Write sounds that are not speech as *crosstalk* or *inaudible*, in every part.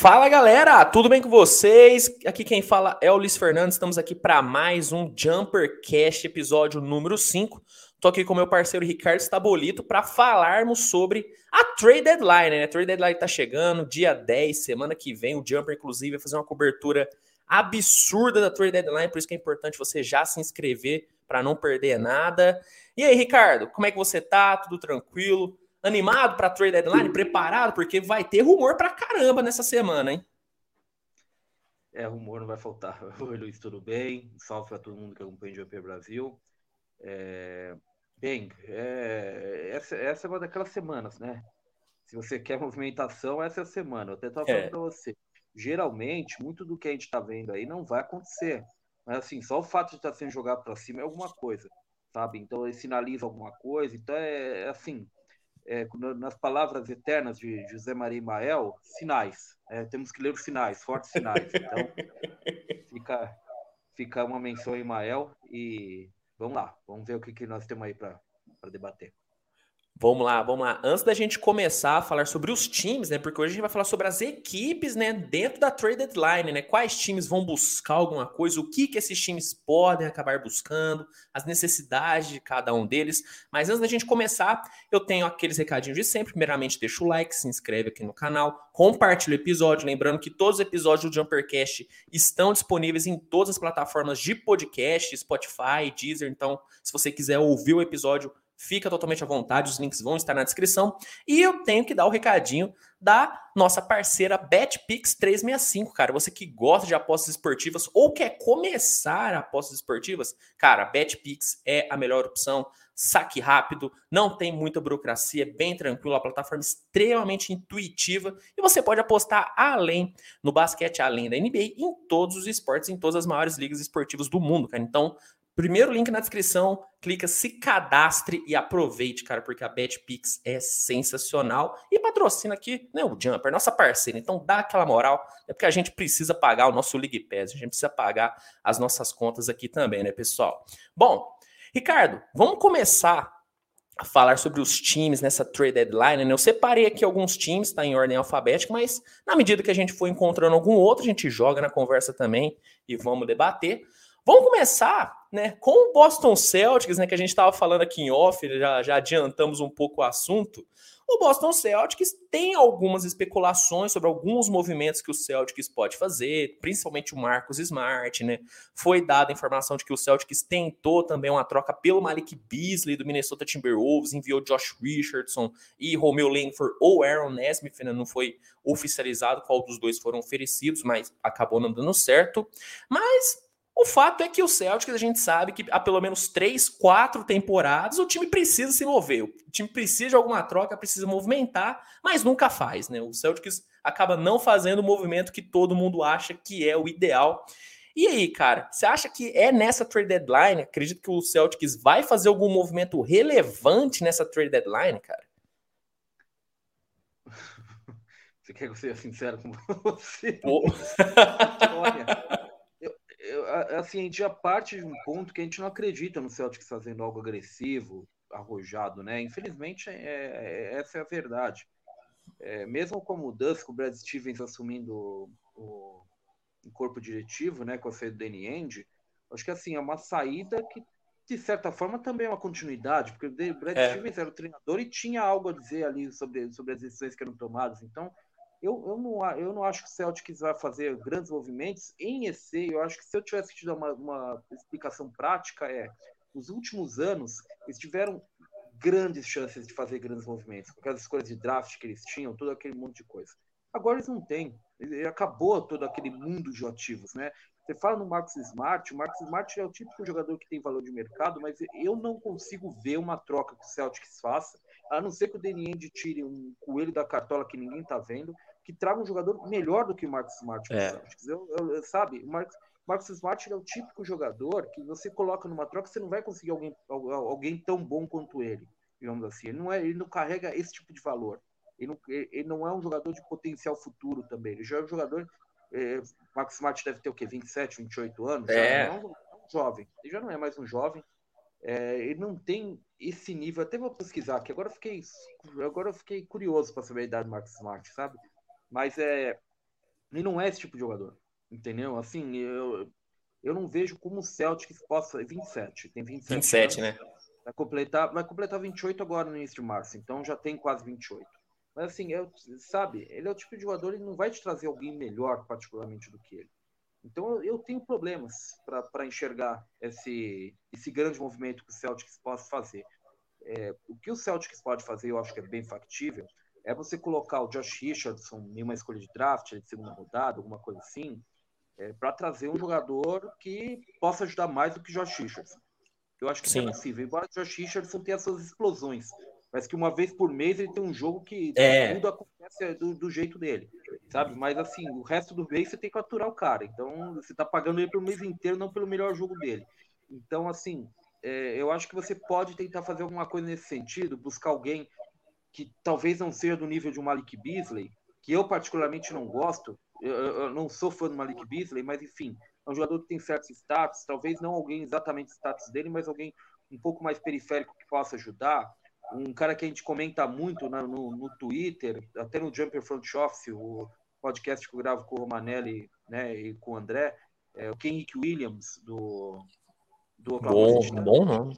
Fala galera, tudo bem com vocês? Aqui quem fala é o Luiz Fernandes. Estamos aqui para mais um Jumper Cast, episódio número 5. Tô aqui com meu parceiro Ricardo Stabolito para falarmos sobre a Trade Deadline, né? A Trade Deadline tá chegando, dia 10, semana que vem. O Jumper, inclusive, vai fazer uma cobertura absurda da Trade Deadline, por isso que é importante você já se inscrever para não perder nada. E aí, Ricardo, como é que você tá? Tudo tranquilo? Animado para trade deadline? Preparado? Porque vai ter rumor para caramba nessa semana, hein? É, rumor não vai faltar. *laughs* Oi, Luiz, tudo bem? Salve para todo mundo que acompanha o GP Brasil. É... Bem, é... Essa, essa, é uma daquelas semanas, né? Se você quer movimentação, essa é a semana. Eu até estava falando é. para você. Geralmente, muito do que a gente está vendo aí não vai acontecer. Mas assim, só o fato de estar tá sendo jogado para cima é alguma coisa, sabe? Então ele sinaliza alguma coisa. Então é, é assim, é, nas palavras eternas de José Maria Imael, sinais. É, temos que ler os sinais, fortes sinais. Então, *laughs* fica, fica uma menção a Imael e vamos lá, vamos ver o que, que nós temos aí para debater. Vamos lá, vamos lá. Antes da gente começar a falar sobre os times, né? Porque hoje a gente vai falar sobre as equipes, né? Dentro da trade deadline, né? Quais times vão buscar alguma coisa, o que que esses times podem acabar buscando, as necessidades de cada um deles. Mas antes da gente começar, eu tenho aqueles recadinhos de sempre. Primeiramente, deixa o like, se inscreve aqui no canal, compartilha o episódio. Lembrando que todos os episódios do Jumpercast estão disponíveis em todas as plataformas de podcast, Spotify, Deezer. Então, se você quiser ouvir o episódio Fica totalmente à vontade, os links vão estar na descrição. E eu tenho que dar o recadinho da nossa parceira BetPix 365, cara. Você que gosta de apostas esportivas ou quer começar apostas esportivas, cara, BetPix é a melhor opção. Saque rápido, não tem muita burocracia, é bem tranquilo, a plataforma é extremamente intuitiva e você pode apostar além no basquete, além da NBA, em todos os esportes, em todas as maiores ligas esportivas do mundo, cara. Então, Primeiro link na descrição, clica, se cadastre e aproveite, cara, porque a BetPix é sensacional e patrocina aqui, né, o Jumper, nossa parceira. Então dá aquela moral, é porque a gente precisa pagar o nosso League Pass, a gente precisa pagar as nossas contas aqui também, né, pessoal? Bom, Ricardo, vamos começar a falar sobre os times nessa trade deadline, né? Eu separei aqui alguns times, tá em ordem alfabética, mas na medida que a gente for encontrando algum outro, a gente joga na conversa também e vamos debater. Vamos começar né, com o Boston Celtics, né, que a gente estava falando aqui em off, já, já adiantamos um pouco o assunto. O Boston Celtics tem algumas especulações sobre alguns movimentos que o Celtics pode fazer, principalmente o Marcos Smart, né? Foi dada a informação de que o Celtics tentou também uma troca pelo Malik Beasley do Minnesota Timberwolves, enviou Josh Richardson e Romeo Langford ou Aaron Nesmith, né? não foi oficializado qual dos dois foram oferecidos, mas acabou não dando certo. Mas o fato é que o Celtics, a gente sabe que há pelo menos três, quatro temporadas o time precisa se mover. O time precisa de alguma troca, precisa movimentar, mas nunca faz, né? O Celtics acaba não fazendo o movimento que todo mundo acha que é o ideal. E aí, cara, você acha que é nessa trade deadline? Acredito que o Celtics vai fazer algum movimento relevante nessa trade deadline, cara? *laughs* Você quer que eu seja sincero com você? *laughs* Olha, assim, a gente já parte de um ponto que a gente não acredita no Celtics fazendo algo agressivo, arrojado, né? Infelizmente, é, é, essa é a verdade. É, mesmo com o com o Brad Stevens assumindo o, o, o, corpo diretivo, né, com a saída do Danny End, acho que assim, é uma saída que, de certa forma, também é uma continuidade, porque o Brad é. Stevens era o treinador e tinha algo a dizer ali sobre, sobre as decisões que eram tomadas. Então, eu, eu, não, eu não acho que o Celtics vai fazer grandes movimentos. Em EC, eu acho que se eu tivesse dar uma, uma explicação prática, é nos últimos anos, eles tiveram grandes chances de fazer grandes movimentos, com aquelas escolhas de draft que eles tinham, todo aquele monte de coisa. Agora eles não têm. Acabou todo aquele mundo de ativos, né? Você fala no Marcus Smart, o Marcus Smart é o típico jogador que tem valor de mercado, mas eu não consigo ver uma troca que o Celtics faça, a não ser que o Danny tire um coelho da cartola que ninguém tá vendo, que traga um jogador melhor do que o Marcos Smart. É. Eu, eu, sabe, o Marcos, Marcos Smart é o típico jogador que você coloca numa troca, você não vai conseguir alguém, alguém tão bom quanto ele, digamos assim. Ele não, é, ele não carrega esse tipo de valor. Ele não, ele não é um jogador de potencial futuro também. Ele já é um jogador. É, Marcos Smart deve ter o quê? 27, 28 anos? É. Já não é um, é um jovem. Ele já não é mais um jovem. É, ele não tem esse nível. Até vou pesquisar aqui. Agora eu fiquei, agora eu fiquei curioso para saber a idade do Marcos Smart, sabe? Mas é, Ele não é esse tipo de jogador, entendeu? Assim, eu, eu não vejo como o Celtics possa. 27, tem 27. 27, anos, né? Vai completar, vai completar 28 agora no início de março, então já tem quase 28. Mas assim, eu, sabe, ele é o tipo de jogador, ele não vai te trazer alguém melhor, particularmente, do que ele. Então eu tenho problemas para enxergar esse, esse grande movimento que o Celtics possa fazer. É, o que o Celtics pode fazer, eu acho que é bem factível, é você colocar o Josh Richardson em uma escolha de draft, de segunda rodada, alguma coisa assim, é, para trazer um jogador que possa ajudar mais do que Josh Richardson. Eu acho que Sim. é possível. Embora o Josh Richardson tenha suas explosões, Parece que uma vez por mês ele tem um jogo que é. tudo acontece do, do, jeito dele, sabe? Mas assim, o resto do mês você tem que aturar o cara. Então você tá pagando ele pelo mês inteiro, não pelo melhor jogo dele. Então, assim, é, eu acho que você pode tentar fazer alguma coisa nesse sentido, buscar alguém que talvez não seja do nível de um Malik Beasley, que eu particularmente não gosto. Eu, eu não sou fã do Malik Beasley, mas enfim, é um jogador que tem certos status, talvez não alguém exatamente status dele, mas alguém um pouco mais periférico que possa ajudar um cara que a gente comenta muito na, no, no Twitter, até no Jumper Front Office, o podcast que eu gravo com o Romanelli né, e com o André, é o Kenrick Williams, do, do Oklahoma City. Bom, não.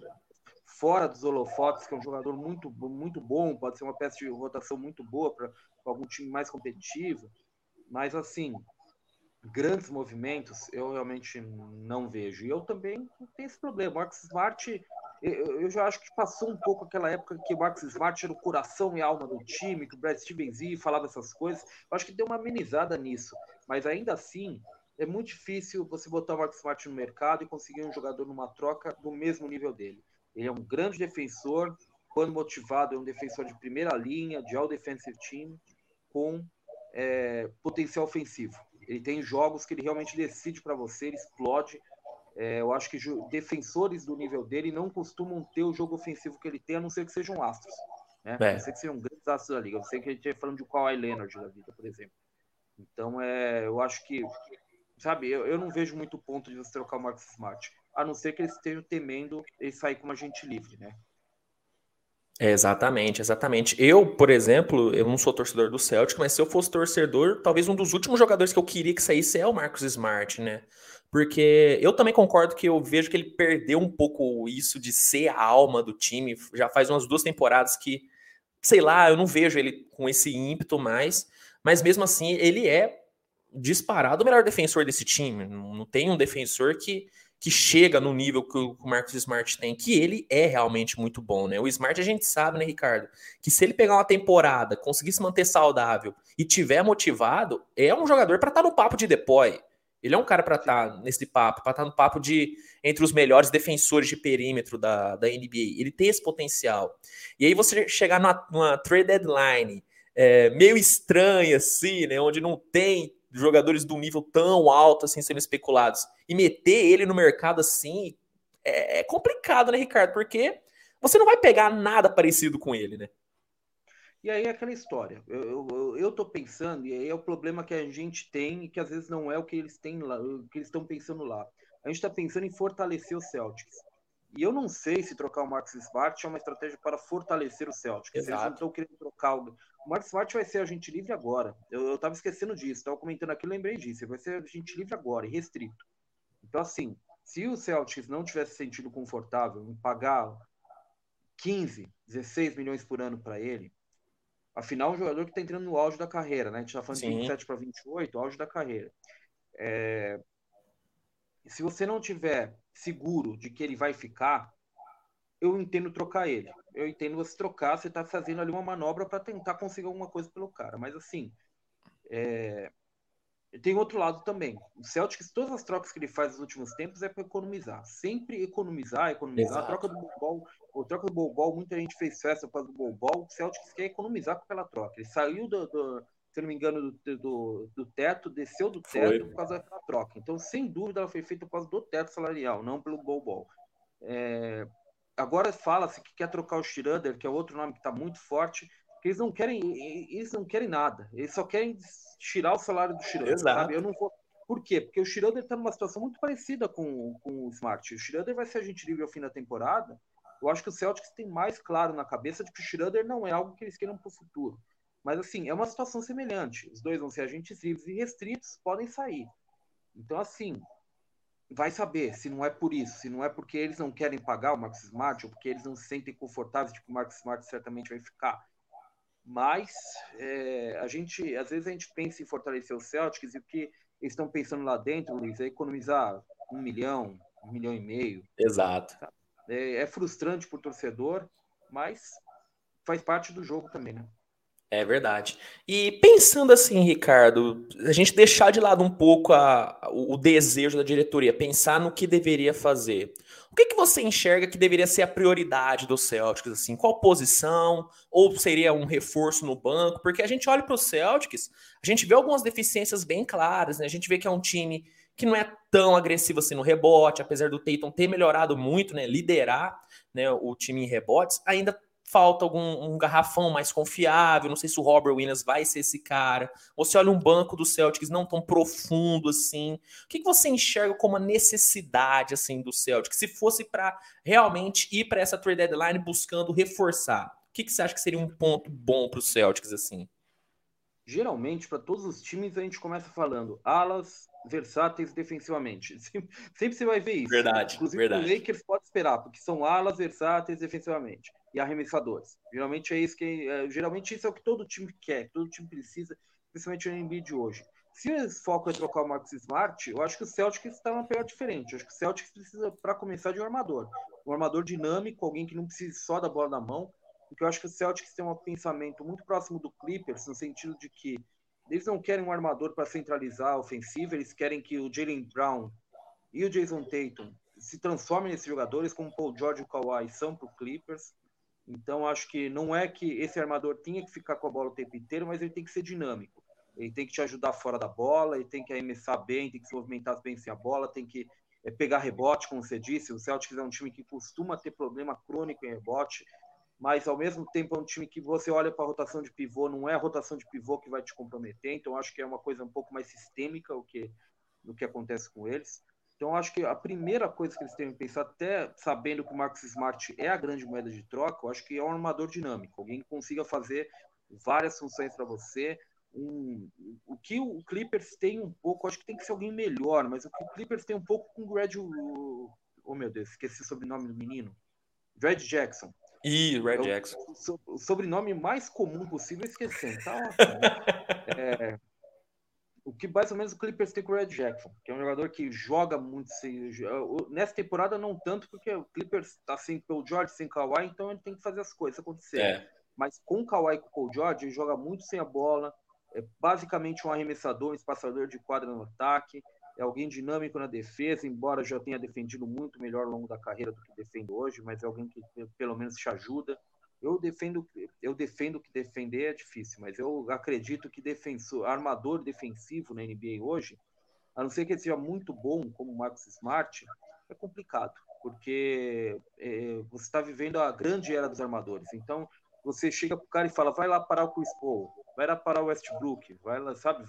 Fora dos holofotes, que é um jogador muito, muito bom, pode ser uma peça de rotação muito boa para algum time mais competitivo. Mas, assim, grandes movimentos eu realmente não vejo. E eu também tenho esse problema. Marcos Smart eu, já acho que passou um pouco aquela época que o Marcus Smart era o coração e alma do time, que o Brad Stevens falava essas coisas. Eu acho que deu uma amenizada nisso. Mas ainda assim, é muito difícil você botar o Marcus Smart no mercado e conseguir um jogador numa troca do mesmo nível dele. Ele é um grande defensor, quando motivado, é um defensor de primeira linha, de all defensive team, com é, potencial ofensivo. Ele tem jogos que ele realmente decide para você, ele explode. É, eu acho que defensores do nível dele não costumam ter o jogo ofensivo que ele tem, a não ser que sejam astros. Né? É. A não ser que sejam grandes astros da liga. Eu sei que a gente está falando de Kawhi Leonard da vida, por exemplo. Então, é, eu acho que, sabe, eu, eu não vejo muito ponto de você trocar o Marcus Smart, a não ser que eles estejam temendo ele sair como agente livre, né? exatamente, exatamente. Eu, por exemplo, eu não sou torcedor do Celtic, mas se eu fosse torcedor, talvez um dos últimos jogadores que eu queria que saísse é o Marcus Smart, né? porque eu também concordo que eu vejo que ele perdeu um pouco isso de ser a alma do time. Já faz umas duas temporadas que, sei lá, eu não vejo ele com esse ímpeto mais, mas mesmo assim ele é disparado o melhor defensor desse time. Não tem um defensor que, que chega no nível que o Marcos Smart tem, que ele é realmente muito bom, né? O Smart a gente sabe, né, Ricardo, que se ele pegar uma temporada, conseguir se manter saudável e tiver motivado, é um jogador para estar tá no papo de depois. Ele é um cara para estar tá nesse papo, para estar tá no papo de entre os melhores defensores de perímetro da, da NBA. Ele tem esse potencial. E aí você chegar numa, numa trade deadline é, meio estranha, assim, né? Onde não tem jogadores do nível tão alto assim sendo especulados e meter ele no mercado assim é, é complicado, né, Ricardo? Porque você não vai pegar nada parecido com ele, né? E aí é aquela história. Eu, eu, eu tô pensando, e aí é o problema que a gente tem e que às vezes não é o que eles têm lá, o que eles estão pensando lá. A gente está pensando em fortalecer o Celtics. E eu não sei se trocar o Marcus Smart é uma estratégia para fortalecer o Celtics. Exato. Eles não estão querendo trocar o. O Marcus Smart vai ser agente livre agora. Eu, estava esquecendo disso, estava comentando aqui, lembrei disso. Ele vai ser agente livre agora, e restrito. Então, assim, se o Celtics não tivesse sentido confortável em pagar 15, 16 milhões por ano para ele, Afinal, um jogador que está entrando no auge da carreira, né? A gente está falando Sim. de 27 para 28, auge da carreira. É... Se você não tiver seguro de que ele vai ficar, eu entendo trocar ele. Eu entendo você trocar, você está fazendo ali uma manobra para tentar conseguir alguma coisa pelo cara. Mas assim, é... tem outro lado também. O Celtics, todas as trocas que ele faz nos últimos tempos é para economizar. Sempre economizar, economizar. Exato. A troca do ball o troca do Bobol, muita gente fez festa por causa do Bobol. O Celtics quer economizar com aquela troca. Ele saiu do, do se não me engano, do, do, do, teto, desceu do teto foi. por causa daquela troca. Então, sem dúvida, ela foi feita por causa do teto salarial, não pelo Bobol. É, agora fala-se que quer trocar o Schroeder, que é outro nome que está muito forte, que eles não querem, eles não querem nada. Eles só querem tirar o salário do Schroeder, Exato. sabe? Eu não vou por quê? Porque o Schroeder está numa situação muito parecida com, com o Smart. O Schroeder vai ser agente livre ao fim da temporada, eu acho que o Celtics tem mais claro na cabeça de que o Schroeder não é algo que eles queiram para o futuro. Mas assim, é uma situação semelhante. Os dois vão ser agentes livres e restritos, podem sair. Então, assim, vai saber se não é por isso, se não é porque eles não querem pagar o Marcus Smart ou porque eles não se sentem confortáveis, tipo, o Marcus Smart certamente vai ficar. Mas é, a gente, às vezes a gente pensa em fortalecer os Celtics e o que eles estão pensando lá dentro, Luiz, é economizar um milhão, um milhão e meio. Exato. É, é frustrante para o torcedor, mas faz parte do jogo também, né? É verdade. E pensando assim, Ricardo, a gente deixar de lado um pouco a, o, desejo da diretoria, pensar no que deveria fazer. O que, que você enxerga que deveria ser a prioridade do Celtics? Assim, qual posição? Ou seria um reforço no banco? Porque a gente olha para o Celtics, a gente vê algumas deficiências bem claras, né? A gente vê que é um time que não é tão agressivo assim no rebote, apesar do Tatum ter melhorado muito, né? Liderar né, o time em rebotes, ainda falta algum um garrafão mais confiável. Não sei se o Robert Williams vai ser esse cara. Ou se olha um banco do Celtics não tão profundo assim. O que, que você enxerga como a necessidade assim do Celtics? Se fosse para realmente ir para essa trade deadline buscando reforçar, o que, que você acha que seria um ponto bom para o Celtics assim? Geralmente, para todos os times, a gente começa falando alas versáteis defensivamente. *laughs* Sempre, você vai ver isso. Verdade. Inclusive, verdade. o Lakers pode esperar, porque são alas versáteis defensivamente e arremessadores. Geralmente é isso que é, geralmente isso é o que todo time quer, todo time precisa, principalmente no NBA de hoje. Se o foco é trocar o Marcus Smart, eu acho que o Celtics está numa pegada diferente. Eu acho que o Celtics precisa, para começar, de um armador. Um armador dinâmico, alguém que não precise só da bola na mão. Porque eu acho que o Celtics tem um pensamento muito próximo do Clippers, no sentido de que eles não querem um armador para centralizar a ofensiva, eles querem que o Jalen Brown e o Jason Tatum se transformem nesses jogadores, como o Paul George e o Kawhi são para o Clippers. Então, acho que não é que esse armador tenha que ficar com a bola o tempo inteiro, mas ele tem que ser dinâmico. Ele tem que te ajudar fora da bola, ele tem que arremessar bem, tem que se movimentar bem sem a bola, tem que é, pegar rebote, como você disse. O Celtics é um time que costuma ter problema crônico em rebote, mas ao mesmo tempo é um time que você olha para a rotação de pivô, não é a rotação de pivô que vai te comprometer, então acho que é uma coisa um pouco mais sistêmica o que, o que acontece com eles. Então, acho que a primeira coisa que eles têm que pensar, até sabendo que o Marcus Smart é a grande moeda de troca, eu acho que é um armador dinâmico, alguém que consiga fazer várias funções para você. Um, o que o Clippers tem um pouco, acho que tem que ser alguém melhor, mas o que o Clippers tem um pouco com o Red. Oh meu Deus, esqueci o sobrenome do menino. Red Jackson. Ih, Red é Jackson. O, o, sobrenome mais comum possível esquecendo. Tá *laughs* é, o que mais ou menos o Clippers tem com o Red Jackson, que é um jogador que joga muito. Nessa temporada, não tanto, porque o Clippers está sem Paul George, sem Kawhi, então ele tem que fazer as coisas acontecer. É. Mas com o Kawhi e com o Paul George, ele joga muito sem a bola, é basicamente um arremessador, um espaçador de quadra no ataque, é alguém dinâmico na defesa, embora já tenha defendido muito melhor ao longo da carreira do que defende hoje, mas é alguém que pelo menos te ajuda. Eu defendo, eu defendo que defender é difícil, mas eu acredito que defensor, armador defensivo na NBA hoje, a não ser que ele seja muito bom, como o Marcus Smart, é complicado, porque é, você está vivendo a grande era dos armadores. Então, você chega para o cara e fala, vai lá parar o Chris Paul, vai lá parar o Westbrook, vai lá, sabe?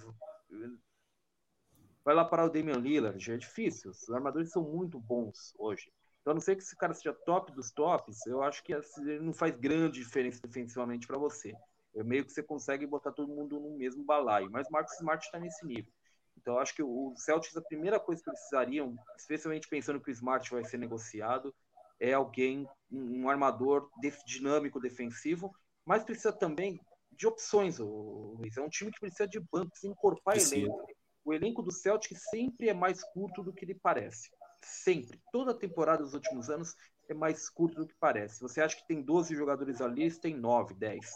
Vai lá parar o Damian Lillard, é difícil. Os armadores são muito bons hoje. Então, a não ser que esse cara seja top dos tops, eu acho que assim, ele não faz grande diferença defensivamente para você. É meio que você consegue botar todo mundo no mesmo balaio. Mas o Marcos Smart está nesse nível. Então, eu acho que o Celtics, a primeira coisa que precisariam, especialmente pensando que o Smart vai ser negociado, é alguém, um, armador dinâmico defensivo, mas precisa também de opções, Luiz. É um time que precisa de banco, precisa encorpar elenco. O elenco do Celtic sempre é mais curto do que ele parece. Sempre. Toda temporada dos últimos anos é mais curto do que parece. Você acha que tem 12 jogadores ali, tem 9, 10.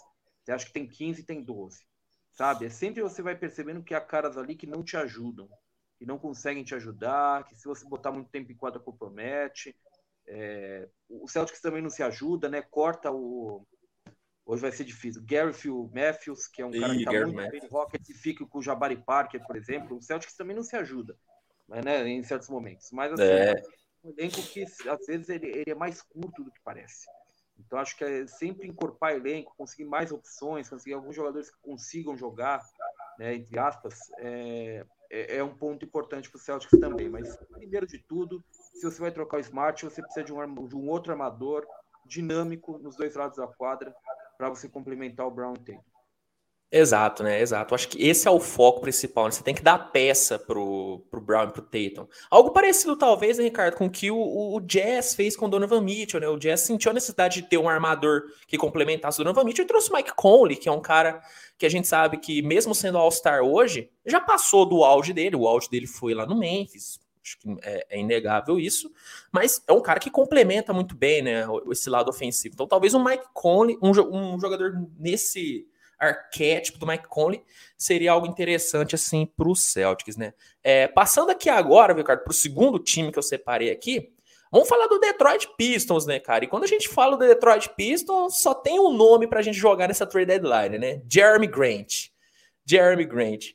Você acha que tem 15, tem 12. Sabe? É sempre você vai percebendo que há caras ali que não te ajudam, que não conseguem te ajudar, que se você botar muito tempo em quadra compromete. É... O Celtics também não se ajuda, né? Corta o. Hoje vai ser difícil. Phil Matthews, que é um cara que tá Gary muito bem no Rockets, e fica com o Jabari Parker, por exemplo. O Celtics também não se ajuda né, em certos momentos. Mas assim, é. um elenco que às vezes ele, ele, é mais curto do que parece. Então acho que é sempre encorpar elenco, conseguir mais opções, conseguir alguns jogadores que consigam jogar, né, entre aspas, é, é, é um ponto importante para o Celtics também. Mas primeiro de tudo, se você vai trocar o Smart, você precisa de um, de um outro armador dinâmico nos dois lados da quadra para você complementar o Brown Tatum. Exato, né? Exato. Acho que esse é o foco principal. Né? Você tem que dar peça pro, pro Brown e pro Tatum. Algo parecido, talvez, né, Ricardo, com o que o, o, Jazz fez com o Donovan Mitchell, né? O Jazz sentiu a necessidade de ter um armador que complementasse o Donovan Mitchell e trouxe o Mike Conley, que é um cara que a gente sabe que, mesmo sendo All-Star hoje, já passou do auge dele. O auge dele foi lá no Memphis. Acho que é, é, inegável isso. Mas é um cara que complementa muito bem, né? Esse lado ofensivo. Então, talvez o Mike Conley, um, um jogador nesse arquétipo do Mike Conley seria algo interessante assim para os Celtics, né? É, passando aqui agora, Ricardo, para o segundo time que eu separei aqui, vamos falar do Detroit Pistons, né, cara? E quando a gente fala do Detroit Pistons, só tem um nome para a gente jogar nessa trade deadline, né? Jeremy Grant. Jeremy Grant.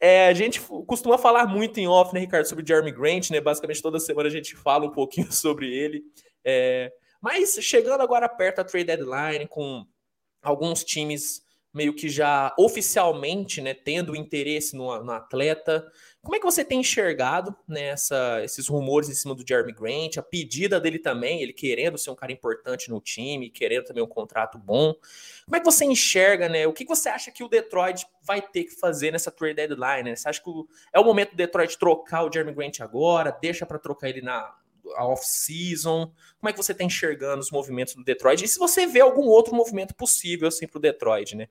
É, a gente costuma falar muito em off, né, Ricardo, sobre Jeremy Grant, né? Basicamente toda semana a gente *laughs* fala um pouquinho *laughs* sobre ele. É, mas chegando agora perto da trade deadline, com alguns times meio que já oficialmente, né, tendo interesse no, no, atleta. Como é que você tem enxergado né, esses rumores em cima do Jeremy Grant, a pedida dele também, ele querendo ser um cara importante no time, querendo também um contrato bom. Como é que você enxerga, né? O que você acha que o Detroit vai ter que fazer nessa trade deadline? Né? Você acha que é o momento do Detroit trocar o Jeremy Grant agora? Deixa para trocar ele na off-season? Como é que você está enxergando os movimentos do Detroit? E se você vê algum outro movimento possível assim para o Detroit, né?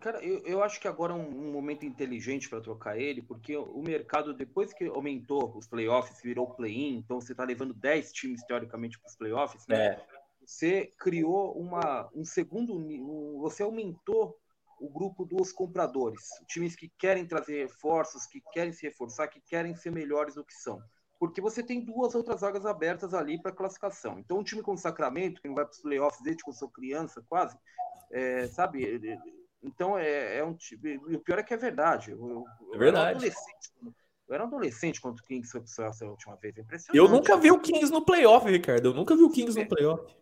Cara, eu, eu acho que agora é um, um momento inteligente para trocar ele, porque o mercado, depois que aumentou os playoffs, virou play-in, então você está levando 10 times teoricamente para os playoffs, né? É. Você criou uma, um segundo. Um, você aumentou o grupo dos compradores, times que querem trazer reforços, que querem se reforçar, que querem ser melhores do que são. Porque você tem duas outras vagas abertas ali para classificação. Então, um time como o Sacramento, que não vai para os playoffs desde que eu sou criança, quase, é, sabe, então é, é um tipo. E o pior é que é verdade. Eu, é verdade. Eu era, um adolescente quando o Kings foi pro essa última vez. É impressionante. Eu nunca vi o Kings no playoff, Ricardo. Eu nunca vi o Kings é. no playoff.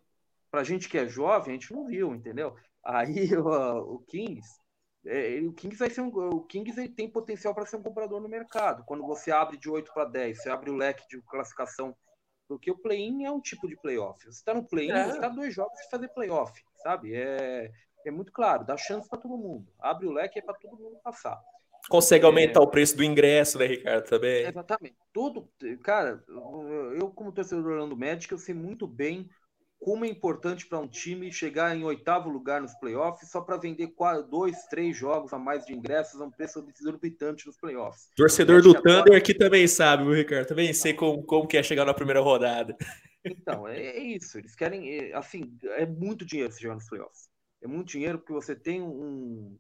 Pra gente que é jovem, a gente não viu, entendeu? Aí o, o Kings. É, o Kings vai ser um, o Kings ele tem potencial para ser um comprador no mercado. Quando você abre de 8 para 10, você abre o leque de classificação, porque o play-in é um tipo de playoff. Você está no play-in, é. você está dois jogos de fazer playoff, sabe? É, é muito claro, dá chance para todo mundo. Abre o leque é para todo mundo passar. Consegue aumentar é... o preço do ingresso, né, Ricardo? Também. Exatamente. Tudo, cara, eu, como torcedor do Orlando Magic, eu sei muito bem como é importante para um time chegar em oitavo lugar nos playoffs só para vender quatro, dois, três jogos a mais de ingressos a um preço exorbitante nos playoffs. Torcedor do Thunder agora... aqui também sabe, Ricardo? Também sei como, como que é chegar na primeira rodada. Então, é, é isso. Eles querem, é, assim, é muito dinheiro se jogar nos playoffs é muito dinheiro porque você tem um,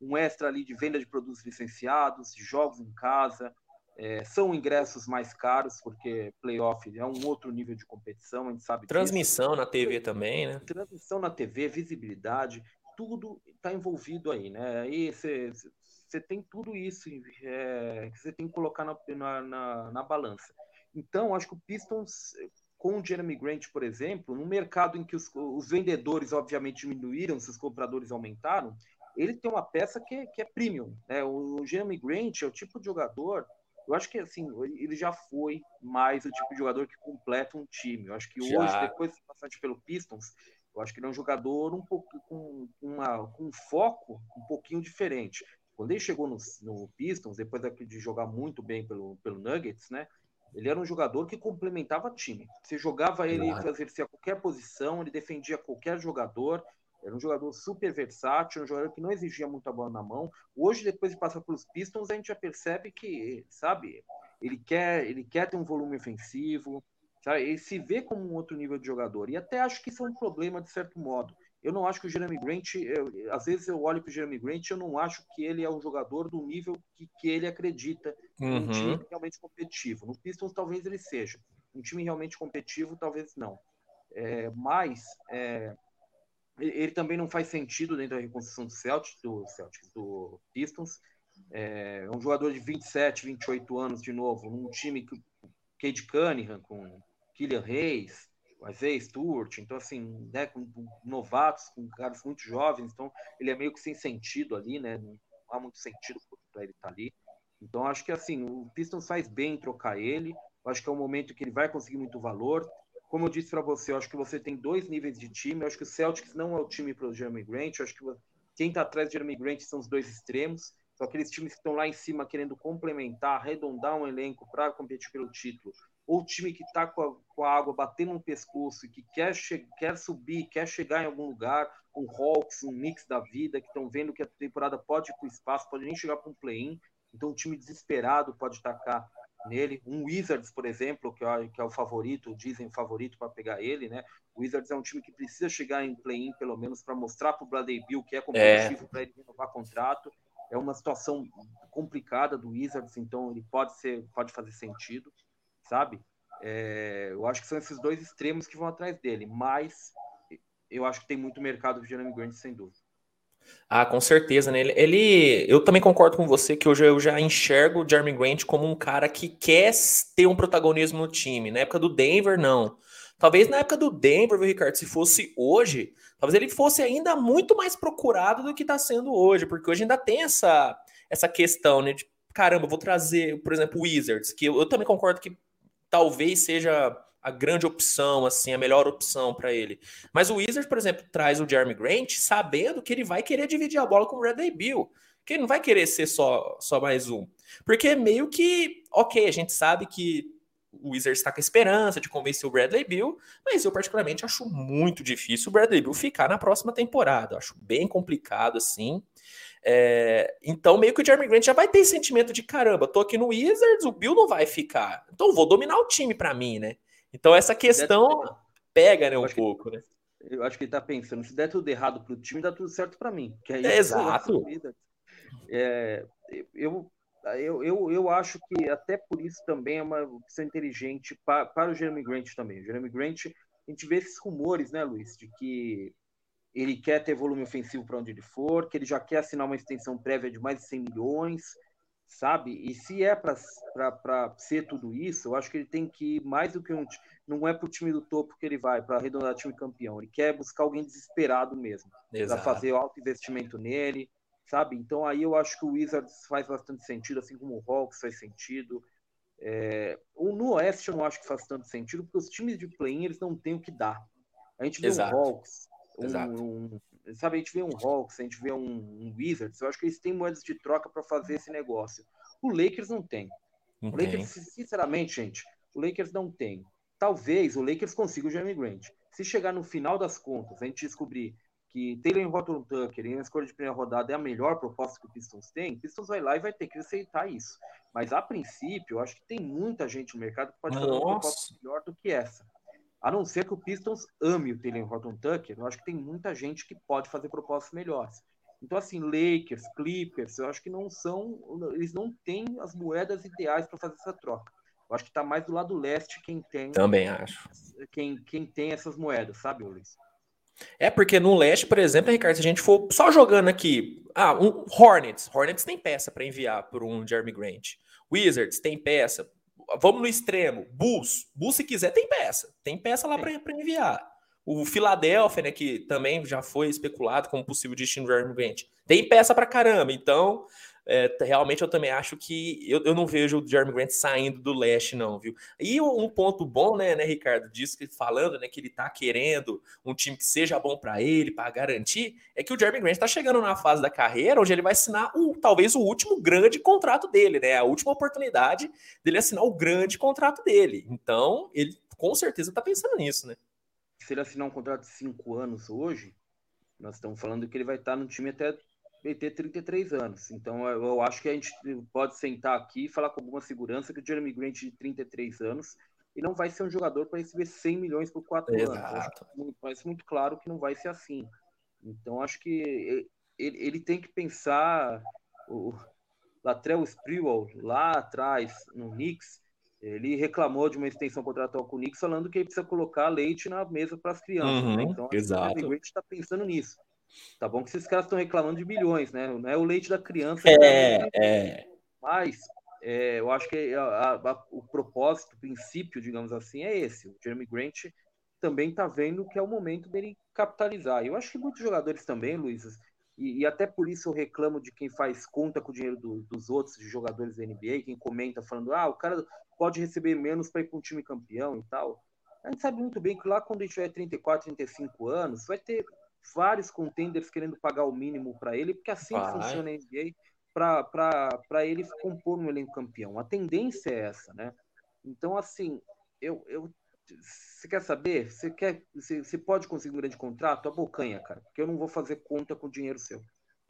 um extra ali de venda de produtos licenciados, de jogos em casa, é, são ingressos mais caros, porque playoff é um outro nível de competição, a gente sabe Transmissão disso. na TV também, né? Transmissão na TV, visibilidade, tudo está envolvido aí, né? Aí você tem tudo isso é, que você tem que colocar na, na, na, na balança. Então, acho que o Pistons com o Jeremy Grant, por exemplo, num mercado em que os, os vendedores, obviamente, diminuíram, se os compradores aumentaram, ele tem uma peça que, é, que é premium. Né? O, o Jeremy Grant é o tipo de jogador eu acho que assim, ele já foi mais o tipo de jogador que completa um time. Eu acho que já. hoje, depois de passagem pelo Pistons, eu acho que ele é um jogador um pouco com, uma, com um foco um pouquinho diferente. Quando ele chegou no, no Pistons, depois de jogar muito bem pelo, pelo Nuggets, né? Ele era um jogador que complementava time. Você jogava ele, claro. exercia qualquer posição, ele defendia qualquer jogador. Era um jogador super versátil, um jogador que não exigia muita bola na mão. Hoje, depois de passar pelos Pistons, a gente já percebe que, sabe, ele quer, ele quer ter um volume ofensivo, sabe? Ele se vê como um outro nível de jogador. E até acho que isso é um problema, de certo modo. Eu não acho que o Jeremy Grant, eu, às vezes eu olho para o Jeremy Grant, eu não acho que ele é um jogador do nível que, que ele acredita uhum. um time realmente competitivo. No Pistons talvez ele seja, um time realmente competitivo talvez não. É, mas é, ele também não faz sentido dentro da reconstrução do Celtics, do, Celtics, do Pistons. É, um jogador de 27, 28 anos de novo, num time que Cade Cunningham, com Killian Reis, Isaiah Stewart, então assim, né, com, novatos, com caras muito jovens, então ele é meio que sem sentido ali, né, não há muito sentido para ele estar tá ali. Então acho que assim, o Pistons faz bem em trocar ele, acho que é um momento que ele vai conseguir muito valor. Como eu disse para você, eu acho que você tem dois níveis de time, eu acho que o Celtics não é o time para o Jeremy Grant, eu acho que Quem está atrás de Jeremy Grant são os dois extremos. São aqueles times que estão lá em cima querendo complementar, arredondar um elenco para competir pelo título. Ou o time que está com, com, a água batendo no pescoço e que quer, quer subir, quer chegar em algum lugar. Um Hawks, um Knicks da vida, que estão vendo que a temporada pode ir para o espaço, pode nem chegar para um play-in. Então, um time desesperado pode tacar nele. Um Wizards, por exemplo, que é, que é o favorito, dizem favorito para pegar ele, né? O Wizards é um time que precisa chegar em play-in, pelo menos, para mostrar para o Bradley Bill que é competitivo é. para ele renovar contrato. É uma situação complicada do Wizards, então ele pode ser, pode fazer sentido, sabe? É, eu acho que são esses dois extremos que vão atrás dele, mas eu acho que tem muito mercado de Jeremy Grant, sem dúvida. Ah, com certeza, né? Ele, ele, eu também concordo com você que hoje eu já enxergo o Jeremy Grant como um cara que quer ter um protagonismo no time. Na época do Denver, não. Talvez na época do Denver, viu, Ricardo, se fosse hoje, talvez ele fosse ainda muito mais procurado do que está sendo hoje, porque hoje ainda tem essa, essa questão, né? De caramba, vou trazer, por exemplo, Wizards, que eu, eu também concordo que talvez seja a grande opção, assim, a melhor opção para ele. Mas o Wizards, por exemplo, traz o Jeremy Grant sabendo que ele vai querer dividir a bola com o Bradley Bill, que ele não vai querer ser só, só mais um. Porque meio que, ok, a gente sabe que o Wizards está com a esperança de convencer o Bradley Bill, mas eu particularmente acho muito difícil o Bradley Bill ficar na próxima temporada. Eu acho bem complicado, assim. É, então, meio que o Jeremy Grant já vai ter esse sentimento de caramba, tô aqui no Wizards, o Bill não vai ficar. Então, vou dominar o time para mim, né? Então essa questão pega, né, um pouco, que, né? Eu acho que ele tá pensando, se der tudo errado pro time, dá tudo certo para mim. Que é, exato. É, eu, eu, eu, eu acho que até por isso também é uma opção inteligente para, para o Jeremy Grant também. O Jeremy Grant, a gente vê esses rumores, né, Luiz, de que ele quer ter volume ofensivo para onde ele for, que ele já quer assinar uma extensão prévia de mais de 100 milhões, sabe? E se é para ser tudo isso, eu acho que ele tem que ir mais do que um. Não é para o time do topo que ele vai, para arredondar o time campeão. Ele quer buscar alguém desesperado mesmo, para fazer alto investimento nele, sabe? Então aí eu acho que o Wizards faz bastante sentido, assim como o Hawks faz sentido. É... No Oeste eu não acho que faz tanto sentido, porque os times de play-in eles não têm o que dar. A gente vê Exato. um Hawks, um, um, sabe, a gente vê um Hawks, a gente vê um, um Wizards, eu acho que eles têm moedas de troca para fazer esse negócio. O Lakers não tem. Não o Lakers, sinceramente, gente, o Lakers não tem. Talvez o Lakers consiga o Jeremy Grant. Se chegar no final das contas, a gente descobrir que Taylor Horton Tucker em uma escolha de primeira rodada é a melhor proposta que o Pistons tem, o Pistons vai lá e vai ter que aceitar isso. Mas a princípio, eu acho que tem muita gente no mercado que pode Nossa. fazer uma proposta melhor do que essa. A não ser que o Pistons ame o Taylor Horton Tucker, eu acho que tem muita gente que pode fazer propostas melhores. Então, assim, Lakers, Clippers, eu acho que não são, eles não têm as moedas ideais para fazer essa troca. Eu acho que está mais do lado leste quem tem. Também acho. Quem, quem tem essas moedas, sabe, Luiz? É porque no leste, por exemplo, Ricardo, se a gente for só jogando aqui, ah, um Hornets, Hornets tem peça para enviar por um Jeremy Grant. Wizards tem peça vamos no extremo, Bulls. Bulls, se quiser, tem peça. Tem peça lá para enviar. O Philadelphia, né, que também já foi especulado como possível destino do Jeremy Grant, tem peça para caramba. Então, é, realmente eu também acho que eu, eu não vejo o Jeremy Grant saindo do leste, não, viu? E um ponto bom, né, né, Ricardo, disso que falando, né, que ele tá querendo um time que seja bom para ele, para garantir, é que o Jeremy Grant tá chegando na fase da carreira onde ele vai assinar o, talvez o último grande contrato dele, né? A última oportunidade dele assinar o grande contrato dele. Então, ele com certeza tá pensando nisso, né? Se ele assinar um contrato de cinco anos hoje, nós estamos falando que ele vai estar no time até ele ter 33 anos. Então eu acho que a gente pode sentar aqui e falar com alguma segurança que o Jeremy Grant de 33 anos e não vai ser um jogador para receber 100 milhões por quatro Exato. anos. Parece muito claro que não vai ser assim. Então acho que ele, ele tem que pensar o Latrell Sprewell lá atrás no Knicks ele reclamou de uma extensão contratual com o Knicks falando que ele precisa colocar leite na mesa para as crianças. Né? Uhum, né? Então, exato. o está pensando nisso. Tá bom que esses caras estão reclamando de bilhões, né? Não é o leite da criança. É, é. Mas é, eu acho que a, a, o propósito, o princípio, digamos assim, é esse. O Jeremy Grant também está vendo que é o momento dele capitalizar. Eu acho que muitos jogadores também, Luiz, e, e, até por isso eu reclamo de quem faz conta com o dinheiro do, dos outros de jogadores da NBA, quem comenta falando, ah, o cara pode receber menos para ir para um time campeão e tal. A gente sabe muito bem que lá quando a gente tiver 34, 35 anos, vai ter vários contenders querendo pagar o mínimo para ele, porque assim Vai. funciona a NBA para ele compor um elenco campeão. A tendência é essa, né? Então, assim, eu, eu você quer saber? Você quer, você, você pode conseguir um grande contrato? Abocanha, cara, porque eu não vou fazer conta com o dinheiro seu.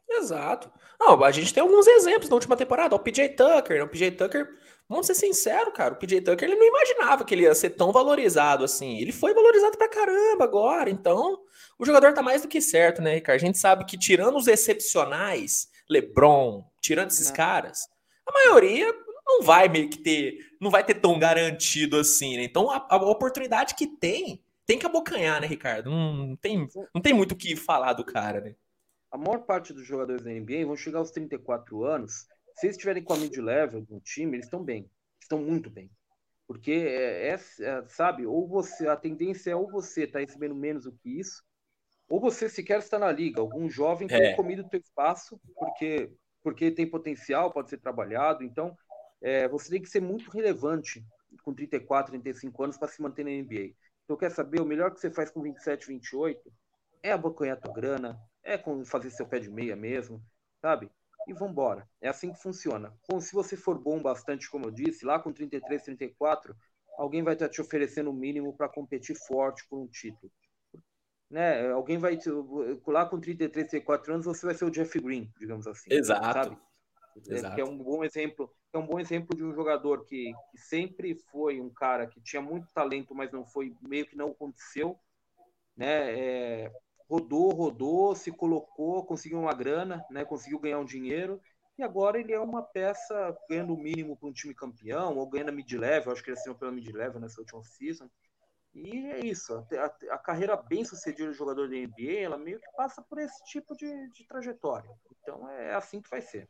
Exato. Não, a gente tem alguns exemplos na última temporada. O PJ Tucker, né? o PJ Tucker, vamos ser sinceros, cara, o PJ Tucker ele não imaginava que ele ia ser tão valorizado assim. Ele foi valorizado pra caramba agora, então o jogador tá mais do que certo, né, Ricardo? A gente sabe que tirando os excepcionais, LeBron, tirando esses é. caras, a maioria não vai meio que ter, não vai ter tão garantido assim, né? Então a, a oportunidade que tem, tem que abocanhar, né, Ricardo? Não, tem, não tem muito o que falar do cara, né? A maior parte dos jogadores da NBA vão chegar aos 34 anos. Se eles estiverem com a mid-level no time, eles estão bem. Estão muito bem. Porque, é, é, é, sabe, ou você, a tendência é ou você está recebendo menos do que isso, ou você sequer está na liga. Algum jovem tem é. comido o teu espaço porque, porque tem potencial, pode ser trabalhado. Então, é, você tem que ser muito relevante com 34, 35 anos para se manter na NBA. Então, quer saber? O melhor que você faz com 27, 28 é abocanhar tua grana, é fazer seu pé de meia mesmo, sabe? E vambora. É assim que funciona. Bom, se você for bom bastante, como eu disse, lá com 33, 34, alguém vai estar te oferecendo o mínimo para competir forte por um título né? Alguém vai te, lá com 33, 34 anos, você vai ser o Jeff Green, digamos assim. Exato. Sabe? Exato. É, é um bom exemplo, é um bom exemplo de um jogador que, que, sempre foi um cara que tinha muito talento, mas não foi, meio que não aconteceu, né? É, rodou, rodou, se colocou, conseguiu uma grana, né? Conseguiu ganhar um dinheiro e agora ele é uma peça ganhando o mínimo para um time campeão ou ganhando a mid-level, acho que ele assinou pela mid-level nessa última season. E é isso, a, a, carreira bem sucedida do jogador da NBA, ela meio que passa por esse tipo de, de trajetória. Então é assim que vai ser.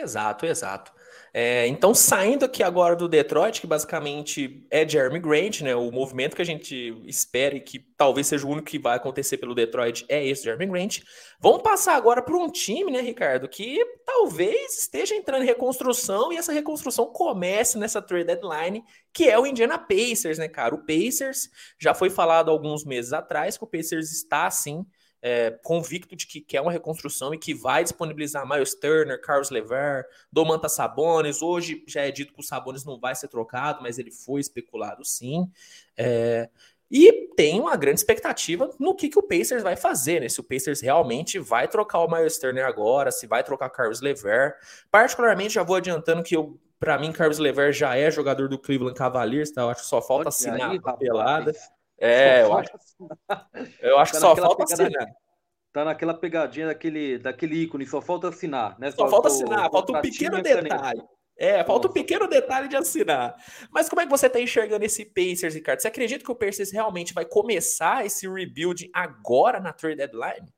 Exato, exato. É, então, saindo aqui agora do Detroit, que basicamente é Jeremy Grant, né? O movimento que a gente espera e que talvez seja o único que vai acontecer pelo Detroit é esse Jeremy Grant. Vamos passar agora para um time, né, Ricardo, que talvez esteja entrando em reconstrução e essa reconstrução comece nessa trade deadline, que é o Indiana Pacers, né, cara? O Pacers já foi falado alguns meses atrás que o Pacers está assim é, convicto de que quer uma reconstrução e que vai disponibilizar Miles Turner, Carlos Lever, Domantas Sabonis. Hoje já é dito que o Sabonis não vai ser trocado, mas ele foi especulado sim. É, e tem uma grande expectativa no que, que o Pacers vai fazer, né? Se o Pacers realmente vai trocar o Miles Turner agora, se vai trocar Carlos Lever. Particularmente, já vou adiantando que eu, para mim, Carlos Lever já é jogador do Cleveland Cavaliers, tá? Eu acho que só falta assinar a pelada. É, eu acho, eu acho tá que só falta assinar. Tá naquela pegadinha daquele, daquele ícone, só falta assinar, né? Só, só falta assinar, falta um pequeno detalhe. É, falta um pequeno detalhe de assinar. Mas como é que você está enxergando esse Pacers, Ricardo? Você acredita que o Pacers realmente vai começar esse rebuild agora na trade deadline?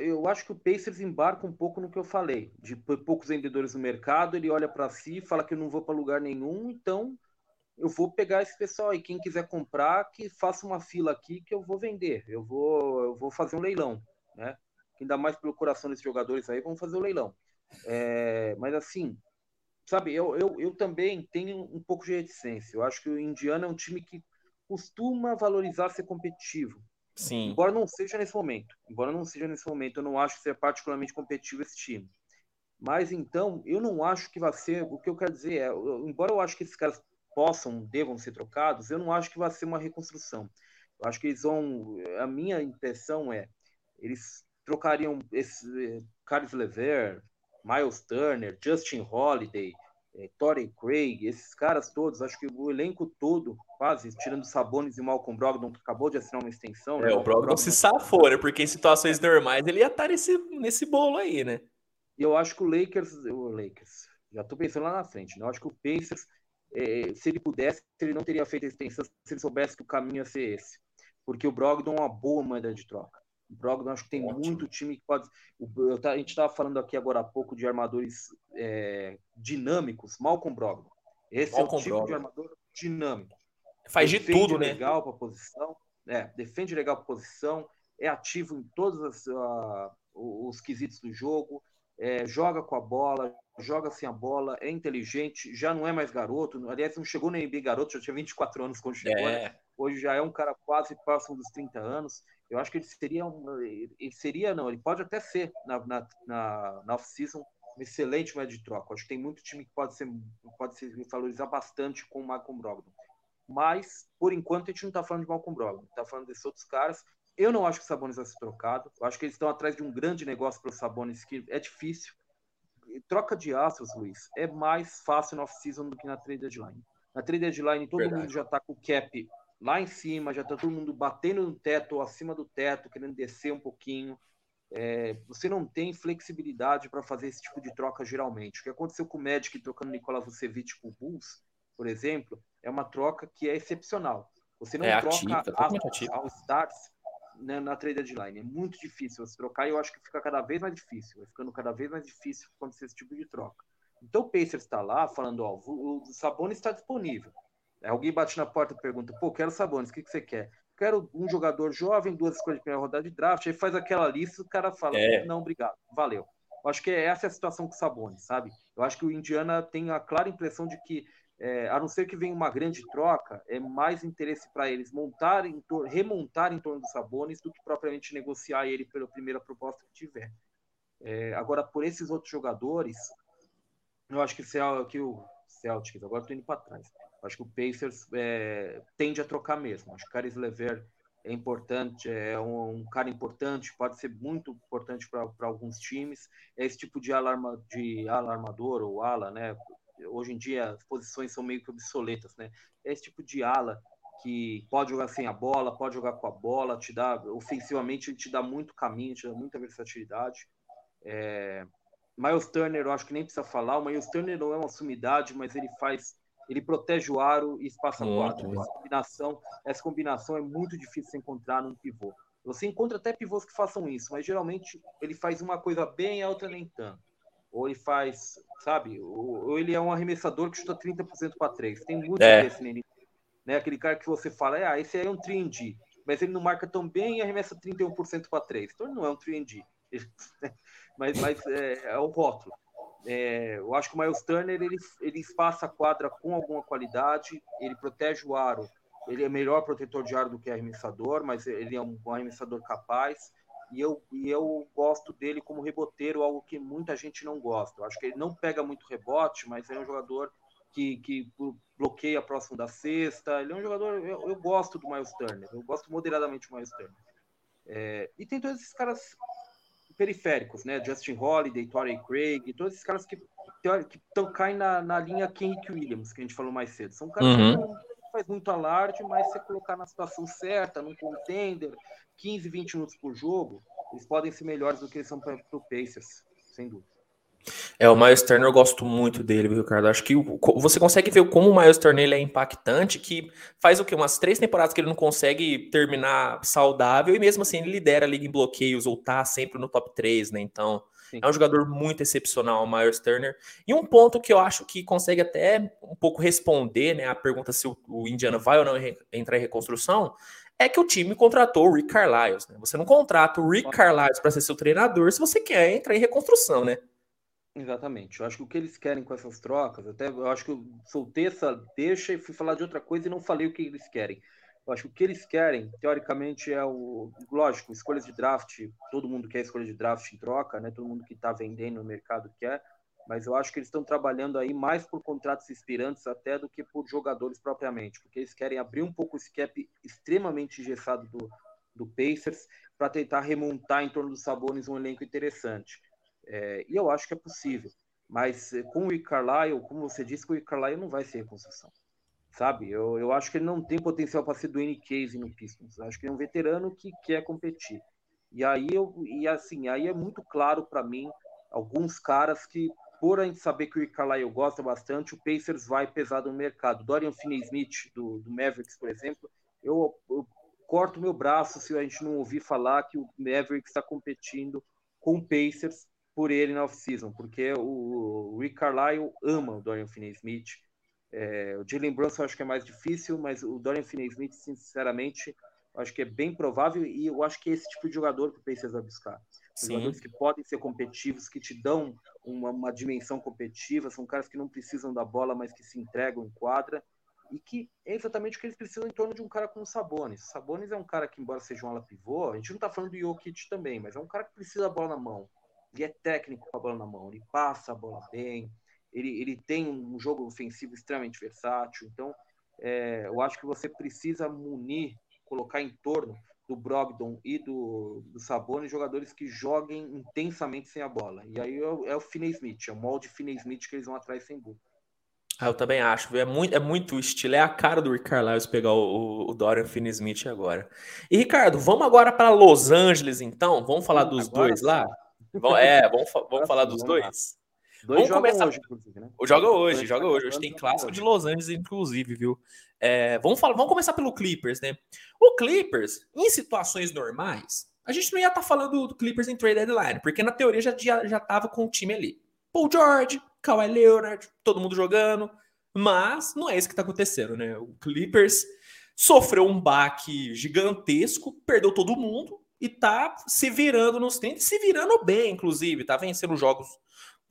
Eu acho que o Pacers embarca um pouco no que eu falei, de poucos vendedores no mercado, ele olha para si, fala que eu não vou para lugar nenhum, então eu vou pegar esse pessoal aí, quem quiser comprar, que faça uma fila aqui que eu vou vender, eu vou, eu vou fazer um leilão, né? Ainda mais pelo coração desses jogadores aí, vamos fazer o um leilão. É, mas assim, sabe, eu, eu, eu também tenho um pouco de reticência. Eu acho que o Indiana é um time que costuma valorizar ser competitivo. Sim. Embora não seja nesse momento. Embora não seja nesse momento, eu não acho que seja particularmente competitivo esse time. Mas então, eu não acho que vai ser. O que eu quero dizer é, eu, embora eu acho que esses caras possam, devam ser trocados, eu não acho que vai ser uma reconstrução. Eu acho que eles vão. A minha impressão é, eles trocariam esse eh, Carlos Lever, Miles Turner, Justin Holiday, é, Torrey Craig, esses caras todos, acho que o elenco todo, quase, tirando Sabonis e Malcolm Brogdon, que acabou de assinar uma extensão. É, né? o Brogdon, se safou, né? Porque em situações normais ele ia estar nesse, nesse bolo aí, né? E eu acho que o Lakers, o Lakers, já tô pensando lá na frente, né? Eu acho que o Pacers é, se ele pudesse, ele não teria feito a extensão se ele soubesse que o caminho ia ser esse. Porque o Brogdon é uma boa moeda de troca. O Brogdon acho que tem Ótimo. muito time que pode. O, a gente estava falando aqui agora há pouco de armadores é, dinâmicos, Malcolm Brogdon. Esse Malcolm é o tipo Brogdon. de armador dinâmico. Faz defende de tudo, né? legal para posição. É, defende legal para posição, é ativo em todos as, uh, os quesitos do jogo, é, joga com a bola, joga sem a bola, é inteligente, já não é mais garoto. Aliás, não chegou nem NBA garoto, já tinha 24 anos quando chegou. Né? É. hoje já é um cara quase próximo dos 30 anos. Eu acho que ele seria, um, ele seria não, ele pode até ser na, na, na, na off-season um excelente médio de troca. Acho que tem muito time que pode ser pode se valorizar bastante com o Malcolm Brogdon. Mas, por enquanto, a gente não está falando de Malcolm Brogdon, está falando desses outros caras. Eu não acho que o Sabonis vai ser trocado. Eu acho que eles estão atrás de um grande negócio para o Sabonis que é difícil. Troca de astros, Luiz, é mais fácil na off-season do que na trade deadline. Na trade deadline, todo Verdade. mundo já está com o cap lá em cima, já está todo mundo batendo no teto ou acima do teto, querendo descer um pouquinho. É, você não tem flexibilidade para fazer esse tipo de troca geralmente. O que aconteceu com o Magic trocando Nicola Vucevic com o Bulls, por exemplo, é uma troca que é excepcional. Você não é troca ativa, ao Stars né, na trade deadline. É muito difícil você trocar e eu acho que fica cada vez mais difícil. Vai ficando cada vez mais difícil acontecer esse tipo de troca. Então o Pacers está lá falando, ó, o, o Sabonis está disponível. Alguém bate na porta e pergunta, pô, quero Sabonis, o que, que você quer? Quero um jogador jovem, duas escolhas de primeira rodada de draft, aí faz aquela lista o cara fala, é. não, obrigado, valeu. Eu acho que essa é a situação com o Sabonis, sabe? Eu acho que o Indiana tem a clara impressão de que é, a não ser que venha uma grande troca, é mais interesse para eles montar em remontar em torno do Sabonis do que propriamente negociar ele pela primeira proposta que tiver. É, agora, por esses outros jogadores, eu acho que, que o Celtics, agora estou indo para trás, acho que o Pacers é, tende a trocar mesmo. Acho que o Caris Lever é importante, é um, um, cara importante, pode ser muito importante para alguns times. É esse tipo de, alarma, de alarmador ou ala, né? Hoje em dia as posições são meio que obsoletas, né? É esse tipo de ala que pode jogar sem a bola, pode jogar com a bola, te dá ofensivamente te dá muito caminho, te dá muita versatilidade. É... Miles Turner, eu acho que nem precisa falar. O Miles Turner não é uma sumidade, mas ele faz, ele protege o aro e espaça quatro. Essa combinação, essa combinação é muito difícil de encontrar num pivô. Você encontra até pivôs que façam isso, mas geralmente ele faz uma coisa bem e a outra nem tanto ou ele faz, sabe? Ou, ou ele é um arremessador que chuta 30% para três. Tem muito é. desse nele. Né? Aquele cara que você fala, ah, esse aí é um 3D, mas ele não marca tão bem e arremessa 31% para três. Então ele não é um 3D. *laughs* mas mas é, é o rótulo. É, eu acho que o Miles Turner ele, ele espaça a quadra com alguma qualidade, ele protege o aro. Ele é melhor protetor de aro do que arremessador, mas ele é um arremessador capaz e eu, e eu gosto dele como reboteiro, algo que muita gente não gosta. Eu acho que ele não pega muito rebote, mas é um jogador que, que bloqueia próximo da cesta. Ele é um jogador. Eu, eu gosto do Miles Turner, eu gosto moderadamente do Miles Turner. É, e tem todos esses caras periféricos, né? Justin Holiday, Torrey Craig, todos esses caras que, que tão, caem na, na linha Kenrick Williams, que a gente falou mais cedo. São caras uhum. que não faz muito alarde, mas se colocar na situação certa, num contender, 15, 20 minutos por jogo, eles podem ser melhores do que eles são para o Pacers, sem dúvida. É, o Miles Turner eu gosto muito dele, Ricardo. Acho que você consegue ver como o Miles Turner ele é impactante, que faz o que? Umas três temporadas que ele não consegue terminar saudável, e mesmo assim ele lidera a liga em bloqueios, ou tá sempre no top 3, né? Então, Sim. é um jogador muito excepcional, o Miles Turner. E um ponto que eu acho que consegue até um pouco responder, né? A pergunta se o, o Indiana vai ou não entrar em reconstrução, é que o time contratou o Rick Carlisle. Né? Você não contrata o Rick Carlisle para ser seu treinador se você quer entrar em reconstrução, né? Exatamente. Eu acho que o que eles querem com essas trocas, até eu acho que eu soltei essa deixa e fui falar de outra coisa e não falei o que eles querem. Eu acho que o que eles querem, teoricamente, é o. Lógico, escolhas de draft, todo mundo quer escolha de draft em troca, né? Todo mundo que está vendendo no mercado quer mas eu acho que eles estão trabalhando aí mais por contratos expirantes até do que por jogadores propriamente, porque eles querem abrir um pouco esse cap extremamente engessado do, do Pacers para tentar remontar em torno dos Sabonis um elenco interessante. É, e eu acho que é possível, mas eh, com o Rick como você disse, com o Rick não vai ser reconstrução. Sabe, eu, eu acho que ele não tem potencial para ser do Case no Pistons. Eu acho que ele é um veterano que quer competir. E aí eu e assim, aí é muito claro para mim alguns caras que por a gente saber que o Carlisle gosta bastante, o Pacers vai pesado no mercado. Dorian Finney-Smith, do, do, Mavericks, por exemplo, eu, eu, corto meu braço se a gente não ouvir falar que o Mavericks está competindo com o Pacers por ele na off-season, porque o, Rick Carlisle ama o Dorian Finney-Smith. É, o Jalen Brunson acho que é mais difícil, mas o Dorian Finney-Smith, sinceramente, acho que é bem provável e eu acho que é esse tipo de jogador que o Pacers vai buscar. Jogadores que podem ser competitivos, que te dão uma, uma, dimensão competitiva, são caras que não precisam da bola, mas que se entregam em quadra. e que é exatamente o que eles precisam em torno de um cara como o Sabonis. Sabonis é um cara que, embora seja um ala pivô, a gente não está falando do Jokic também, mas é um cara que precisa da bola na mão. Ele é técnico com a bola na mão, ele passa a bola bem, ele, ele tem um jogo ofensivo extremamente versátil. Então, é, eu acho que você precisa munir, colocar em torno do Brogdon e do, do Sabonis jogadores que joguem intensamente sem a bola. E aí é, o, é o Finney Smith, é o molde Finney Smith que eles vão atrás sem dúvida. Ah, eu também acho, é muito, é muito estilo, é a cara do Rick Carlisle pegar o, o Dorian Finney-Smith agora. E Ricardo, vamos agora para Los Angeles então? Vamos falar dos agora dois sim. lá? É, vamos, vamos falar dos dois? Dois vamos começar... hoje, inclusive, né? Joga hoje, joga hoje. Hoje tem clássico de Los Angeles, inclusive, viu? É, vamos, falar, vamos começar pelo Clippers, né? O Clippers, em situações normais, a gente não ia estar tá falando do Clippers em trade deadline, porque na teoria já, já, já tava com o time ali. Paul George, Kawhi Leonard, todo mundo jogando. Mas não é isso que está acontecendo, né? O Clippers sofreu um baque gigantesco, perdeu todo mundo e tá se virando nos tentes, se virando bem, inclusive. Tá vencendo jogos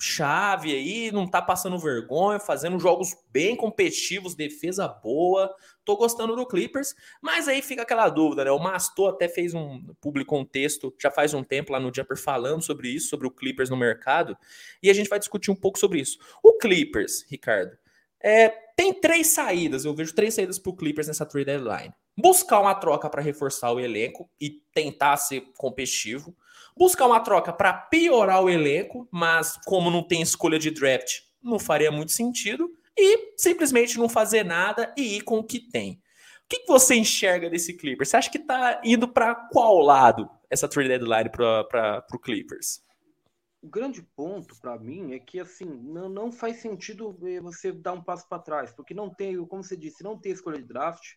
chave aí, não tá passando vergonha, fazendo jogos bem competitivos, defesa boa. Tô gostando do Clippers, mas aí fica aquela dúvida, né? O Mastor até fez um publicou um texto já faz um tempo lá no Jumper falando sobre isso, sobre o Clippers no mercado, e a gente vai discutir um pouco sobre isso. O Clippers, Ricardo, é, tem três saídas, eu vejo três saídas para o Clippers nessa trade deadline. Buscar uma troca para reforçar o elenco e tentar ser competitivo buscar uma troca para piorar o elenco, mas como não tem escolha de draft, não faria muito sentido, e simplesmente não fazer nada e ir com o que tem. O que, você enxerga desse Clippers? Você acha que está indo para qual lado essa trade deadline para o Clippers? O grande ponto para mim é que assim não, não faz sentido você dar um passo para trás, porque não tem, como você disse, não tem escolha de draft,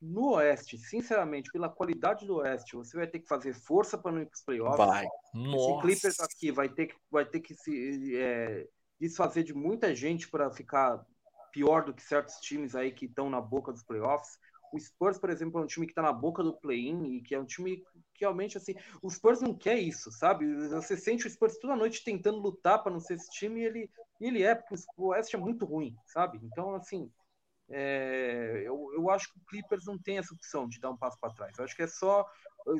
no Oeste, sinceramente, pela qualidade do Oeste, você vai ter que fazer força para não ir para os playoffs. Vai. Nossa. Esse Clippers aqui vai ter que, vai ter que se é, desfazer de muita gente para ficar pior do que certos times aí que estão na boca dos playoffs. O Spurs, por exemplo, é um time que está na boca do play-in e que é um time que realmente, assim, o Spurs não quer isso, sabe? Você sente o Spurs toda noite tentando lutar para não ser esse time e ele, ele é, porque o Oeste é muito ruim, sabe? Então, assim, é, eu, eu acho que o Clippers não tem essa opção de dar um passo para trás. Eu acho que é só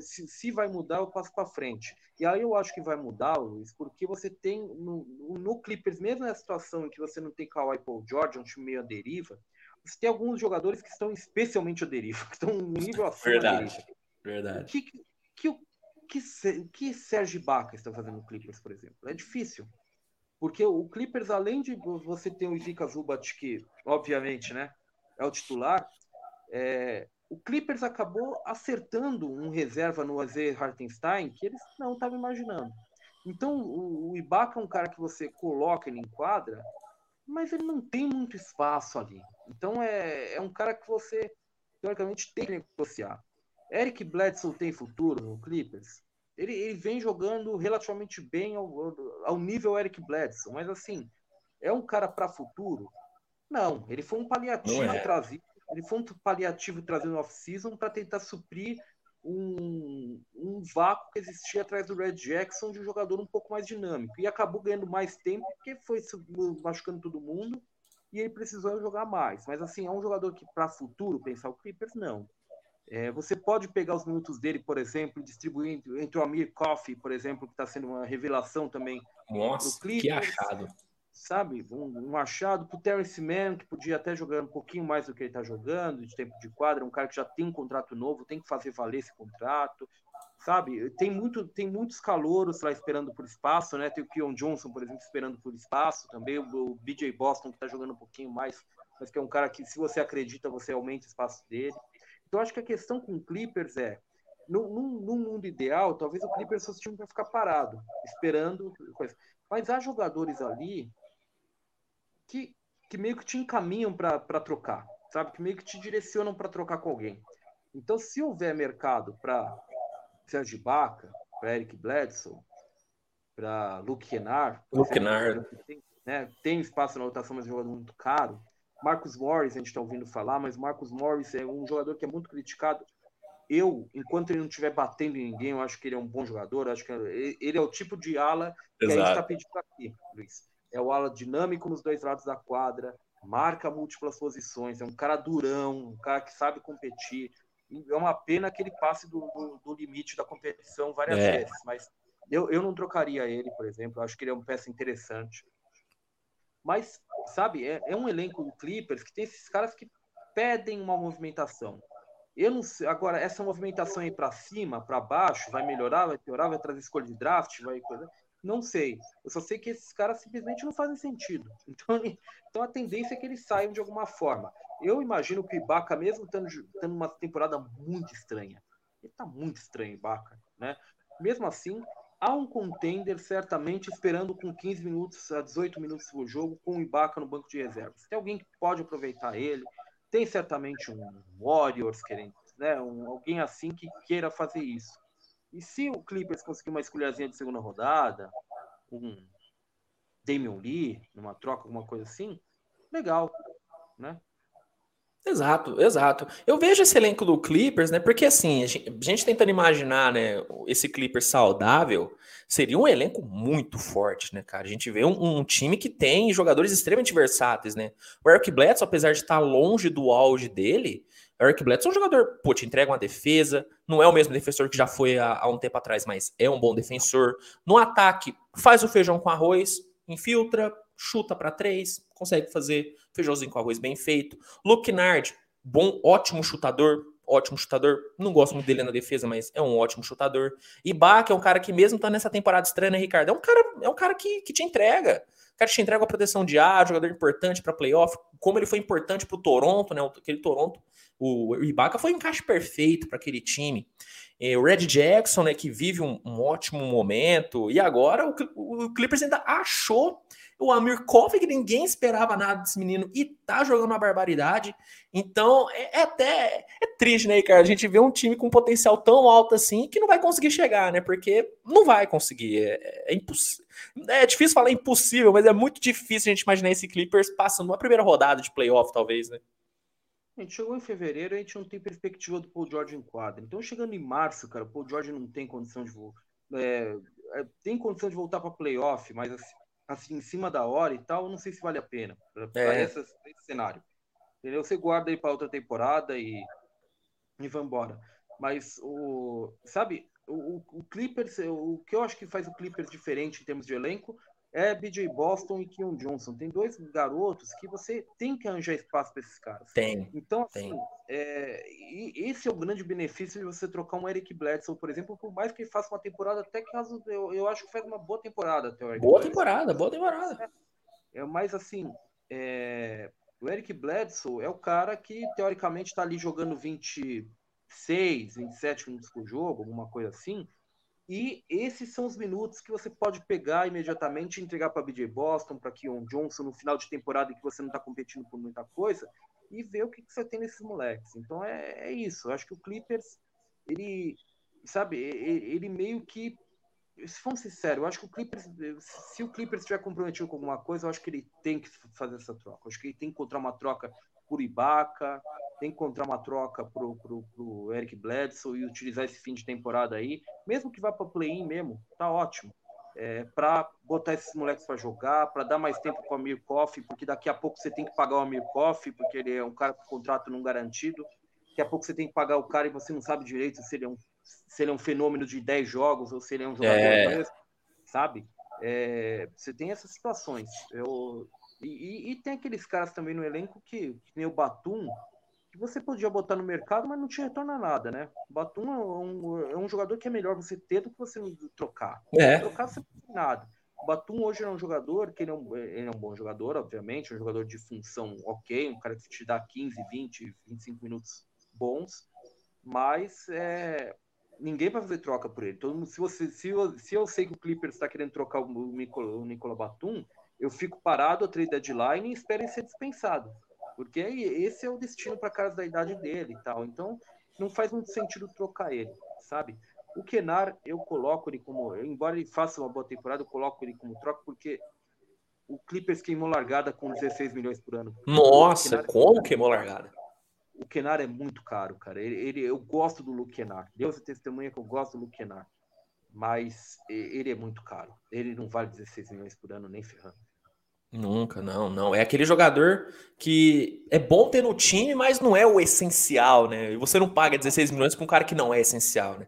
se, se vai mudar, eu passo para frente. E aí eu acho que vai mudar, Luiz, porque você tem no, no Clippers, mesmo na situação em que você não tem Kawhi Paul George, um time meio à deriva, você tem alguns jogadores que estão especialmente à deriva, *laughs* que estão um nível acima Verdade. Verdade. O que, que, que, que, que Sérgio Baca está fazendo no Clippers, por exemplo? É difícil. Porque o Clippers, além de você ter o Ivica Zubat, que, obviamente, né, é o titular, é, o Clippers acabou acertando um reserva no Aze Hartenstein que eles não estavam imaginando. Então, o, o Ibaka é um cara que você coloca ele em quadra, mas ele não tem muito espaço ali. Então, é, é um cara que você, teoricamente, tem que negociar. Eric Bledsoe tem futuro no Clippers? Ele, ele vem jogando relativamente bem ao, ao nível Eric Bledsoe, mas assim, é um cara para futuro? Não, ele foi um paliativo é. trazido, ele foi um paliativo trazido no off-season para tentar suprir um, um vácuo que existia atrás do Red Jackson de um jogador um pouco mais dinâmico. E acabou ganhando mais tempo porque foi machucando todo mundo e ele precisou jogar mais. Mas assim, é um jogador que para futuro pensar o Clippers não. É, você pode pegar os minutos dele, por exemplo, distribuir entre o Amir Coffey, por exemplo, que está sendo uma revelação também. Nossa, que achado sabe? Um, um achado pro Terence Mann, que podia até jogar um pouquinho mais do que ele está jogando, de tempo de quadra, um cara que já tem um contrato novo, tem que fazer valer esse contrato, sabe? Tem, muito, tem muitos calouros lá esperando por espaço, né? Tem o Keon Johnson, por exemplo, esperando por espaço, também o, o BJ Boston, que está jogando um pouquinho mais, mas que é um cara que, se você acredita, você aumenta o espaço dele. Então, acho que a questão com o Clippers é, num, mundo ideal, talvez o Clippers fosse time para ficar parado, esperando coisa. Mas há jogadores ali que, que meio que te encaminham para trocar, sabe? Que meio que te direcionam para trocar com alguém. Então, se houver mercado para Sérgio Baca, para Eric Bledsoe, para Luke Kennard, Luke Kennard. Tem, né, tem espaço na rotação, mas é um jogador muito caro. Marcos Morris, a gente está ouvindo falar, mas Marcos Morris é um jogador que é muito criticado. Eu, enquanto ele não estiver batendo em ninguém, eu acho que ele é um bom jogador. Acho que ele é o tipo de ala que Exato. a gente está pedindo aqui, Luiz é o ala dinâmico nos dois lados da quadra, marca múltiplas posições, é um cara durão, um cara que sabe competir. É uma pena que ele passe do, do, do limite da competição várias é. vezes, mas eu, eu não trocaria ele, por exemplo. Eu acho que ele é uma peça interessante. Mas, sabe, é, é um elenco do Clippers que tem esses caras que pedem uma movimentação. Eu não sei, agora, essa movimentação aí para cima, para baixo, vai melhorar, vai piorar, vai trazer escolha de draft, vai coisa. Não sei. Eu só sei que esses caras simplesmente não fazem sentido. *laughs* Então, então a tendência é que eles saiam de alguma forma. Eu imagino que o Ibaka, mesmo tendo, tendo uma temporada muito estranha, ele tá muito estranho, Ibaka, né? Mesmo assim, há um contender certamente esperando com 15 minutos a 18 minutos do jogo com o Ibaka no banco de reservas. Tem alguém que pode aproveitar ele, tem certamente um Warriors querendo, né? Um, alguém assim que queira fazer isso. E se o Clippers conseguir uma escolhazinha de segunda rodada, um Damian Lee, numa troca, alguma coisa assim, legal, né? Exato, exato. Eu vejo esse elenco do Clippers, né? Porque assim, a gente, a gente, tentando imaginar, né, esse Clippers saudável, seria um elenco muito forte, né, cara? A gente vê um, um time que tem jogadores extremamente versáteis, né? O Eric Bledsoe, apesar de estar longe do auge dele, Eric Bledsoe é um jogador, pô, te entrega uma defesa, não é o mesmo defensor que já foi há, há um tempo atrás, mas é um bom defensor. No ataque, faz o feijão com arroz, infiltra, chuta para três, consegue fazer feijãozinho com arroz bem feito. Luke Nard, bom, ótimo chutador, ótimo chutador. Não gosto muito dele na defesa, mas é um ótimo chutador. E é um cara que mesmo tá nessa temporada estranha, né, Ricardo? É um cara, é um cara que, que te entrega cara te entrega a proteção de ar, jogador importante para playoff, como ele foi importante para o Toronto, né? Aquele Toronto, o Ibaka foi um encaixe perfeito para aquele time. E o Red Jackson, né, que vive um, um ótimo momento, e agora o, o, Clippers ainda achou o Amir Kofi, que ninguém esperava nada desse menino, e tá jogando uma barbaridade. Então, é, é, até é triste, né, cara? A gente vê um time com potencial tão alto assim que não vai conseguir chegar, né? Porque não vai conseguir. É, é impossível. É difícil falar impossível, mas é muito difícil a gente imaginar esse Clippers passando uma primeira rodada de playoff, talvez, né? A gente chegou em fevereiro e a gente não tem perspectiva do Paul George em quadra. Então, chegando em março, cara, o Paul George não tem condição de. É, é, tem condição de voltar para playoff, mas assim, assim, em cima da hora e tal, não sei se vale a pena para é. esse cenário. Entendeu? Você guarda aí para outra temporada e, e vai embora. Mas o. Sabe, o, o Clippers, o que eu acho que faz o Clippers diferente em termos de elenco é BJ Boston e Keon Johnson. Tem dois garotos que você tem que arranjar espaço para esses caras. Tem. Então, assim, tem. É, esse é o grande benefício de você trocar um Eric Bledsoe, por exemplo, por mais que ele faça uma temporada, até que eu, eu acho que faz uma boa temporada até o Eric Boa Bledsoe. temporada, boa temporada. É, é mas assim, é, o Eric Bledsoe é o cara que teoricamente está ali jogando 26, 27 minutos por jogo, alguma coisa assim e esses são os minutos que você pode pegar imediatamente e entregar para BJ Boston, para Keon Johnson no final de temporada em que você não está competindo por muita coisa e ver o que, que você tem nesses moleques. Então é, é, isso. Eu acho que o Clippers, ele, sabe, ele meio que. Se for sincero, eu acho que o Clippers, se o Clippers estiver comprometido com alguma coisa, eu acho que ele tem que fazer essa troca. Eu acho que ele tem que encontrar uma troca por Ibaka, tem que encontrar uma troca pro, pro, pro Eric Bledsoe e utilizar esse fim de temporada aí, mesmo que vá para play-in mesmo, tá ótimo. É, para botar esses moleques para jogar, para dar mais tempo com o Amir Koff, porque daqui a pouco você tem que pagar o Amir Koff, porque ele é um cara com contrato não garantido. Daqui a pouco você tem que pagar o cara e você não sabe direito se ele é um, se ele é um fenômeno de 10 jogos ou se ele é um jogador, é... sabe? É, você tem essas situações. Eu, e, e, tem aqueles caras também no elenco que, que nem o Batum, que você podia botar no mercado, mas não te retorna nada, né? Batum é um, é um jogador que é melhor você ter do que você trocar. É. Trocar você não tem nada. O Batum hoje é um jogador que ele é um, ele é um bom jogador, obviamente, um jogador de função ok, um cara que te dá 15, 20, 25 minutos bons, mas é, ninguém vai fazer troca por ele. Todo mundo, se, você, se, eu, se eu sei que o Clippers está querendo trocar o Nicola, o Nicola Batum, eu fico parado a trade deadline e espero ser dispensado. Porque esse é o destino para caras da idade dele e tal. Então, não faz muito sentido trocar ele, sabe? O Kenar, eu coloco ele como. Embora ele faça uma boa temporada, eu coloco ele como troca, porque o Clippers queimou largada com 16 milhões por ano. Nossa, Kenar, como queimou largada? O Kenar é muito caro, cara. Ele, ele, eu gosto do Luke Kenar. Deus é testemunha que eu gosto do Luke Kenar. Mas ele é muito caro. Ele não vale 16 milhões por ano, nem ferrando. Nunca, não, não. É aquele jogador que é bom ter no time, mas não é o essencial, né? E você não paga 16 milhões para um cara que não é essencial, né?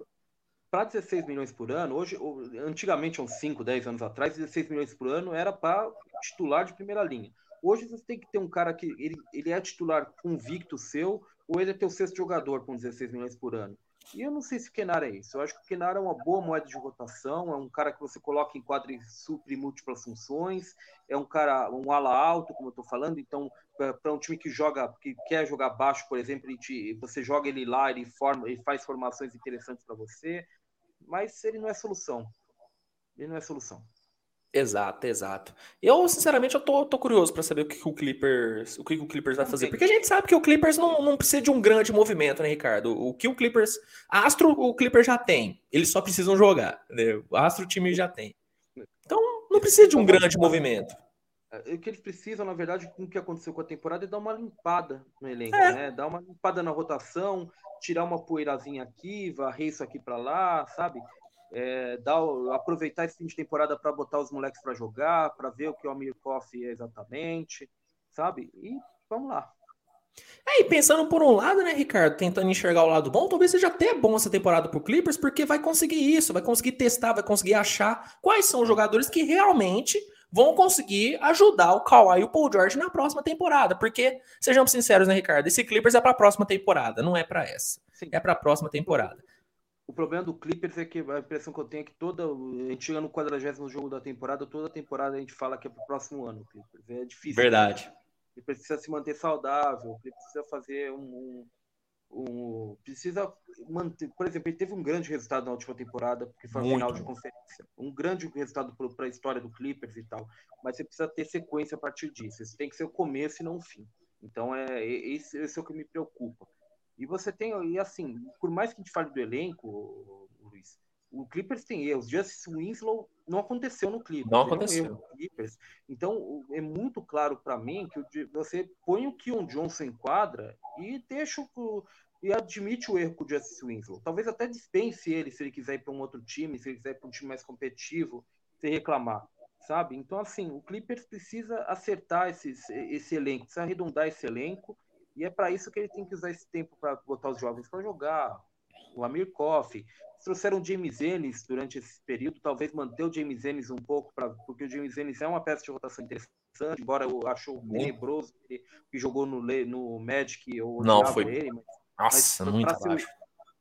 Para 16 milhões por ano, hoje, antigamente, uns 5, 10 anos atrás, 16 milhões por ano era para titular de primeira linha. Hoje você tem que ter um cara que ele, ele é titular convicto seu, ou ele é teu sexto jogador com 16 milhões por ano. E eu não sei se o Kenar é isso. Eu acho que o Kenar é uma boa moeda de rotação, é um cara que você coloca em quadro e supre múltiplas funções, é um cara, um ala alto, como eu estou falando, então para um time que joga, que quer jogar baixo, por exemplo, te, você joga ele lá, ele forma, ele faz formações interessantes para você, mas ele não é solução. Ele não é solução. Exato, exato. Eu, sinceramente, eu tô, tô curioso para saber o que, que, o Clippers, o que, que o Clippers vai fazer, porque a gente sabe que o Clippers não, não precisa de um grande movimento, né, Ricardo? O que o Clippers, Astro, o Clippers já tem. Eles só precisam jogar, né? O Astro o time já tem. Então, não precisa de um grande movimento. É, o que eles precisam, na verdade, com o que aconteceu com a temporada é dar uma limpada no elenco, é. né? Dar uma limpada na rotação, tirar uma poeirazinha aqui, varrer isso aqui para lá, sabe? É, dar, aproveitar esse fim de temporada para botar os moleques para jogar, para ver o que o Amir Koff é exatamente, sabe? E vamos lá. É, e pensando por um lado, né, Ricardo, tentando enxergar o lado bom, talvez seja até bom essa temporada pro Clippers, porque vai conseguir isso, vai conseguir testar, vai conseguir achar quais são os jogadores que realmente vão conseguir ajudar o Kawhi e o Paul George na próxima temporada, porque, sejamos sinceros, né, Ricardo, esse Clippers é para a próxima temporada, não é para essa. Sim. É para a próxima temporada. O problema do Clippers é que a impressão que eu tenho é que toda. A gente chega no 40 jogo da temporada, toda temporada a gente fala que é pro próximo ano. Clippers. É difícil. Verdade. Ele precisa se manter saudável, ele precisa fazer um, um, um, Precisa manter. Por exemplo, ele teve um grande resultado na última temporada, porque foi a final de conferência. Um grande resultado para a história do Clippers e tal. Mas você precisa ter sequência a partir disso. Isso tem que ser o começo e não o fim. Então, é, esse, esse é o que me preocupa. E você tem, e assim, por mais que a gente fale do elenco, Luiz, o Clippers tem erros. Justice Winslow não aconteceu no Clippers. Não aconteceu. Um Clippers. Então, é muito claro para mim que você põe o Keon Johnson em quadra e deixa o e admite o erro com o Justice Winslow. Talvez até dispense ele se ele quiser ir para um outro time, se ele quiser ir para um time mais competitivo, sem reclamar, sabe? Então, assim, o Clippers precisa acertar esse, esse elenco, precisa arredondar esse elenco e é para isso que ele tem que usar esse tempo para botar os jovens para jogar. O Amir Koff. Trouxeram o James Ennis durante esse período, talvez manter o James Ennis um pouco, pra, porque o James Ennis é uma peça de rotação interessante, embora eu acho tenebroso que, que jogou no, no Magic, eu não foi ele, mas, Nossa, mas muito. Ser,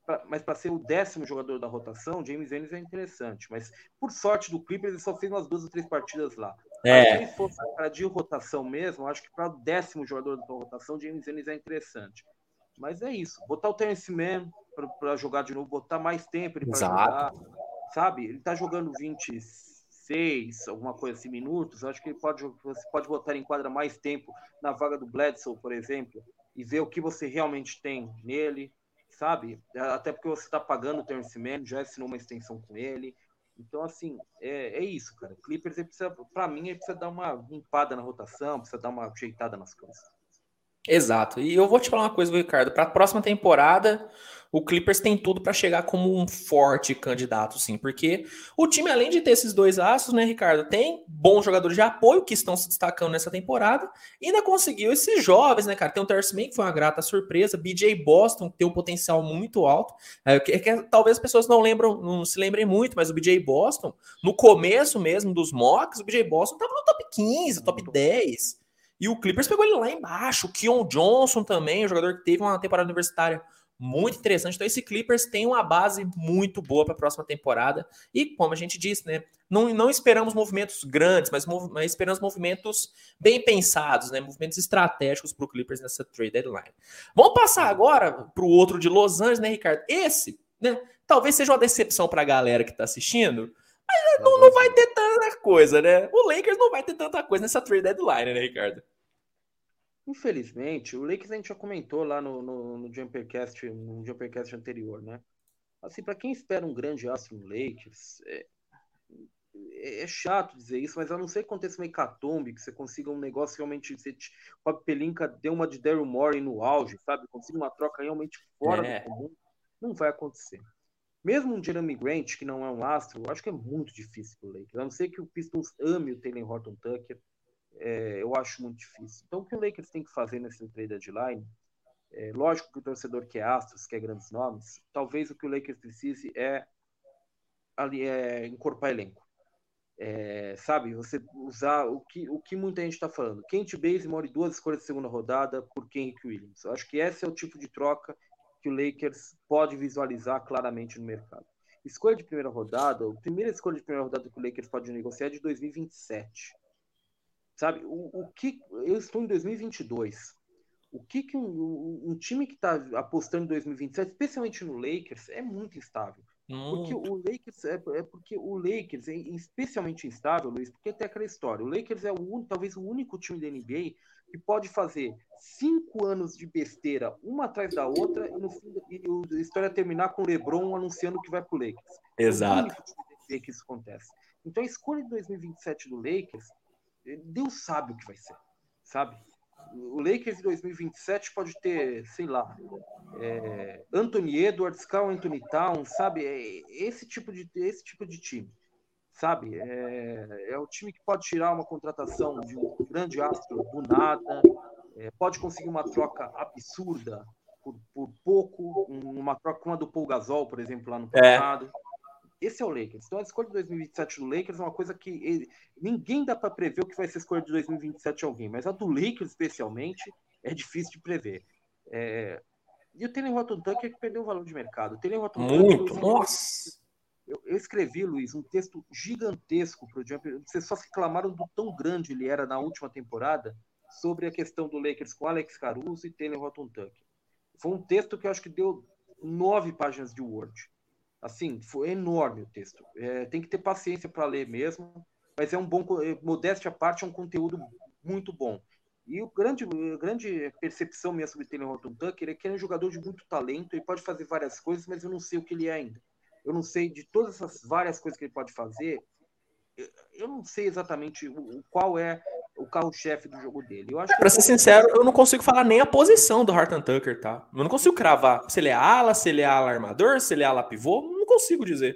pra, mas para ser o décimo jogador da rotação, James Ennis é interessante. Mas por sorte do Clippers, ele só fez umas duas ou três partidas lá. É. Se fosse para de rotação mesmo, acho que para o décimo jogador da rotação, James Ennis é interessante. Mas é isso. Botar o Terence Mann para jogar de novo, botar mais tempo ele para jogar. Sabe? Ele está jogando 26, alguma coisa assim, minutos. Acho que ele pode, você pode botar em quadra mais tempo na vaga do Bledsoe, por exemplo, e ver o que você realmente tem nele sabe? Até porque você está pagando o Terence Mann, já assinou uma extensão com ele. Então, assim, é, é isso, cara. Clippers, precisa, para mim, ele precisa dar uma limpada na rotação, precisa dar uma ajeitada nas coisas. Exato. E eu vou te falar uma coisa, Ricardo. Para a próxima temporada, o Clippers tem tudo para chegar como um forte candidato, sim, porque o time, além de ter esses dois astros, né, Ricardo, tem bons jogadores de apoio que estão se destacando nessa temporada e ainda conseguiu esses jovens, né, cara? Tem o Terce May, que foi uma grata surpresa, BJ Boston, que tem um potencial muito alto, é, que, que, talvez as pessoas não lembram, não se lembrem muito, mas o BJ Boston, no começo mesmo dos mocks, o BJ Boston estava no top 15, top 10. E o Clippers pegou ele lá embaixo. O Keon Johnson também, o jogador que teve uma temporada universitária muito interessante. Então, esse Clippers tem uma base muito boa para a próxima temporada. E, como a gente disse, né? Não, não esperamos movimentos grandes, mas, mas esperamos movimentos bem pensados, né? Movimentos estratégicos para o Clippers nessa trade deadline. Vamos passar agora para o outro de Los Angeles, né, Ricardo? Esse, né? Talvez seja uma decepção para a galera que está assistindo. Mas não, não vai ter tanta coisa, né? O Lakers não vai ter tanta coisa nessa trade deadline, né, Ricardo? Infelizmente, o Lakers a gente já comentou lá no, no, no Jumpercast, no Jumpercast anterior, né? Assim, para quem espera um grande astro no Lakers, é, é, é, chato dizer isso, mas a não ser que aconteça uma hecatombe, que você consiga um negócio realmente. Você, o Pelinka deu uma de Daryl Morey no auge, sabe? Consiga uma troca realmente fora é. do comum, não vai acontecer. Mesmo um Jeremy Grant, que não é um astro, acho que é muito difícil pro Lakers. A não ser que o Pistons ame o Taylor Horton Tucker, é, eu acho muito difícil. Então, o que o Lakers tem que fazer nesse trade deadline, é, lógico que o torcedor quer astros, quer grandes nomes, talvez o que o Lakers precise é, ali, é encorpar elenco. É, sabe, você usar o que, o que muita gente está falando. Kent Bazemore e duas escolhas de segunda rodada por Kenrick Williams. Eu acho que esse é o tipo de troca que o Lakers pode visualizar claramente no mercado. Escolha de primeira rodada, a primeira escolha de primeira rodada que o Lakers pode negociar é de 2027. Sabe, o, o que eu estou em 2022. O que, que um, um time que está apostando em 2027, especialmente no Lakers, é muito instável. Porque o Lakers é, é, porque o Lakers é especialmente instável, Luiz, porque tem aquela história. O Lakers é o talvez o único time da NBA que pode fazer cinco anos de besteira, uma atrás da outra, e no fim e a história terminar com o LeBron anunciando que vai pro Lakers. Exato. É o único time da NBA que isso acontece. Então a escolha de 2027 do Lakers, Deus sabe o que vai ser, sabe? o Lakers em 2027 pode ter, sei lá, é, Anthony Edwards, Carl Anthony Towns, sabe? É esse tipo de esse tipo de time, sabe? É, é o time que pode tirar uma contratação de um grande astro do nada, é, pode conseguir uma troca absurda por, por pouco, uma troca como a do Paul Gasol, por exemplo, lá no é. Esse é o Lakers. Então a escolha de 2027 do Lakers é uma coisa que ele, ninguém dá para prever o que vai ser a escolha de 2027 de alguém, mas a do Lakers especialmente é difícil de prever. É... E o Taylor Rotten Tucker que perdeu o valor de mercado. O Taylor Rotten Muito, nossa! Eu, eu, escrevi, Luiz, um texto gigantesco para o Jumper. Vocês só reclamaram do tão grande ele era na última temporada sobre a questão do Lakers com Alex Caruso e Taylor Rotten Tucker. Foi um texto que eu acho que deu nove páginas de Word. Assim, foi enorme o texto. É, tem que ter paciência para ler mesmo, mas é um bom, é, modéstia à parte, é um conteúdo muito bom. E o grande, grande percepção minha sobre Taylor Horton Tucker é que ele é um jogador de muito talento, ele pode fazer várias coisas, mas eu não sei o que ele é ainda. Eu não sei de todas essas várias coisas que ele pode fazer, eu não sei exatamente o, qual é o carro-chefe do jogo dele. É, para ser sincero, eu não consigo falar nem a posição do Harton Tucker, tá? Eu não consigo cravar se ele é ala, se ele é ala armador, se ele é ala pivô, não consigo dizer.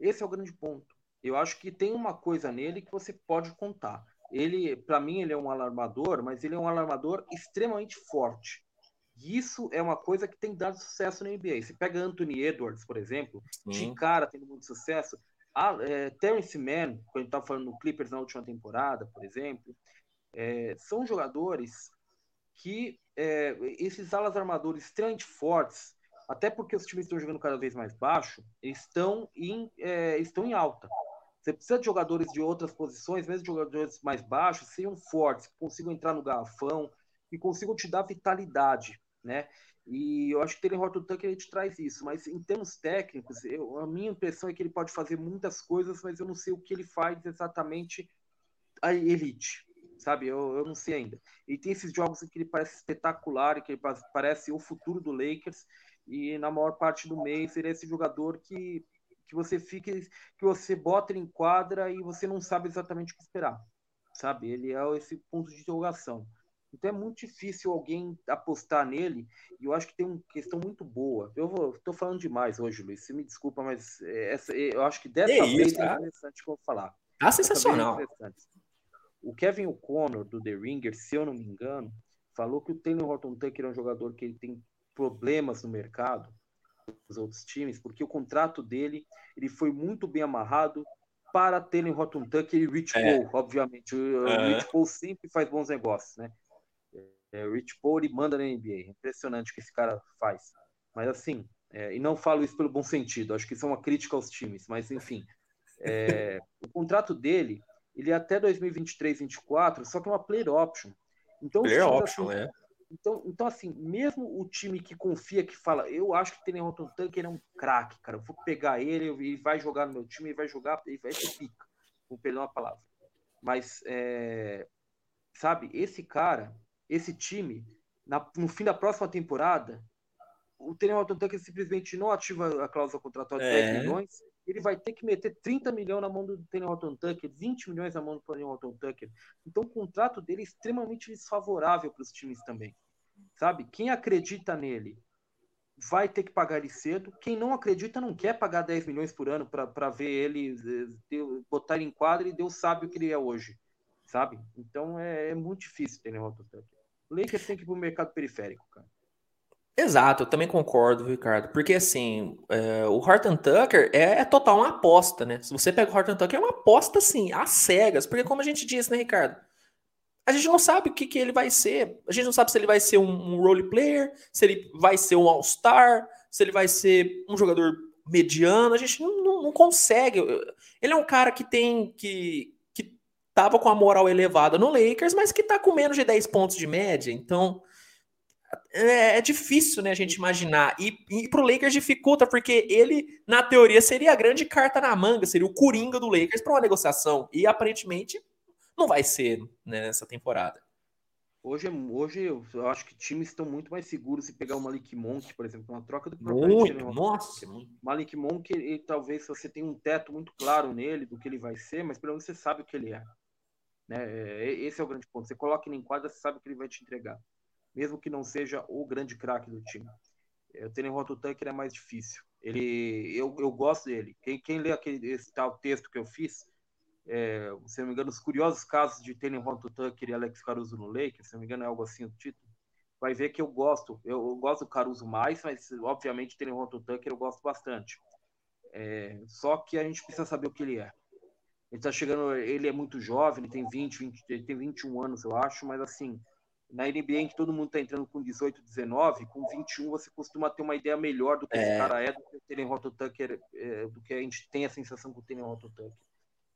Esse é o grande ponto. Eu acho que tem uma coisa nele que você pode contar. Ele, para mim, ele é um alarmador, mas ele é um alarmador extremamente forte. E isso é uma coisa que tem dado sucesso na NBA. Você pega Anthony Edwards, por exemplo, Sim. de cara tendo muito sucesso. É, Terence Mann, quando estava falando no Clippers na última temporada, por exemplo, é, são jogadores que é, esses alas armadores extremamente fortes, até porque os times estão jogando cada vez mais baixo, estão em, é, estão em alta. Você precisa de jogadores de outras posições, mesmo jogadores mais baixos, sejam fortes, que consigam entrar no garrafão, que consigam te dar vitalidade, né? E eu acho que o Taylor Horton Tucker te traz isso, mas em termos técnicos, eu, a minha impressão é que ele pode fazer muitas coisas, mas eu não sei o que ele faz exatamente a elite, sabe? Eu, eu não sei ainda. E tem esses jogos em que ele parece espetacular, que ele parece o futuro do Lakers, e na maior parte do mês ele é esse jogador que, que você fica, que você bota ele em quadra e você não sabe exatamente o que esperar, sabe? Ele é esse ponto de interrogação. Então é muito difícil alguém apostar nele, e eu acho que tem uma questão muito boa. Eu estou falando demais hoje, Luiz, você me desculpa, mas é, essa, é, eu acho que dessa que vez isso, é interessante que eu vou falar. Ah, sensacional. É o Kevin O'Connor, do The Ringer, se eu não me engano, falou que o Taylor Horton Tucker é um jogador que ele tem problemas no mercado, os outros times, porque o contrato dele ele foi muito bem amarrado para Taylor Horton Tucker e Rich é. Paul, obviamente. O, uhum. Rich Paul sempre faz bons negócios, né? É, Rich Paul ele manda na NBA. É impressionante o que esse cara faz. Mas assim, é, e não falo isso pelo bom sentido, acho que isso é uma crítica aos times, mas enfim. É, *laughs* o contrato dele, ele é até 2023, 2024, só que é uma player option. Então, player option, assim, é. Então, então, assim, mesmo o time que confia, que fala, eu acho que o Taylor Horton Tucker é um craque, cara, eu vou pegar ele, ele vai jogar no meu time, ele vai jogar, ele vai ser pica, com perdão a palavra. Mas, é, sabe, esse cara, esse time, na, no fim da próxima temporada, o Taylor Tucker simplesmente não ativa a cláusula contratual de é. 10 milhões, ele vai ter que meter 30 milhões na mão do Taylor Tucker, 20 milhões na mão do Taylor Tucker. Então o contrato dele é extremamente desfavorável para os times também. Sabe? Quem acredita nele vai ter que pagar ele cedo. Quem não acredita não quer pagar 10 milhões por ano para ver ele, eh, botar ele em quadro e Deus sabe o que ele é hoje sabe? Então é, é muito difícil ter Horton Tucker. O Lakers tem que ir pro mercado periférico, cara. Exato, eu também concordo, Ricardo. Porque assim, é, o Horton Tucker é, é, total uma aposta, né? Se você pega o Horton Tucker, é uma aposta, assim, às cegas. Porque, como a gente disse, né, Ricardo? A gente não sabe o que, que ele vai ser. A gente não sabe se ele vai ser um, um role player, se ele vai ser um All-Star, se ele vai ser um jogador mediano. A gente não, não, não consegue. Ele é um cara que tem. que, que tava com a moral elevada no Lakers, mas que tá com menos de 10 pontos de média. Então é, é, difícil, né, a gente imaginar. E, e pro Lakers dificulta, porque ele, na teoria, seria a grande carta na manga, seria o coringa do Lakers para uma negociação. E aparentemente não vai ser né, nessa temporada. Hoje, hoje eu acho que times estão muito mais seguros se pegar o Malik Monk, por exemplo, uma troca do muito, nossa. Malik Monk, ele, talvez você tenha um teto muito claro nele do que ele vai ser, mas pelo menos você sabe o que ele é. Né? É, esse é o grande ponto. Você coloca ele em quadra, você sabe que ele vai te entregar mesmo que não seja o grande craque do time. É, o Tenen Rototanker é mais difícil. Ele, eu, eu gosto dele. Quem, quem lê aquele, esse tal texto que eu fiz, é, se não me engano, os curiosos casos de Tenen Rototanker e Alex Caruso no Lakers, se não me engano é algo assim o título, vai ver que eu gosto. Eu, eu gosto do Caruso mais, mas obviamente Tenen Rototanker eu gosto bastante. É, só que a gente precisa saber o que ele é. Ele tá chegando, ele é muito jovem, ele tem 20, 20 ele tem 21 anos, eu acho, mas assim, na NBA em que todo mundo está entrando com 18, 19, com 21 você costuma ter uma ideia melhor do que é. esse cara é, do que o Tenen Rototucker, é, do que a gente tem a sensação com o Tenen Rototucker.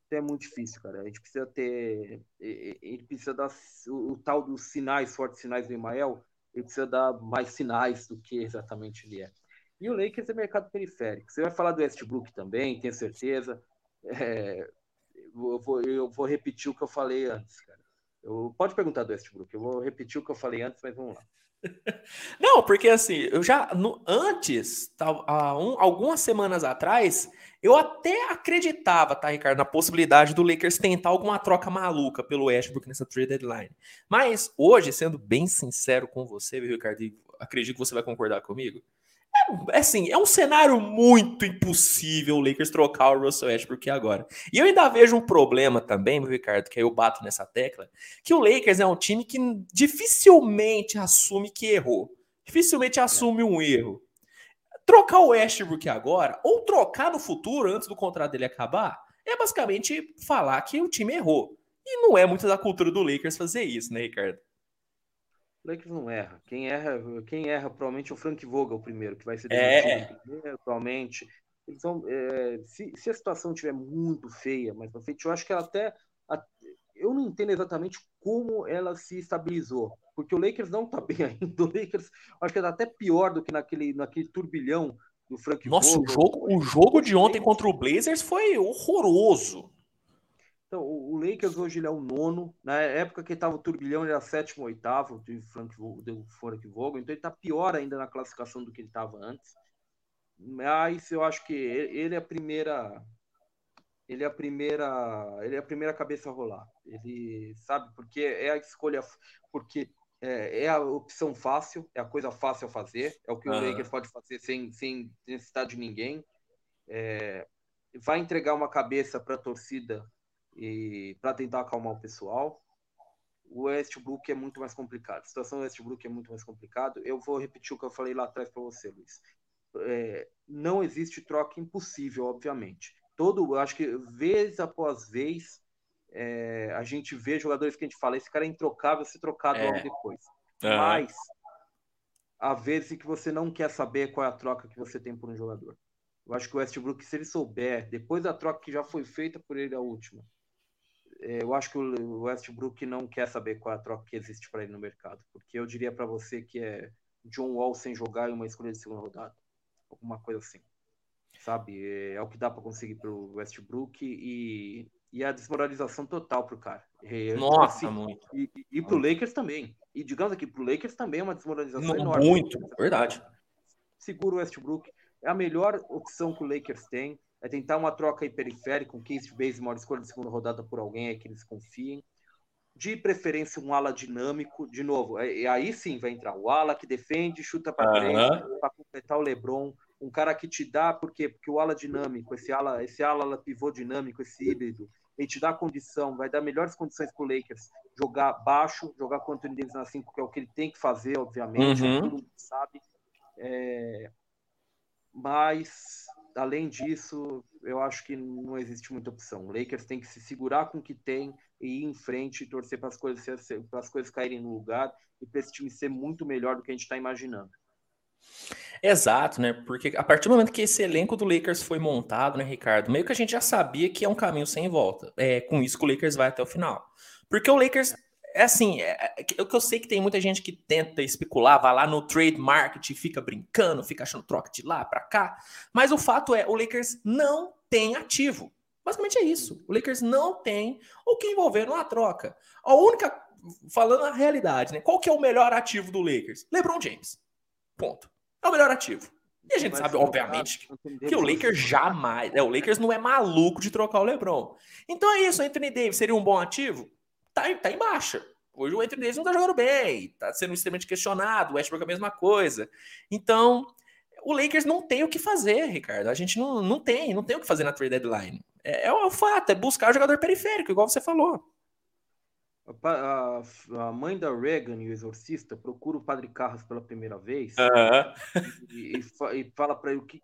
Então é muito difícil, cara. A gente precisa ter. Ele precisa dar o, o tal dos sinais, fortes sinais do Emael, ele precisa dar mais sinais do que exatamente ele é. E o Lakers é mercado periférico. Você vai falar do Westbrook também, tenho certeza. É, eu, vou, eu vou repetir o que eu falei antes, cara. Eu, pode perguntar do Westbrook, eu vou repetir o que eu falei antes, mas vamos lá. *laughs* Não, porque assim, eu já no, antes, há um, algumas semanas atrás, eu até acreditava, tá, Ricardo, na possibilidade do Lakers tentar alguma troca maluca pelo Westbrook nessa trade deadline. Mas hoje, sendo bem sincero com você, viu, Ricardo, acredito que você vai concordar comigo. É, assim, é um cenário muito impossível o Lakers trocar o Russell Westbrook agora. E eu ainda vejo um problema também, meu Ricardo, que aí eu bato nessa tecla, que o Lakers é um time que dificilmente assume que errou. Dificilmente assume um erro. Trocar o Westbrook agora, ou trocar no futuro, antes do contrato dele acabar, é basicamente falar que o time errou. E não é muito da cultura do Lakers fazer isso, né, Ricardo? O Lakers não erra. Quem erra, quem erra provavelmente é o Frank Vogel primeiro, que vai ser demitido é. primeiro, atualmente. Então, é, se, se, a situação estiver muito feia, mas frente, eu acho que ela até. Eu não entendo exatamente como ela se estabilizou, porque o Lakers não está *laughs* bem ainda. O Lakers acho que está até pior do que naquele, naquele turbilhão do Frank Nossa, Vogel. o jogo, o jogo de ontem contra o Blazers foi horroroso. Então, o Lakers hoje ele é o nono. Na época que estava o turbilhão, ele era sétimo, oitavo de Frank, de Frank Vogel. Então, ele está pior ainda na classificação do que ele estava antes. Mas eu acho que ele é a primeira. Ele é a primeira. Ele é a primeira cabeça a rolar. Ele sabe porque é a escolha. Porque é, é a opção fácil, é a coisa fácil a fazer. É o que uhum. o Lakers pode fazer sem, sem necessidade de ninguém. É, vai entregar uma cabeça para a torcida e para tentar acalmar o pessoal. O Westbrook é muito mais complicado. A situação do Westbrook é muito mais complicado. Eu vou repetir o que eu falei lá atrás para você, Luiz. É, não existe troca impossível, obviamente. Todo, acho que vez após vez, é, a gente vê jogadores que a gente fala, esse cara é introcável, se trocado é. logo depois. Uhum. Mas há vezes que você não quer saber qual é a troca que você tem por um jogador. Eu acho que o Westbrook, se ele souber, depois da troca que já foi feita por ele a última, é, eu acho que o Westbrook não quer saber qual é a troca que existe para ele no mercado, porque eu diria para você que é John Wall sem jogar e uma escolha de segunda rodada, alguma coisa assim, sabe? É, é o que dá para conseguir para o Westbrook e, e a desmoralização total para o cara. É, Nossa, assim, muito. E, e para o Lakers também. E digamos aqui, para o Lakers também é uma desmoralização muito, enorme. Muito, verdade. Segura o Westbrook. É a melhor opção que o Lakers tem é tentar uma troca aí periférica, um Case Bazemore, escolha de segunda rodada por alguém aí que eles confiem. De preferência, um ala dinâmico, de novo, é, aí sim vai entrar o ala que defende, chuta para frente, para completar o LeBron, um cara que te dá, por quê? Porque o ala dinâmico, esse ala, esse ala pivô dinâmico, esse híbrido, ele te dá condição, vai dar melhores condições para o Lakers jogar baixo, jogar com o Anthony Davis na 5, que é o que ele tem que fazer, obviamente, uhum. todo mundo sabe. É... Mas, além disso, eu acho que não existe muita opção. O Lakers tem que se segurar com o que tem e ir em frente e torcer para as coisas, para as coisas caírem no lugar e para esse time ser muito melhor do que a gente está imaginando. Exato, né? Porque a partir do momento que esse elenco do Lakers foi montado, né, Ricardo? Meio que a gente já sabia que é um caminho sem volta. É com isso que o Lakers vai até o final. Porque o Lakers é assim, é, é, é eu, eu sei que tem muita gente que tenta especular, vai lá no trade market fica brincando, fica achando troca de lá para cá. Mas o fato é, o Lakers não tem ativo. Basicamente é isso. O Lakers não tem o que envolver numa troca. A única, falando a realidade, né? Qual que é o melhor ativo do Lakers? LeBron James. Ponto. É o melhor ativo. E a gente Mas sabe, obviamente, que, que o Lakers jamais. É, o Lakers não é maluco de trocar o LeBron. Então é isso, Anthony Davis seria um bom ativo? Tá, tá em baixa. Hoje o Anthony Davis não tá jogando bem, tá sendo extremamente questionado, o Westbrook é a mesma coisa. Então, o Lakers não tem o que fazer, Ricardo. A gente não, não tem, não tem o que fazer na trade deadline. É, é o fato, é buscar o jogador periférico, igual você falou. A, a, mãe da Reagan e o exorcista procura o padre Carlos pela primeira vez e, e, e, fala para ele o que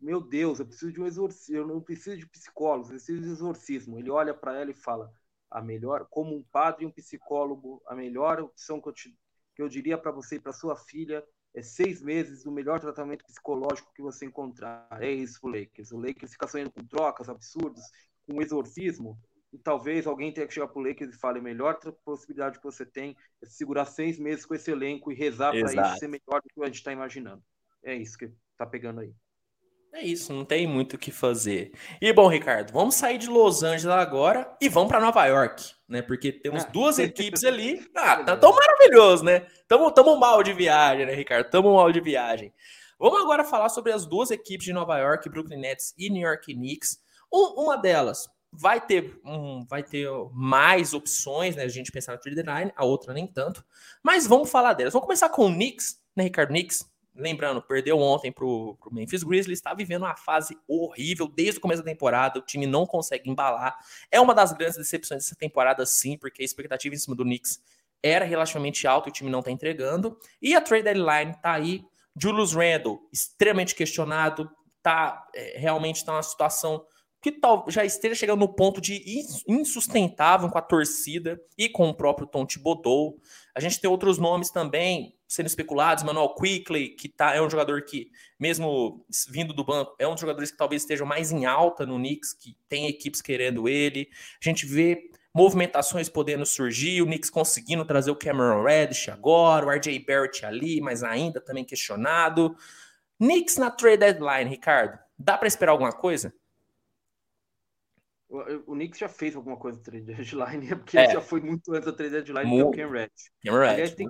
meu Deus, eu preciso de um exorcismo, eu não preciso de psicólogos, eu preciso de exorcismo. Ele olha para ela e fala: a melhor, como um padre e um psicólogo, a melhor opção que eu, te, que eu diria para você e para sua filha é seis meses do melhor tratamento psicológico que você encontrar. É isso o Lakers. O Lakers fica sonhando com trocas absurdas, com exorcismo e talvez alguém tenha que chegar para o Lakers e fale: a melhor possibilidade que você tem é segurar seis meses com esse elenco e rezar para isso ser melhor do que a gente está imaginando. É isso que está pegando aí. É isso, não tem muito o que fazer. E bom, Ricardo, vamos sair de Los Angeles agora e vamos para Nova York, né? Porque temos ah. duas equipes ali. *laughs* Ah, tá tão maravilhoso, né? Tamo, tamo mal de viagem, né, Ricardo? Tamo mal de viagem. Vamos agora falar sobre as duas equipes de Nova York, Brooklyn Nets e New York Knicks. Um, uma delas vai ter, um, vai ter mais opções, né? A gente pensar na trade deadline, a outra nem tanto. Mas vamos falar delas. Vamos começar com o Knicks, né, Ricardo? Knicks, lembrando, perdeu ontem para o Memphis Grizzlies, está vivendo uma fase horrível desde o começo da temporada. O time não consegue embalar. É uma das grandes decepções dessa temporada, sim, porque a expectativa em cima do Knicks era relativamente alta e o time não está entregando. E a trade deadline está aí. Julius Randle, extremamente questionado, tá é, realmente está numa situação que tal, já esteja chegando no ponto de insustentável com a torcida e com o próprio Tom Thibodeau. A gente tem outros nomes também sendo especulados, Manuel Quickly, que tá, é um jogador que, mesmo vindo do banco, é um dos jogadores que talvez estejam mais em alta no Knicks, que tem equipes querendo ele. A gente vê movimentações podendo surgir, o Knicks conseguindo trazer o Cameron Reddish agora, o RJ Barrett ali, mas ainda também questionado. Knicks na trade deadline, Ricardo, dá para esperar alguma coisa? O, o Knicks já fez alguma coisa no trade *laughs* deadline, porque é. já foi muito antes da trade deadline muito. do Ken Red. Ken Red, Aliás, tem,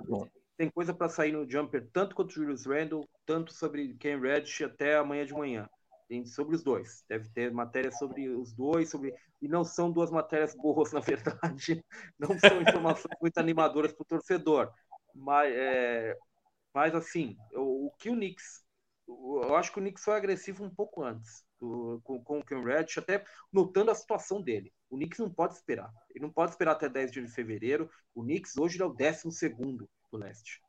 tem coisa para sair no Jumper, tanto quanto Julius Randle, tanto sobre Ken Reddish até amanhã de manhã. Tem sobre os dois. Deve ter matéria sobre os dois, sobre e não são duas matérias boas, *laughs* na verdade. Não são informações muito animadoras para o torcedor. Mas, é... mas assim, o, que o Knicks. Eu acho que o Knicks foi agressivo um pouco antes com, com o Ken Reddish, até notando a situação dele. O Knicks não pode esperar. Ele não pode esperar até 10 de fevereiro. O Knicks hoje é o 12 segundo do leste.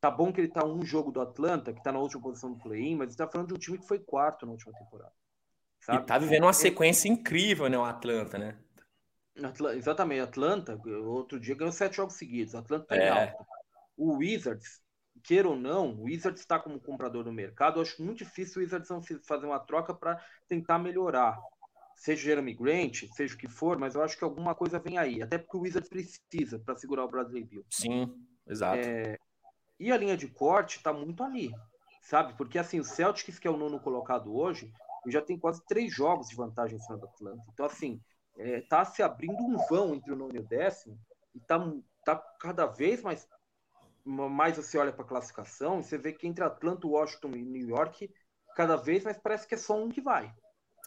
Tá bom que ele tá um jogo do Atlanta, que tá na última posição do play-in, mas está falando de um time que foi quarto na última temporada. Sabe? E tá vivendo uma sequência incrível, né, o Atlanta, né? Atla exatamente, Atlanta, outro dia ganhou sete jogos seguidos. Atlanta tá é. alto. O Wizards queira ou não, o Wizards está como comprador no mercado. Eu acho muito difícil o Wizards fazer uma troca para tentar melhorar. Seja Jeremy Grant, seja o que for, mas eu acho que alguma coisa vem aí. Até porque o Wizards precisa para segurar o Bradley Bill. Sim, exato. É... E a linha de corte está muito ali, sabe? Porque assim, o Celtics, que é o nono colocado hoje, já tem quase três jogos de vantagem em cima do Atlanta. Então, assim, é, tá se abrindo um vão entre o nono e o décimo, e tá, tá cada vez mais mais você olha para a classificação você vê que entre Atlanta, Washington e New York, cada vez mais parece que é só um que vai.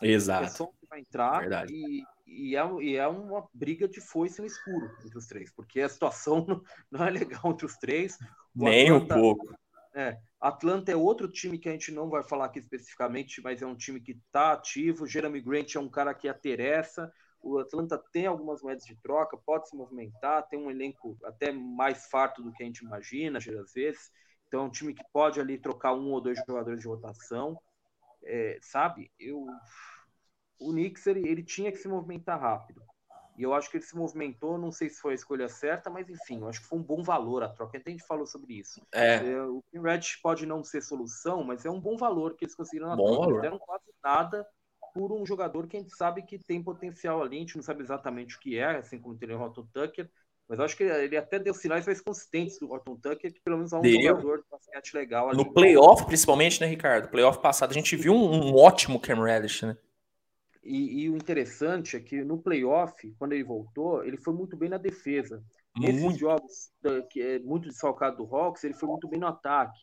Exato. É só um que vai entrar e, e, é, e é uma briga de foice no escuro entre os três, porque a situação *laughs* não, não é legal entre os três. O Nem Atlanta, um pouco. É, Atlanta é outro time que a gente não vai falar aqui especificamente, mas é um time que está ativo. Jeremy Grant é um cara que interessa. O Atlanta tem algumas moedas de troca, pode se movimentar, tem um elenco até mais farto do que a gente imagina, às vezes. Então, é um time que pode ali trocar um ou dois jogadores de rotação. É, sabe, eu, o Knicks ele, ele tinha que se movimentar rápido. E eu acho que ele se movimentou, não sei se foi a escolha certa, mas enfim, eu acho que foi um bom valor a troca. Até a gente falou sobre isso. É. é o Kim Reddish pode não ser solução, mas é um bom valor que eles conseguiram na bom troca. Valor. Eles deram quase nada por um jogador que a gente sabe que tem potencial ali, a gente não sabe exatamente o que é, assim como tem o Horton Tucker, mas eu acho que ele até deu sinais mais consistentes do Horton Tucker, que pelo menos é um deu. jogador de basquete legal ali. No playoff, principalmente, né, Ricardo? Playoff passado, a gente viu um, um ótimo Cam Reddish, né? E, e, o interessante é que no playoff, quando ele voltou, ele foi muito bem na defesa. Nesses muito. jogos que é muito desfalcado do Hawks, ele foi muito bem no ataque.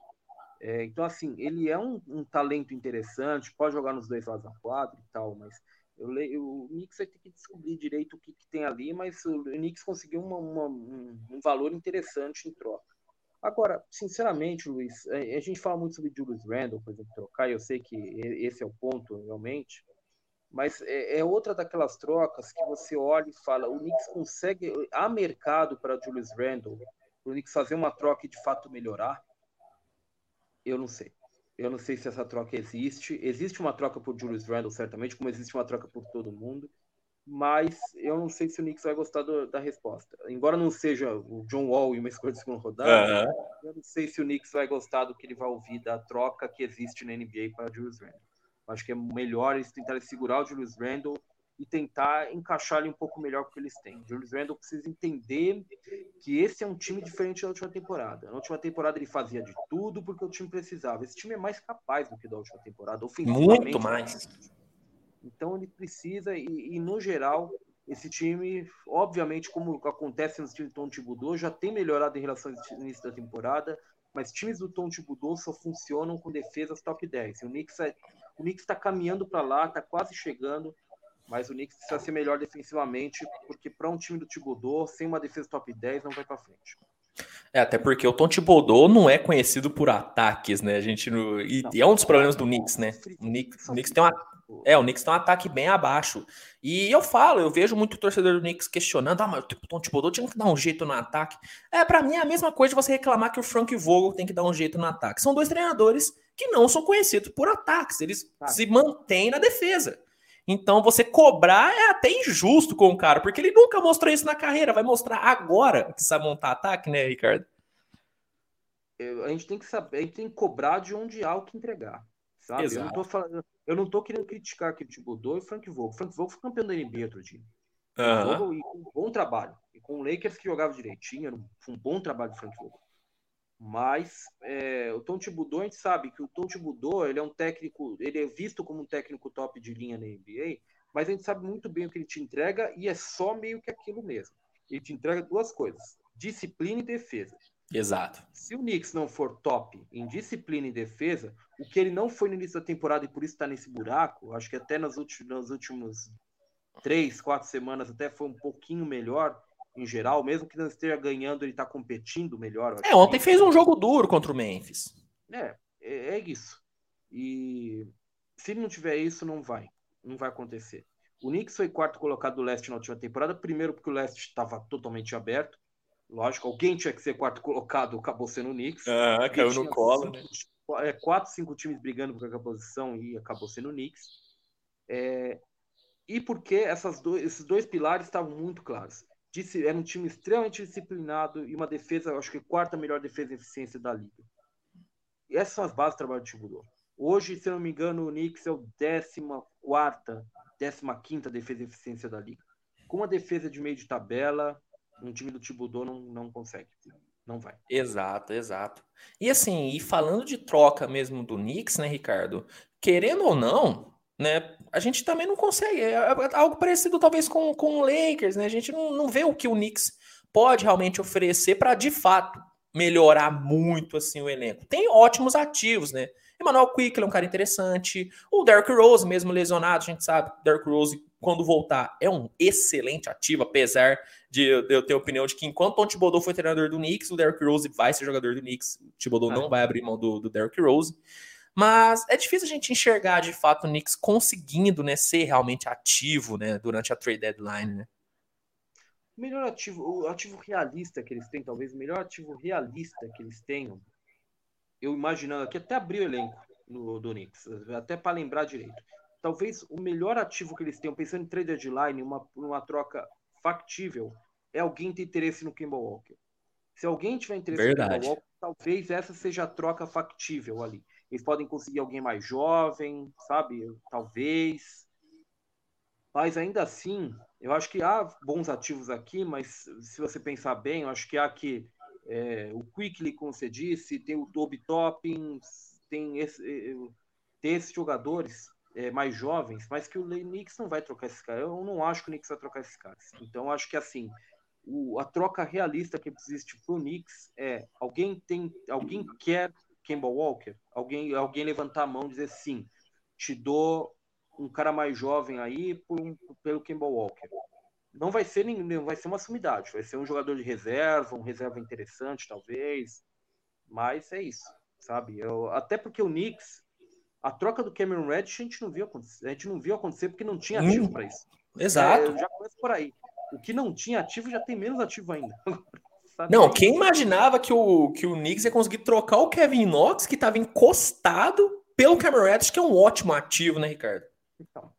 É, então, assim, ele é um, um, talento interessante, pode jogar nos dois lados da quadra e tal, mas eu, o Knicks vai ter que descobrir direito o que, que tem ali, mas o, Knicks conseguiu uma, uma, um, um, valor interessante em troca. Agora, sinceramente, Luiz, a, a gente fala muito sobre Julius Randle, por exemplo, trocar, eu sei que esse é o ponto, realmente, mas é, é, outra daquelas trocas que você olha e fala, o Knicks consegue, há mercado para Julius Randle, o Knicks fazer uma troca e de fato melhorar? Eu não sei. Eu não sei se essa troca existe. Existe uma troca por Julius Randle, certamente, como existe uma troca por todo mundo. Mas eu não sei se o Knicks vai gostar do, da resposta. Embora não seja o John Wall e uma escolha de segunda rodada, uhum. eu não sei se o Knicks vai gostar do que ele vai ouvir da troca que existe na NBA para Julius Randle. Acho que é melhor eles tentarem segurar o Julius Randle e tentar encaixar ele um pouco melhor com o que eles têm. O Julius Randle precisa entender que esse é um time diferente da última temporada. Na última temporada ele fazia de tudo porque o time precisava. Esse time é mais capaz do que da última temporada, Muito mais. Então ele precisa, e, e, no geral, esse time, obviamente, como acontece nos times do Tom Thibodeau, já tem melhorado em relação ao início da temporada, mas times do Tom Thibodeau só funcionam com defesas top 10. O Knicks é está caminhando para lá, está quase chegando, mas o Knicks precisa ser melhor defensivamente, porque para um time do Thibodeau, sem uma defesa top 10, não vai para frente. É, até porque o Tom Thibodeau não é conhecido por ataques, né? A gente no... e, e, é um dos problemas do Knicks, né? O Knicks, o Knicks tem uma é, o Knicks tem um ataque bem abaixo. E eu falo, eu vejo muito torcedor do Knicks questionando: ah, mas o Tom Thibodeau tinha que dar um jeito no ataque. É, para mim é a mesma coisa de você reclamar que o Frank Vogel tem que dar um jeito no ataque. São dois treinadores que não são conhecidos por ataques, eles tá. se mantêm na defesa. Então você cobrar é até injusto com o cara, porque ele nunca mostrou isso na carreira, vai mostrar agora que sabe montar ataque, né, Ricardo? A gente tem que saber, a gente tem que cobrar de onde há o que entregar. Sabe? Exato. Eu não tô falando, eu não tô querendo criticar aqui o Thibodeau e o Frank Vogel. Frank Vogel foi campeão da NBA outro dia. Uhum. E com um bom trabalho. E com o Lakers que jogava direitinho, era um, um bom trabalho do Frank Vogel. Mas é, o Tom Thibodeau, a gente sabe que o Tom Thibodeau, ele é um técnico, ele é visto como um técnico top de linha na NBA, mas a gente sabe muito bem o que ele te entrega e é só meio que aquilo mesmo. Ele te entrega duas coisas, disciplina e defesa. Exato. Se o Knicks não for top em disciplina e defesa, o que ele não foi no início da temporada e por isso está nesse buraco, acho que até nas últimas, nas últimas três, quatro semanas até foi um pouquinho melhor em geral, mesmo que não esteja ganhando, ele está competindo melhor. É, ontem fez um jogo duro contra o Memphis. É, é, é isso. E se não tiver isso, não vai. Não vai acontecer. O Knicks foi quarto colocado do leste na última temporada, primeiro porque o leste estava totalmente aberto, Lógico, alguém tinha que ser quarto colocado, acabou sendo o Knicks. Ah, caiu no colo, cinco, né? É, quatro, cinco times brigando por aquela posição e acabou sendo o Knicks. É, e porque essas dois, esses dois pilares estavam muito claros. Disse, era um time extremamente disciplinado e uma defesa, acho que quarta melhor defesa em eficiência da liga. E essas são as bases do trabalho do Thibodeau. Hoje, se eu não me engano, o Knicks é o décima quarta, décima quinta defesa em eficiência da liga. Com uma defesa de meio de tabela, um time do Tibudô não, não consegue. Não vai. Exato, exato. E assim, e falando de troca mesmo do Knicks, né, Ricardo? Querendo ou não, né? A gente também não consegue. É, é algo parecido talvez com, com o Lakers, né? A gente não, não vê o que o Knicks pode realmente oferecer para de fato melhorar muito assim o elenco. Tem ótimos ativos, né? Emmanuel Quick é um cara interessante. O Derrick Rose, mesmo lesionado, a gente sabe, Derrick Rose quando voltar, é um excelente ativo, apesar de eu ter a opinião de que enquanto o Thibodeau foi treinador do Knicks, o Derrick Rose vai ser jogador do Knicks. O Thibodeau ah. não vai abrir mão do, do Derrick Rose. Mas é difícil a gente enxergar de fato o Knicks conseguindo né, ser realmente ativo né, durante a trade deadline. Né? O melhor ativo, o ativo realista que eles têm, talvez o melhor ativo realista que eles tenham, eu imaginando aqui, até abrir o elenco no, do Knicks, até para lembrar direito. Talvez o melhor ativo que eles tenham, pensando em trade deadline, uma, uma troca factível, é alguém ter interesse no Kimball Walker. Se alguém tiver interesse Verdade. no Kimball Walker, talvez essa seja a troca factível ali. Eles podem conseguir alguém mais jovem, sabe? Talvez. Mas ainda assim, eu acho que há bons ativos aqui, mas se você pensar bem, eu acho que há aqui é, o Quickly, como você disse, tem o Toby Toppings, tem, esse, eh, tem esses jogadores é, mais jovens, mas que o Knicks não vai trocar esses caras. Eu não acho que o Knicks vai trocar esses caras. Então, acho que assim, o, a troca realista que existe para o Knicks é alguém tem, alguém quer Kemba Walker, alguém, alguém levantar a mão e dizer sim, te dou um cara mais jovem aí por um, pelo Kemba Walker. Não vai ser não vai ser uma sumidade, vai ser um jogador de reserva, um reserva interessante talvez, mas é isso, sabe? Eu, até porque o Knicks, a troca do Cameron Reddish a gente não viu acontecer, a gente não viu acontecer porque não tinha ativo hum, para isso. Exato. É, já começa por aí. O que não tinha ativo já tem menos ativo ainda. *laughs* Não, quem imaginava que o, que o Knicks ia conseguir trocar o Kevin Knox, que estava encostado, pelo Cameron Reddish, que é um ótimo ativo, né, Ricardo? Então,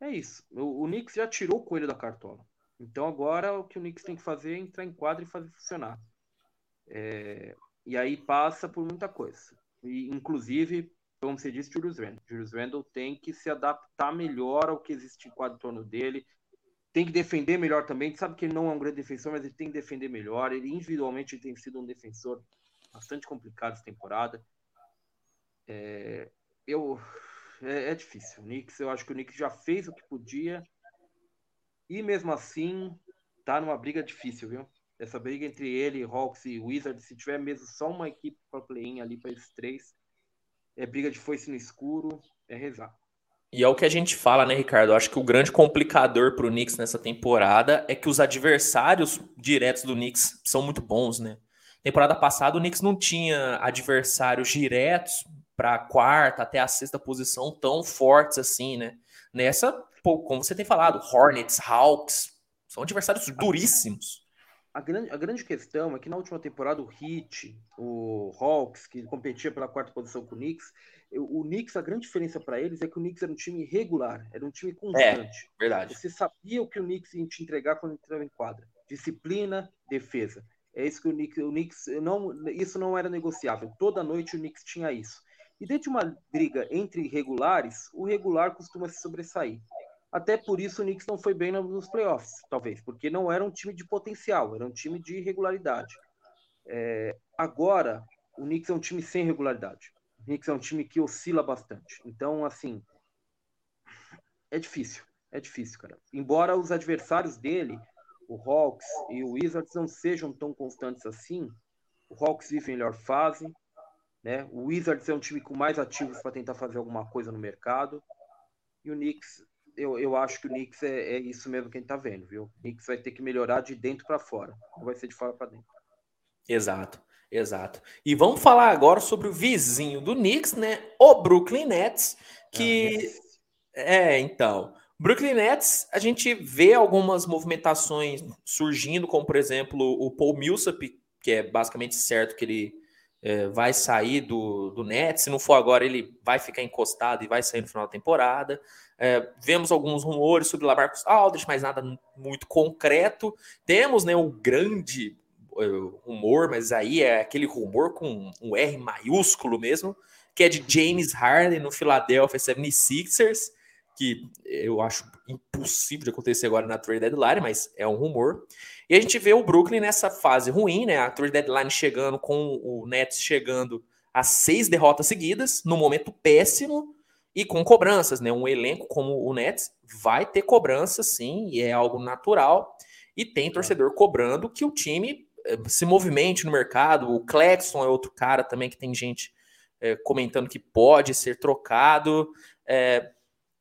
é isso. O, o Knicks já tirou o coelho da cartola. Então agora o que o Knicks tem que fazer é entrar em quadra e fazer funcionar. É, e aí passa por muita coisa. E, inclusive, como você disse, Julius Randle. Julius Randle tem que se adaptar melhor ao que existe em quadro em torno dele, tem que defender melhor também. A gente sabe que ele não é um grande defensor, mas ele tem que defender melhor. Ele individualmente tem sido um defensor bastante complicado essa temporada. É, eu é, é, difícil. O Knicks, eu acho que o Knicks já fez o que podia e mesmo assim tá numa briga difícil, viu? Essa briga entre ele, Hawks e Wizards, se tiver mesmo só uma equipe para play-in ali para esses três, é briga de foice no escuro, é rezar. E é o que a gente fala, né, Ricardo? Eu acho que o grande complicador para o Knicks nessa temporada é que os adversários diretos do Knicks são muito bons, né? Temporada passada o Knicks não tinha adversários diretos para a quarta até a sexta posição tão fortes assim, né? Nessa, pô, como você tem falado, Hornets, Hawks, são adversários duríssimos a grande, a grande questão é que na última temporada o Heat, o Hawks, que competia pela quarta posição com o Knicks, o Knicks, a grande diferença para eles é que o Knicks era um time regular, era um time constante. É, verdade. Você sabia o que o Knicks ia te entregar quando entrava em quadra. Disciplina, defesa. É isso que o Knicks, o Knicks não, isso não era negociável. Toda noite o Knicks tinha isso. E dentro de uma briga entre regulares, o regular costuma se sobressair. Até por isso o Knicks não foi bem nos playoffs, talvez, porque não era um time de potencial, era um time de regularidade. É, agora, o Knicks é um time sem regularidade. Knicks é um time que oscila bastante. Então, assim, é difícil. É difícil, cara. Embora os adversários dele, o Hawks e o Wizards, não sejam tão constantes assim, o Hawks vive em melhor fase, né? O Wizards é um time com mais ativos para tentar fazer alguma coisa no mercado. E o Knicks eu, eu acho que o Knicks é, é isso mesmo que a gente tá vendo, viu? O Knicks vai ter que melhorar de dentro para fora, não vai ser de fora para dentro. Exato, exato. E vamos falar agora sobre o vizinho do Knicks, né? O Brooklyn Nets, que ah, é, então, Brooklyn Nets, a gente vê algumas movimentações surgindo, como por exemplo o Paul Millsap, que é basicamente certo que ele é, vai sair do, do Nets. Se não for agora, ele vai ficar encostado e vai sair no final da temporada. É, vemos alguns rumores sobre Lamarcus Aldridge, mas nada muito concreto. Temos né, o grande rumor, mas aí é aquele rumor com um R maiúsculo mesmo, que é de James Harden no Philadelphia 76ers, que eu acho impossível de acontecer agora na trade deadline, mas é um rumor. E a gente vê o Brooklyn nessa fase ruim, né? A trade deadline chegando com o Nets chegando a seis derrotas seguidas, no momento péssimo e com cobranças, né? Um elenco como o Nets vai ter cobranças, sim, e é algo natural. E tem torcedor cobrando que o time eh, se movimente no mercado. O Clexon é outro cara também que tem gente é, comentando que pode ser trocado. É,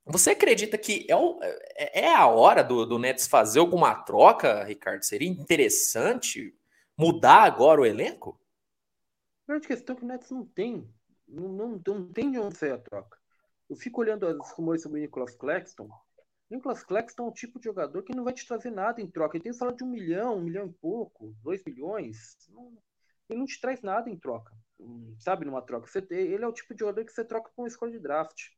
você acredita que é, o, é, é a hora do, do Nets fazer alguma troca, Ricardo? Seria interessante mudar agora o elenco? A grande questão é que o Nets não tem Não, não, não tem de onde sair a troca. Eu fico olhando os rumores sobre o Nicholas Claxton. Nicholas Claxton é um tipo de jogador que não vai te trazer nada em troca. Ele tem salário de um milhão, um milhão e pouco, dois milhões. Não, ele não te traz nada em troca. Sabe, numa troca. Você, ele é o tipo de jogador que você troca com uma escolha de draft.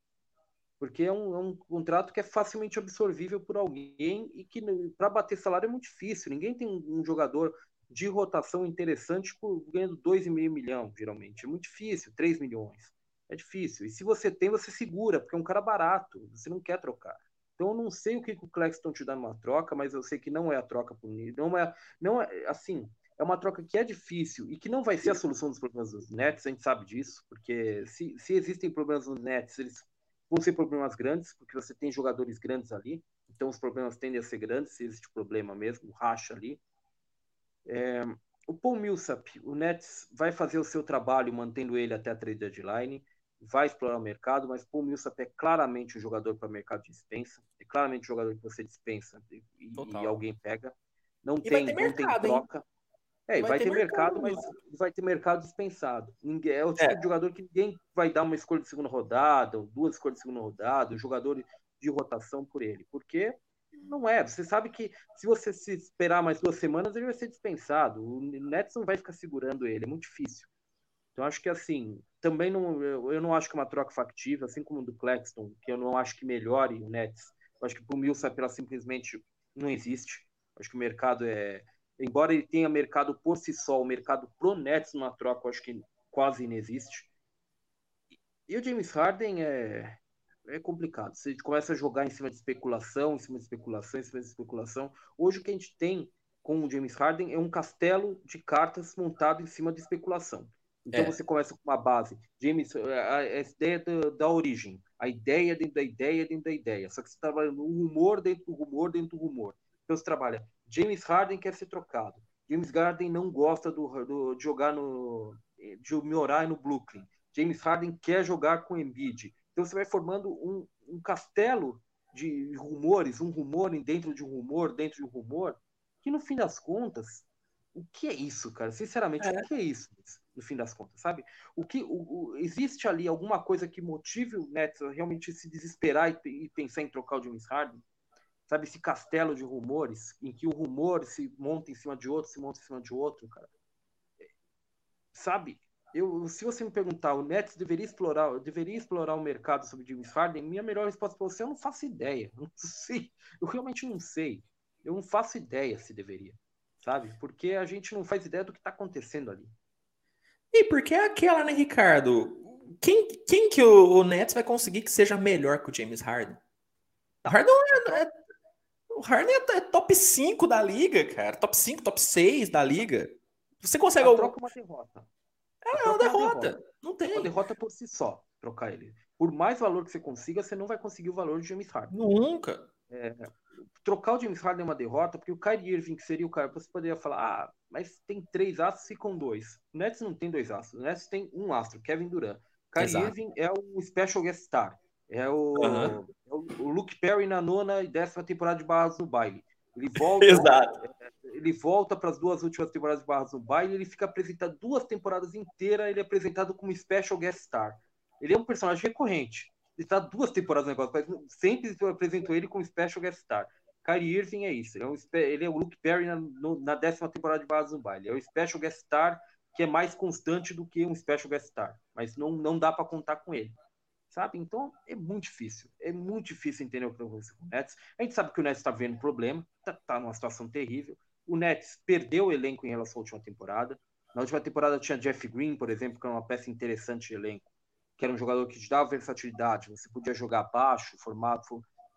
Porque é um, é um contrato que é facilmente absorvível por alguém e que para bater salário é muito difícil. Ninguém tem um, um jogador de rotação interessante por ganhando 2,5 milhão, geralmente. É muito difícil, 3 milhões. É difícil. E se você tem, você segura, porque é um cara barato, você não quer trocar. Então eu não sei o que, que o Claxton te dá numa troca, mas eu sei que não é a troca por não é, não é assim, é uma troca que é difícil e que não vai ser a solução dos problemas dos Nets, a gente sabe disso, porque se, se existem problemas nos Nets, eles vão ser problemas grandes, porque você tem jogadores grandes ali, então os problemas tendem a ser grandes, se existe problema mesmo, racha ali. É, o Paul Millsap, o Nets vai fazer o seu trabalho mantendo ele até a trade deadline, vai explorar o mercado, mas Paul Millsap é claramente um jogador para o mercado de dispensa, é claramente um jogador que você dispensa e, e alguém pega. Não e tem, mercado, não tem troca. Hein? É, vai, vai, ter, ter mercado, mercado, mas vai ter mercado dispensado. Ninguém, é o tipo é. de jogador que ninguém vai dar uma escolha de segunda rodada, ou duas escolhas de segunda rodada, um jogador de rotação por ele. Porque não é. Você sabe que se você se esperar mais duas semanas, ele vai ser dispensado. O Nets não vai ficar segurando ele, é muito difícil. Então acho que assim, também não, eu, não acho que é uma troca factível, assim como do Claxton, que eu não acho que melhore o Nets. Eu acho que pro Millsap ela simplesmente não existe. Eu acho que o mercado é embora ele tenha mercado por si só, o mercado pro Nets numa troca, eu acho que quase inexiste. E o James Harden é, é complicado. Você começa a jogar em cima de especulação, em cima de especulação, em cima de especulação. Hoje o que a gente tem com o James Harden é um castelo de cartas montado em cima de especulação. Então é. você começa com uma base, James, a, a ideia da, da, origem, a ideia dentro da ideia dentro da ideia. Só que você trabalha no rumor dentro do rumor dentro do rumor. Então você trabalha James Harden quer ser trocado. James Harden não gosta do, do, de jogar no de morar no Brooklyn. James Harden quer jogar com Embiid. Então você vai formando um, um castelo de rumores, um rumor dentro de um rumor, dentro de um rumor, que no fim das contas, o que é isso, cara? Sinceramente, é. o que é isso, no fim das contas, sabe? O que o, o, existe ali alguma coisa que motive o Nets a realmente se desesperar e, e pensar em trocar o James Harden? sabe, esse castelo de rumores, em que o rumor se monta em cima de outro, se monta em cima de outro, cara. Sabe, eu, se você me perguntar, o Nets deveria explorar, deveria explorar o mercado sobre James Harden, minha melhor resposta para você, eu não faço ideia, não sei, eu realmente não sei, eu não faço ideia se deveria, sabe, porque a gente não faz ideia do que está acontecendo ali. E porque é aquela, né, Ricardo? Quem, quem que o, o Nets vai conseguir que seja melhor que o James Harden? O Harden é, é o Harden é, é top 5 da liga, cara. Top 5, top 6 da liga. Você consegue. A troca uma derrota. É, é uma derrota. derrota. Não tem. É uma derrota por si só, trocar ele. Por mais valor que você consiga, você não vai conseguir o valor de James Harden. Nunca. É, trocar o James Harden é uma derrota, porque o Kyrie Irving, que seria o cara, você poderia falar, ah, mas tem três astros e com dois. O Nets não tem dois astros. O Nets tem um astro, Kevin Durant. Kyrie Exato. Irving é o special guest star. É o, uhum. é o, Luke Perry na nona e décima temporada de Barras no Baile. Ele *laughs* volta, Exato. É, ele volta para as duas últimas temporadas de Barras no Baile. Ele fica apresentado duas temporadas inteiras. Ele é apresentado como special guest star. Ele é um personagem recorrente. Ele está duas temporadas no negócio, mas sempre apresentou ele como special guest star. Kyrie Irving é isso. Ele é, um, ele é o Luke Perry na, no, na décima temporada de no Baile. É o special guest star que é mais constante do que um special guest star. Mas não, não dá para contar com ele sabe? Então é muito difícil, é muito difícil entender o que aconteceu com o Nets. A gente sabe que o Nets está vendo problema, está tá numa situação terrível. O Nets perdeu o elenco em relação à última temporada. Na última temporada tinha Jeff Green, por exemplo, que era uma peça interessante de elenco, que era um jogador que te dava versatilidade, você podia jogar baixo, formar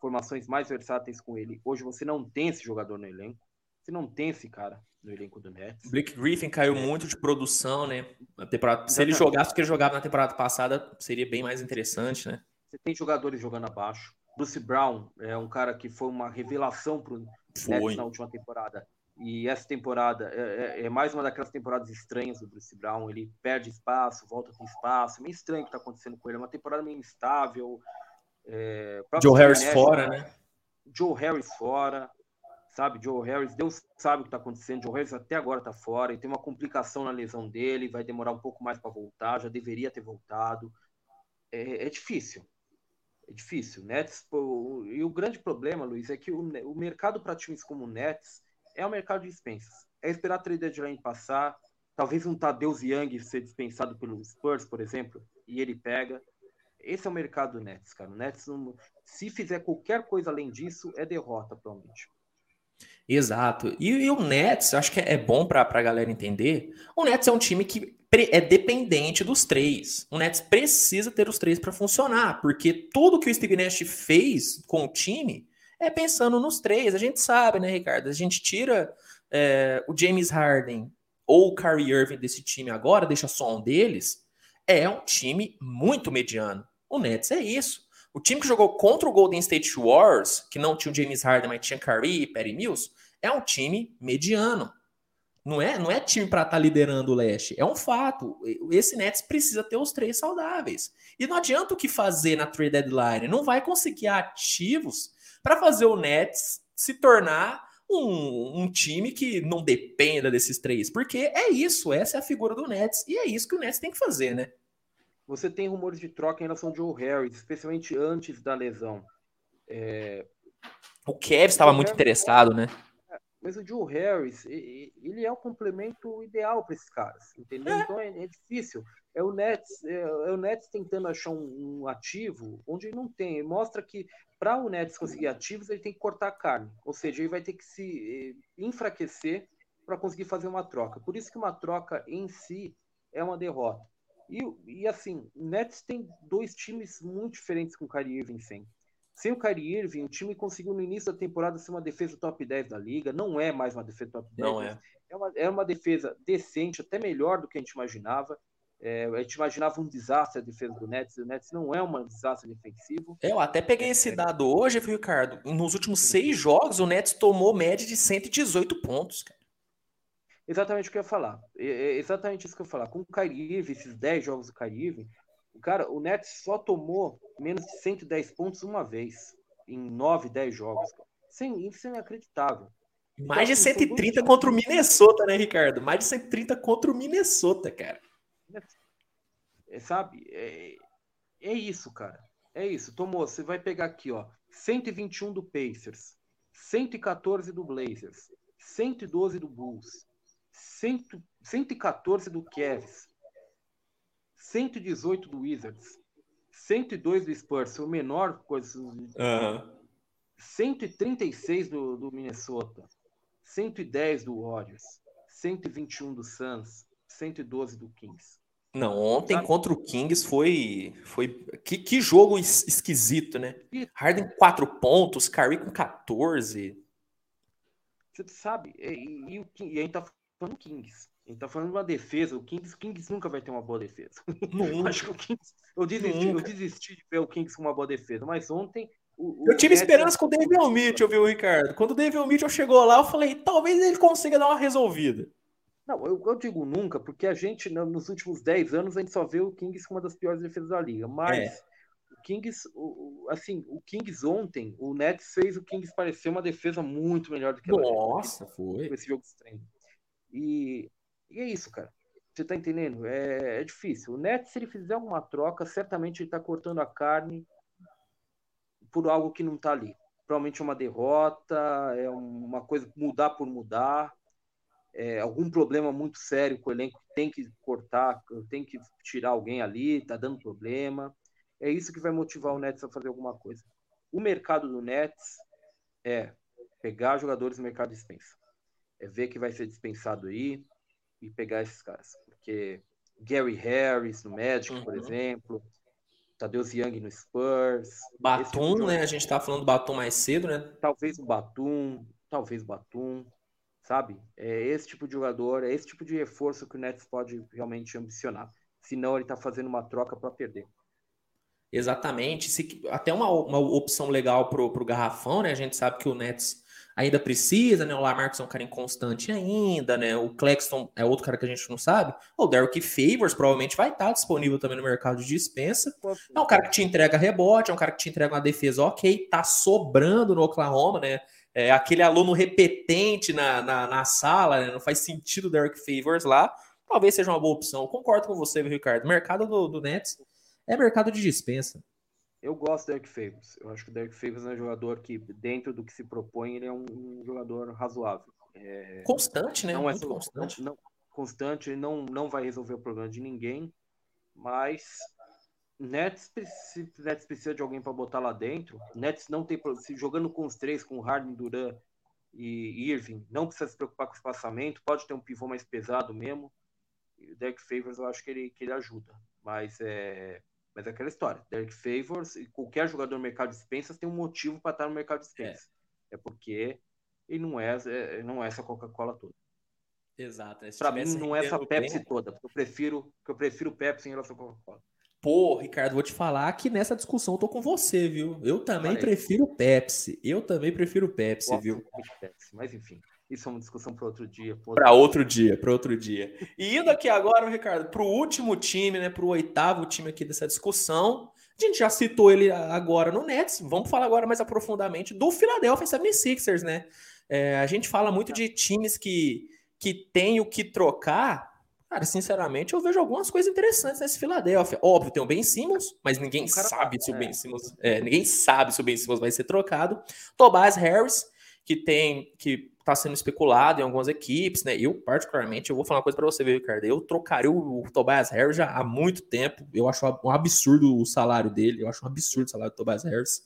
formações mais versáteis com ele. Hoje você não tem esse jogador no elenco, você não tem esse cara no elenco do Nets. Blake Griffin caiu é. muito de produção, né? Na temporada, se ele jogasse o que ele jogava na temporada passada, seria bem mais interessante, né? Você tem jogadores jogando abaixo. Bruce Brown é um cara que foi uma revelação para o Nets na última temporada. E essa temporada é, é, é, mais uma daquelas temporadas estranhas do Bruce Brown. Ele perde espaço, volta com espaço. É meio estranho o que está acontecendo com ele. É uma temporada meio instável. É, Joe Harris fora, né? Joe Harris fora sabe? Joe Harris, Deus sabe o que está acontecendo. Joe Harris até agora está fora e tem uma complicação na lesão dele, vai demorar um pouco mais para voltar, já deveria ter voltado. É, é, difícil. É difícil. Nets, pô, e o grande problema, Luiz, é que o, o mercado para times como o Nets é o mercado de dispensas. É esperar a trade deadline passar, talvez um Tadeusz Young ser dispensado pelo Spurs, por exemplo, e ele pega. Esse é o mercado do Nets, cara. O Nets, se fizer qualquer coisa além disso, é derrota, provavelmente. Exato. E, e, o Nets, acho que é bom para a galera entender. O Nets é um time que é dependente dos três. O Nets precisa ter os três para funcionar, porque tudo que o Steve Nash fez com o time é pensando nos três. A gente sabe, né, Ricardo? A gente tira é, o James Harden ou o Kyrie Irving desse time agora, deixa só um deles. É um time muito mediano. O Nets é isso. O time que jogou contra o Golden State Warriors, que não tinha o James Harden, mas tinha Curry e Perry Mills, é um time mediano. Não é, não é time para estar tá liderando o leste. É um fato. Esse Nets precisa ter os três saudáveis. E não adianta o que fazer na trade deadline. Não vai conseguir ativos para fazer o Nets se tornar um, um, time que não dependa desses três. Porque é isso, essa é a figura do Nets. E é isso que o Nets tem que fazer, né? Você tem rumores de troca em relação ao Joe Harris, especialmente antes da lesão. É... O Kevin estava muito Harris... interessado, né? É, mas o Joe Harris, ele é o complemento ideal para esses caras, entendeu? É. Então é, é, difícil. É o Nets, é, é, o Nets tentando achar um, um ativo onde não tem. Mostra que para o Nets conseguir ativos, ele tem que cortar a carne. Ou seja, ele vai ter que se eh, enfraquecer para conseguir fazer uma troca. Por isso que uma troca em si é uma derrota. E, e assim, o Nets tem dois times muito diferentes com o Kyrie Irving sem. Sem o Kyrie Irving, o time conseguiu no início da temporada ser uma defesa top 10 da liga. Não é mais uma defesa top 10. Não é. É uma, é uma defesa decente, até melhor do que a gente imaginava. É, a gente imaginava um desastre a defesa do Nets. O Nets não é um desastre defensivo. Eu até peguei esse é. dado hoje, Ricardo. Nos últimos seis jogos, o Nets tomou média de 118 pontos, cara. Exatamente o que eu ia falar. É exatamente isso que eu ia falar. Com o Kyrie Irving, esses 10 jogos do Kyrie Irving, cara, o Nets só tomou menos de 110 pontos uma vez. Em 9, 10 jogos. Sem, isso é inacreditável. Mais então, de 130 assim, contra o Minnesota, né, Ricardo? Mais de 130 contra o Minnesota, cara. É, sabe? É, é isso, cara. É isso. Tomou. Você vai pegar aqui, ó. 121 do Pacers, 114 do Blazers, 112 do Bulls, 100, 114 do Cavs, 118 do Wizards, 102 do Spurs, o menor coisa. Uhum. 136 do, do Minnesota, 110 do Warriors, 121 do Suns, 112 do Kings. Não, ontem Sabe? contra o Kings foi. foi que, que jogo esquisito, né? Harden 4 pontos, Curry com 14. Você sabe, e, e, e, e a gente tá falando Kings. A gente tá falando de uma defesa. O Kings, o Kings nunca vai ter uma boa defesa. *laughs* Acho que o Kings. Eu desisti, eu desisti de ver o Kings com uma boa defesa, mas ontem. O, o eu tive esperança com o David Mitchell, viu, Ricardo? Quando o David Mitchell chegou lá, eu falei, talvez ele consiga dar uma resolvida. Não, eu, eu, digo nunca, porque a gente, nos últimos 10 anos, a gente só vê o Kings com uma das piores defesas da liga. Mas é. o Kings, o, assim, o Kings ontem, o Nets fez o Kings parecer uma defesa muito melhor do que Nossa, foi. esse jogo estranho. E, e é isso, cara. Você tá entendendo? É, é difícil. O Nets, se ele fizer alguma troca, certamente ele tá cortando a carne por algo que não tá ali. Provavelmente uma derrota, é uma coisa mudar por mudar é, algum problema muito sério com o elenco, tem que cortar, tem que tirar alguém ali, tá dando problema. É isso que vai motivar o Nets a fazer alguma coisa. O mercado do Nets é pegar jogadores no mercado de dispensa. É ver que vai ser dispensado aí e pegar esses caras. Porque Gary Harris no Magic, uhum. por exemplo, Tadeusz Young no Spurs. Batum, tipo né? A gente tá falando do Batum mais cedo, né? Talvez o Batum, talvez o Batum sabe? É esse tipo de jogador, é esse tipo de reforço que o Nets pode realmente ambicionar. Senão ele está fazendo uma troca para perder. Exatamente. Se, até uma, uma opção legal pro, pro garrafão, né? A gente sabe que o Nets ainda precisa, né? O Lamarcus é um cara inconstante ainda, né? O Claxton é outro cara que a gente não sabe. O Derrick Favors provavelmente vai estar disponível também no mercado de dispensa. É um cara que te entrega rebote, é um cara que te entrega uma defesa ok, tá sobrando no Oklahoma, né? É, aquele aluno repetente na, na, na sala, né? não faz sentido o Derek Favors lá, talvez seja uma boa opção. concordo com você, Ricardo. O mercado do, do Nets é mercado de dispensa. Eu gosto do Derek Favors. Eu acho que o Derek Favors é um jogador que, dentro do que se propõe, ele é um, um jogador razoável. É... Constante, né? Não é constante. Não, constante, ele não, não vai resolver o problema de ninguém, mas Nets, Nets precisa de alguém para botar lá dentro. Nets não tem se jogando com os três, com Harden, Duran e Irving, não precisa se preocupar com o espaçamento, pode ter um pivô mais pesado mesmo. E o Derek Favors eu acho que ele, que ele ajuda, mas é mas é aquela história. Derek Favors e qualquer jogador no mercado de dispensas tem um motivo para estar no mercado de dispensas. É, é porque ele não é, é não é essa Coca-Cola toda. Exato. Né? Para mim não é essa Pepsi toda, porque eu prefiro, eu prefiro Pepsi em relação à Coca-Cola. Pô, Ricardo, vou te falar que nessa discussão eu tô com você, viu? Eu também prefiro Pepsi. Eu também prefiro Pepsi, Gosto viu? Pepsi, mas enfim, isso é uma discussão para outro dia. Para outro dia, para outro dia. E *laughs* indo aqui agora, Ricardo, para o último time, né? Para o oitavo time aqui dessa discussão. A gente já citou ele agora no Nets. Vamos falar agora mais aprofundadamente do Philadelphia 76ers, né? É, a gente fala muito de times que, que tem o que trocar, Cara, sinceramente, eu vejo algumas coisas interessantes nesse Philadelphia. Óbvio, tem o Ben Simmons, mas ninguém sabe se o Ben Simmons, é, ninguém sabe se o Ben Simmons vai ser trocado. Tobias Harris, que tem que está sendo especulado em algumas equipes, né? Eu particularmente, eu vou falar uma coisa para você ver, Ricardo. Eu trocaria o, o Tobias Harris já há muito tempo. Eu acho um absurdo o salário dele. Eu acho um absurdo o salário do Tobias Harris.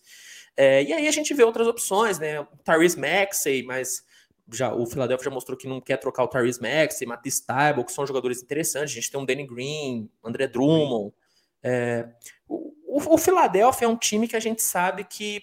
É, e aí a gente vê outras opções, né? O Tyrese Maxey, mas já, o Philadelphia já mostrou que não quer trocar o Tyrese Maxey, Matisse Tybalt, que são jogadores interessantes. A gente tem um Danny Green, André Drummond. É, o, o, o Philadelphia é um time que a gente sabe que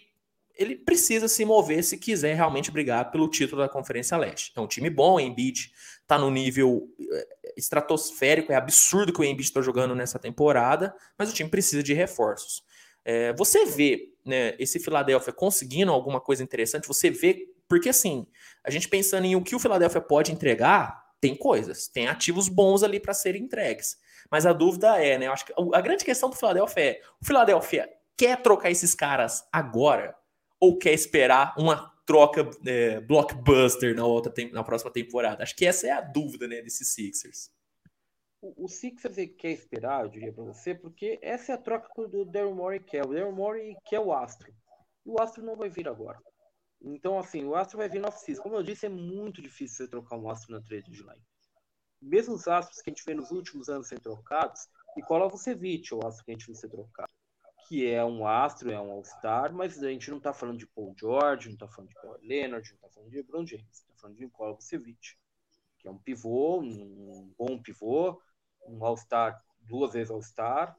ele precisa se mover se quiser realmente brigar pelo título da Conferência Leste. É um time bom, o Embiid está no nível é, estratosférico, é absurdo que o Embiid está jogando nessa temporada, mas o time precisa de reforços. É, você vê né, esse Philadelphia conseguindo alguma coisa interessante, você vê porque assim, a gente pensando em o que o Philadelphia pode entregar, tem coisas, tem ativos bons ali para serem entregues. Mas a dúvida é, né? Eu acho que a grande questão do Philadelphia é: o Philadelphia quer trocar esses caras agora ou quer esperar uma troca é, blockbuster na outra na próxima temporada? Acho que essa é a dúvida, né, desses Sixers. O, o Sixers quer esperar, eu diria para você, porque essa é a troca do Daryl Morey quer. O Daryl Morey quer o Astro. E o Astro não vai vir agora. Então, assim, o Astro vai vir no off-season. Como eu disse, é muito difícil você trocar um Astro na trade de line. Mesmo os Astros que a gente vê nos últimos anos sendo trocados, cola o Vucevic, o Astro que a gente não ser trocado. Que é um Astro, é um All-Star, mas a gente não tá falando de Paul George, não tá falando de Paul Leonard, não tá falando de LeBron James, tá falando de Nicola Vucevic, que é um pivô, um bom pivô, um All-Star, duas vezes All-Star,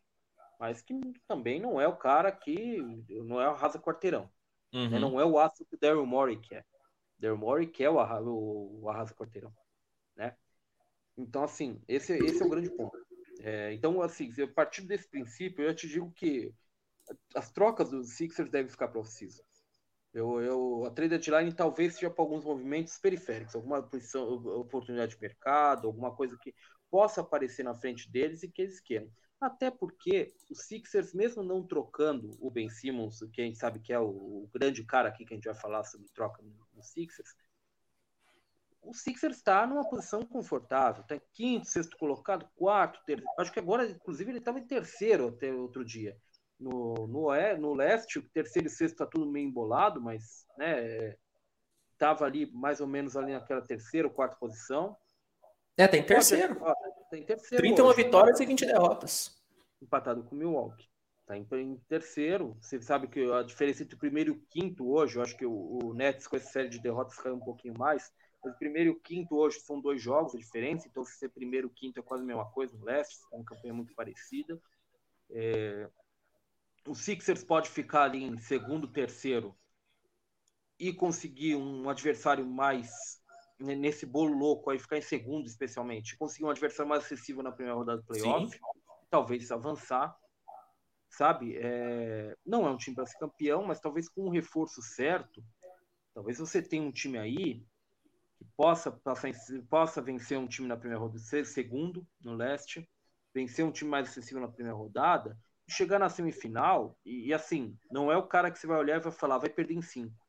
mas que também não é o cara que não é o rasa quarteirão. Né? Uhum. Né? Não é o aço que o Daryl Morey quer. Daryl Morey quer o, o, o Arrasa Quarteirão. Né? Então, assim, esse, esse é o grande ponto. É, então, assim, a partir desse princípio, eu te digo que as trocas dos Sixers devem ficar para off-season. Eu, eu, a trade deadline talvez seja para alguns movimentos periféricos, alguma posição, oportunidade de mercado, alguma coisa que possa aparecer na frente deles e que eles queiram. Até porque os Sixers, mesmo não trocando o Ben Simmons, que a gente sabe que é o, o grande cara aqui que a gente vai falar sobre troca no, no Sixers, o Sixers está numa posição confortável, está em quinto, sexto colocado, quarto, terceiro. Acho que agora, inclusive, ele estava em terceiro até outro dia. No, no, no leste, o terceiro e sexto está tudo meio embolado, mas né, estava ali mais ou menos ali naquela terceira ou quarta posição. É, tem terceiro. Tem terceiro 31 hoje, vitórias e 20 derrotas. Empatado com o Milwaukee. Tá em, em, terceiro. Você sabe que a diferença entre o primeiro e o quinto hoje, eu acho que o, o Nets com essa série de derrotas caiu um pouquinho mais. Mas o primeiro e o quinto hoje são dois jogos a diferença, então se ser primeiro e quinto é quase a mesma coisa no leste, é uma campanha muito parecida. É... O Sixers pode ficar ali em segundo, terceiro e conseguir um adversário mais nesse bolo louco aí, ficar em segundo, especialmente, conseguir um adversário mais acessível na primeira rodada do playoff, Sim. talvez avançar, sabe? É... Não é um time para ser campeão, mas talvez com um reforço certo, talvez você tenha um time aí que possa, passar, possa vencer um time na primeira rodada, ser segundo no leste, vencer um time mais acessível na primeira rodada, chegar na semifinal, e, e assim, não é o cara que você vai olhar e vai falar, vai perder em cinco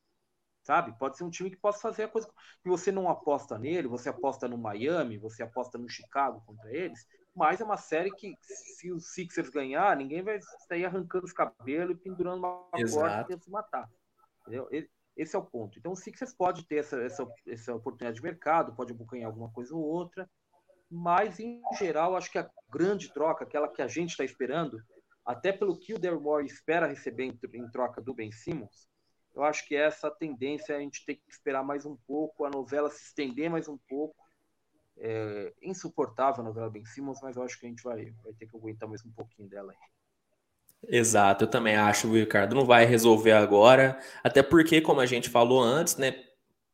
sabe? Pode ser um time que possa fazer a coisa que você não aposta nele, você aposta no Miami, você aposta no Chicago contra eles, mas é uma série que, se os Sixers ganhar, ninguém vai sair arrancando os cabelos e pendurando uma corda para se matar. Entendeu? Esse é o ponto. Então, o Sixers pode ter essa, essa, essa oportunidade de mercado, pode abocanhar alguma coisa ou outra, mas, em geral, acho que a grande troca, aquela que a gente está esperando, até pelo que o Daryl espera receber em troca do Ben Simmons, eu acho que essa tendência a gente tem que esperar mais um pouco, a novela se estender mais um pouco. É insuportável a novela Ben Simmons, mas eu acho que a gente vai, vai ter que aguentar mais um pouquinho dela. Exato, eu também acho, Ricardo não vai resolver agora, até porque, como a gente falou antes, né,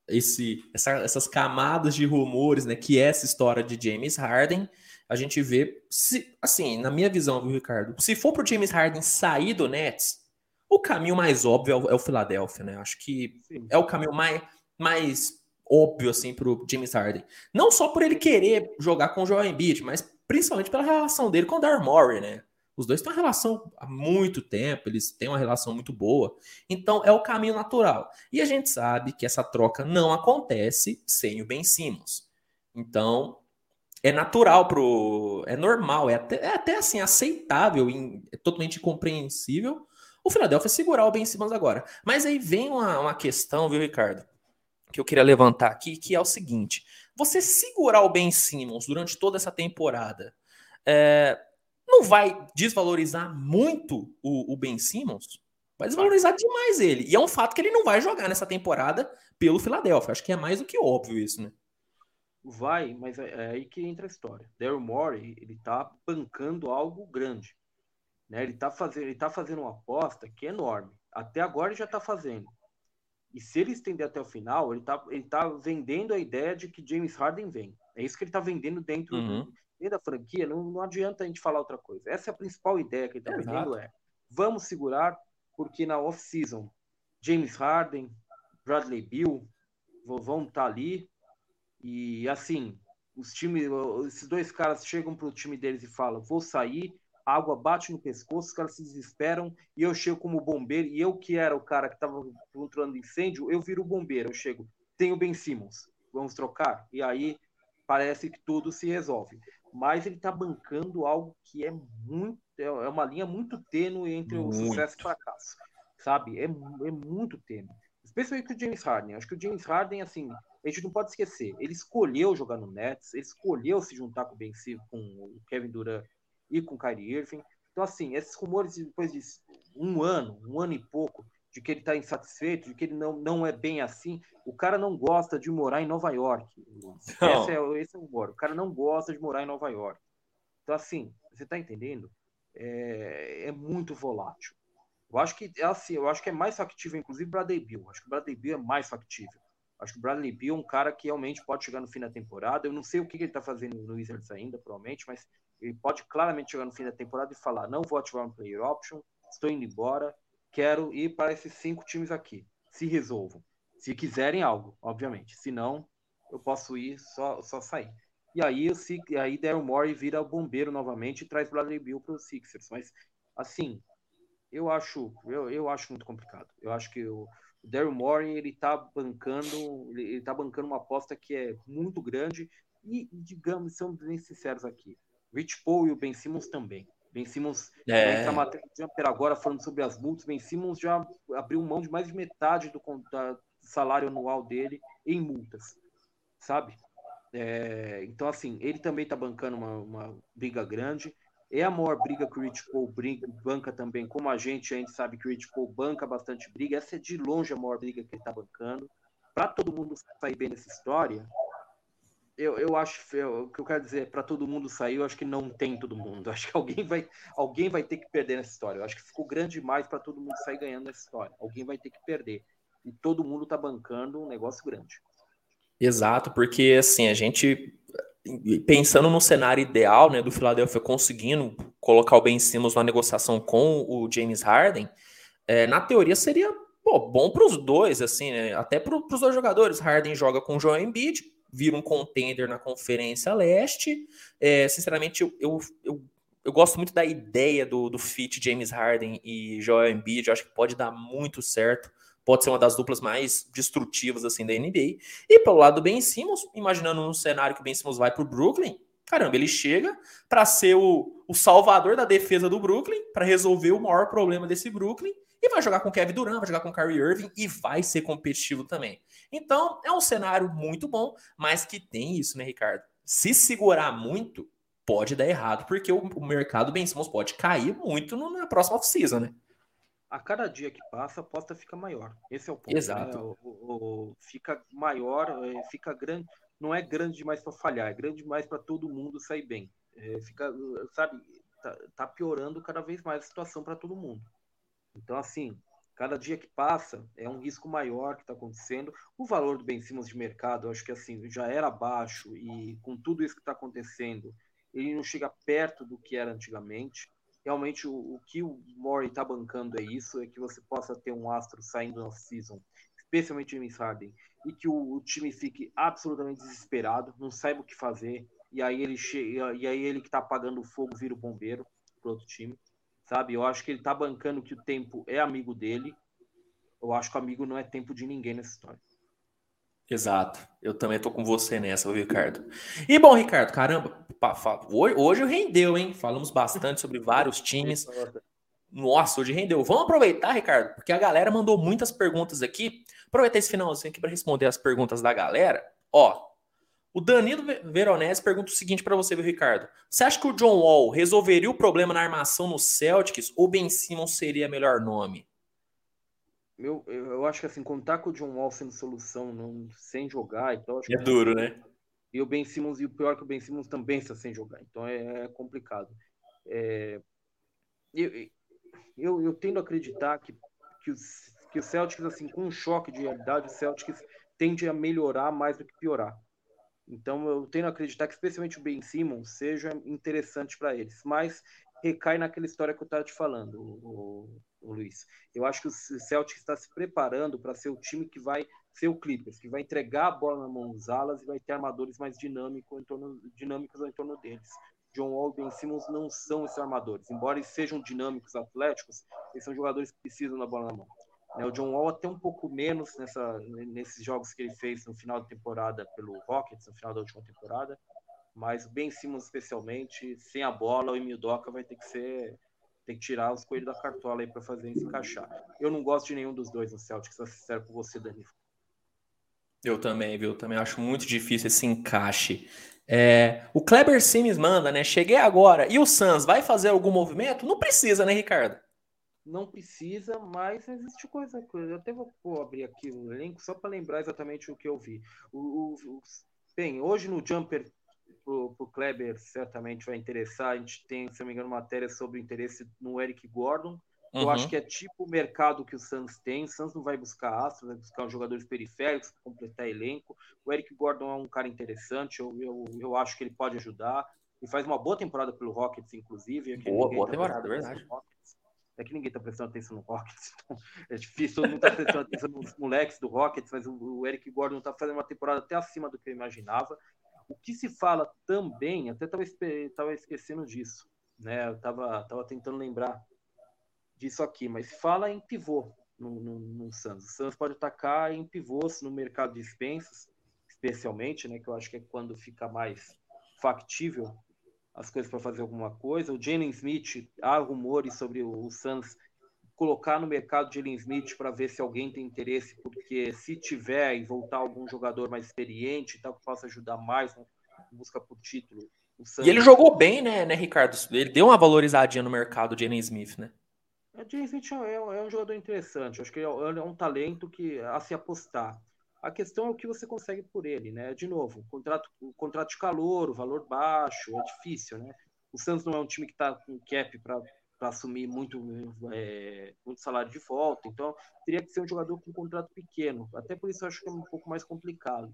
esse, essa, essas camadas de rumores, né, que é essa história de James Harden, a gente vê, se, assim, na minha visão, viu, Ricardo, se for pro James Harden sair do Nets, o caminho mais óbvio é o, é o Philadelphia, né? Acho que Sim. é o caminho mais, mais óbvio, assim, pro James Harden. Não só por ele querer jogar com o Joel Embiid, mas principalmente pela relação dele com o Dar Murray, né? Os dois têm uma relação há muito tempo, eles têm uma relação muito boa. Então é o caminho natural. E a gente sabe que essa troca não acontece sem o Ben Simmons. Então é natural pro. É normal, é até, é até assim, aceitável, é totalmente compreensível o Philadelphia segurar o Ben Simmons agora. Mas aí vem uma, uma questão, viu, Ricardo? Que eu queria levantar aqui, que é o seguinte: você segurar o Ben Simmons durante toda essa temporada é, não vai desvalorizar muito o, o Ben Simmons? Vai desvalorizar demais ele. E é um fato que ele não vai jogar nessa temporada pelo Philadelphia. Acho que é mais do que óbvio isso, né? Vai, mas é, é aí que entra a história. Daryl Morey, ele tá bancando algo grande. Né? Ele está fazendo, ele tá fazendo uma aposta que é enorme. Até agora ele já está fazendo. E se ele estender até o final, ele está ele tá vendendo a ideia de que James Harden vem. É isso que ele está vendendo dentro, uhum. dentro da franquia. Não, não adianta a gente falar outra coisa. Essa é a principal ideia que ele está é vendendo é vamos segurar, porque na off-season James Harden, Bradley Bill vão estar tá ali. E assim, os times, esses dois caras chegam para o time deles e falam: vou sair, a água bate no pescoço, os caras se desesperam, e eu chego como bombeiro, e eu que era o cara que estava controlando incêndio, eu viro bombeiro, eu chego, tenho Ben Simmons, vamos trocar? E aí parece que tudo se resolve. Mas ele está bancando algo que é muito, é uma linha muito tênue entre muito. o sucesso e o fracasso, sabe? É, é muito tênue. Especialmente o James Harden. Acho que o James Harden, assim, a gente não pode esquecer, ele escolheu jogar no Nets, ele escolheu se juntar com o Ben com o Kevin Durant e com Kyrie Irving. Então, assim, esses rumores depois de um ano, um ano e pouco, de que ele está insatisfeito, de que ele não, não é bem assim, o cara não gosta de morar em Nova York. *laughs* Esse é, esse é o humor. O cara não gosta de morar em Nova York. Então, assim, você está entendendo? É, é, muito volátil. Eu acho que é assim, eu acho que é mais factível, inclusive, Bradley Bill. Acho que o Bradley Bill é mais factível. Acho que o Bradley Bill é um cara que realmente pode chegar no fim da temporada. Eu não sei o que ele está fazendo no Wizards ainda, provavelmente, mas ele pode claramente chegar no fim da temporada e falar: não vou ativar um player option, estou indo embora, quero ir para esses cinco times aqui. Se resolvam. Se quiserem algo, obviamente. Se não, eu posso ir, só, só sair. E aí, se, aí Daryl Morey vira o bombeiro novamente e traz Bradley Bill para os Sixers. Mas, assim, eu acho, eu, eu acho muito complicado. Eu acho que o, o Daryl Morey ele está bancando, ele está bancando uma aposta que é muito grande e, digamos, samos bem sinceros aqui. Rich Paul e o Ben Simmons também. Ben Simmons é. entra matéria Jumper agora falando sobre as multas. Ben Simmons já abriu mão de mais de metade do, do salário anual dele em multas, sabe? É, então, assim, ele também está bancando uma, uma, briga grande. É a maior briga que o Rich Paul briga, banca também. Como a gente, a gente sabe que o Rich Paul banca bastante briga. Essa é de longe a maior briga que ele está bancando. Para todo mundo sair bem nessa história, eu, eu acho eu, o que eu quero dizer para todo mundo sair, eu acho que não tem todo mundo. Eu *laughs* acho que alguém vai, alguém vai ter que perder nessa história. Eu acho que ficou grande demais para todo mundo sair ganhando nessa história. Alguém vai ter que perder. E todo mundo está bancando um negócio grande. Exato, porque assim, a gente pensando no cenário ideal, né, do Philadelphia conseguindo colocar o Ben Simmons na negociação com o James Harden, é, na teoria seria pô, bom para os dois, assim, né? Até para os dois jogadores. Harden joga com o Joel Embiid, vira um contender na Conferência Leste. É, sinceramente, eu, eu, eu, eu, gosto muito da ideia do, do fit James Harden e Joel Embiid. Eu acho que pode dar muito certo pode ser uma das duplas mais destrutivas assim da NBA. E pelo lado do Ben Simmons, imaginando um cenário que o Ben Simmons vai para o Brooklyn, caramba, ele chega para ser o, o salvador da defesa do Brooklyn, para resolver o maior problema desse Brooklyn, e vai jogar com Kevin Durant, vai jogar com Kyrie Irving e vai ser competitivo também. Então, é um cenário muito bom, mas que tem isso, né, Ricardo? Se segurar muito, pode dar errado, porque o, o mercado Ben Simmons pode cair muito no, na próxima off-season, né? A cada dia que passa, a aposta fica maior. Esse é o ponto. Né? Exato. Né? O, o, o, fica maior, é, fica grande. Não é grande demais para falhar, é grande demais para todo mundo sair bem. É, fica, sabe, tá, tá piorando cada vez mais a situação para todo mundo. Então, assim, cada dia que passa é um risco maior que está acontecendo. O valor do Ben Simmons de mercado, eu acho que assim, já era baixo e com tudo isso que está acontecendo, ele não chega perto do que era antigamente. Realmente, o, o que o Murray está bancando é isso, é que você possa ter um astro saindo na season, especialmente James Harden, e que o, o, time fique absolutamente desesperado, não saiba o que fazer, e aí ele e aí ele que está apagando o fogo vira o bombeiro para outro time sabe? Eu acho que ele tá bancando que o tempo é amigo dele. Eu acho que o amigo não é tempo de ninguém nessa história. Exato. Eu também tô com você nessa, Ricardo. E bom, Ricardo, caramba, hoje rendeu, hein? Falamos bastante sobre vários times. Nossa, hoje rendeu. Vamos aproveitar, Ricardo, porque a galera mandou muitas perguntas aqui. Aproveitar esse finalzinho aqui para responder as perguntas da galera. Ó, o Danilo Veronese pergunta o seguinte para você, Ricardo. Você acha que o John Wall resolveria o problema na armação no Celtics ou Ben Simmons seria melhor nome? Eu, eu acho que assim, contar com o John Wall sendo solução não, sem jogar, então é duro, né? E o Ben Simmons, e o pior é que o Ben Simmons também está sem jogar, então é, é complicado. É, eu, eu, eu, tendo a acreditar que, que, os, que o Celtics, assim, com um choque de realidade, o Celtics tende a melhorar mais do que piorar. Então eu tenho a acreditar que especialmente o Ben Simmons seja interessante para eles, mas recai naquela história que eu estava te falando, o, o, Luiz. Eu acho que o Celtic está se preparando para ser o time que vai ser o Clippers, que vai entregar a bola na mão dos alas e vai ter armadores mais dinâmicos em torno, dinâmicos em torno deles. John Wall e Ben Simmons não são esses armadores, embora eles sejam dinâmicos, atléticos, eles são jogadores que precisam da bola na mão. Né, o John Wall até um pouco menos nessa, nesses jogos que ele fez no final da temporada pelo Rockets, no final da última temporada. Mas o Ben Simmons, especialmente, sem a bola, o Emil Doca vai ter que ser. Tem que tirar os coelhos da cartola aí para fazer isso encaixar. Eu não gosto de nenhum dos dois no Celtics, ser sincero com você, Danilo. Eu também, viu? Também acho muito difícil esse encaixe. É, o Kleber Sims manda, né? Cheguei agora. E o Suns vai fazer algum movimento? Não precisa, né, Ricardo? Não precisa, mas existe coisa. Eu até vou, vou abrir aqui o elenco só para lembrar exatamente o que eu vi. O, o, bem, hoje no Jumper pro, pro Kleber certamente vai interessar. A gente tem, se não me engano, matéria sobre o interesse no Eric Gordon. Uhum. Eu acho que é tipo o mercado que o Suns tem. O Suns não vai buscar astros, vai buscar jogadores periféricos para completar elenco. O Eric Gordon é um cara interessante, eu, eu, eu acho que ele pode ajudar. Ele faz uma boa temporada pelo Rockets, inclusive. Boa, boa temporada, verdade. É que ninguém tá prestando atenção no Rockets. *laughs* Então é difícil, todo mundo tá prestando atenção nos moleques do Rockets, mas o, Eric Gordon tá fazendo uma temporada até acima do que eu imaginava. O que se fala também, até tava, tava esquecendo disso, né? Eu tava, tava tentando lembrar disso aqui, mas fala em pivô no, no, no. O Suns pode atacar em pivôs no mercado de dispensas, especialmente, né? Que eu acho que é quando fica mais factível as coisas para fazer alguma coisa. O Jalen Smith, há rumores sobre o Suns colocar no mercado Jalen Smith para ver se alguém tem interesse, porque se tiver e voltar algum jogador mais experiente, tal, que possa ajudar mais na busca por título. E ele jogou bem, né, né, Ricardo? Ele deu uma valorizadinha no mercado, Jalen Smith, né? O Jalen Smith é, é, um jogador interessante. Acho que é, é um talento que a se apostar. A questão é o que você consegue por ele, né? De novo, contrato, o contrato de calor, o valor baixo, é difícil, né? O Santos não é um time que está com cap para assumir muito, é, muito salário de volta, então teria que ser um jogador com um contrato pequeno. Até por isso eu acho que é um pouco mais complicado.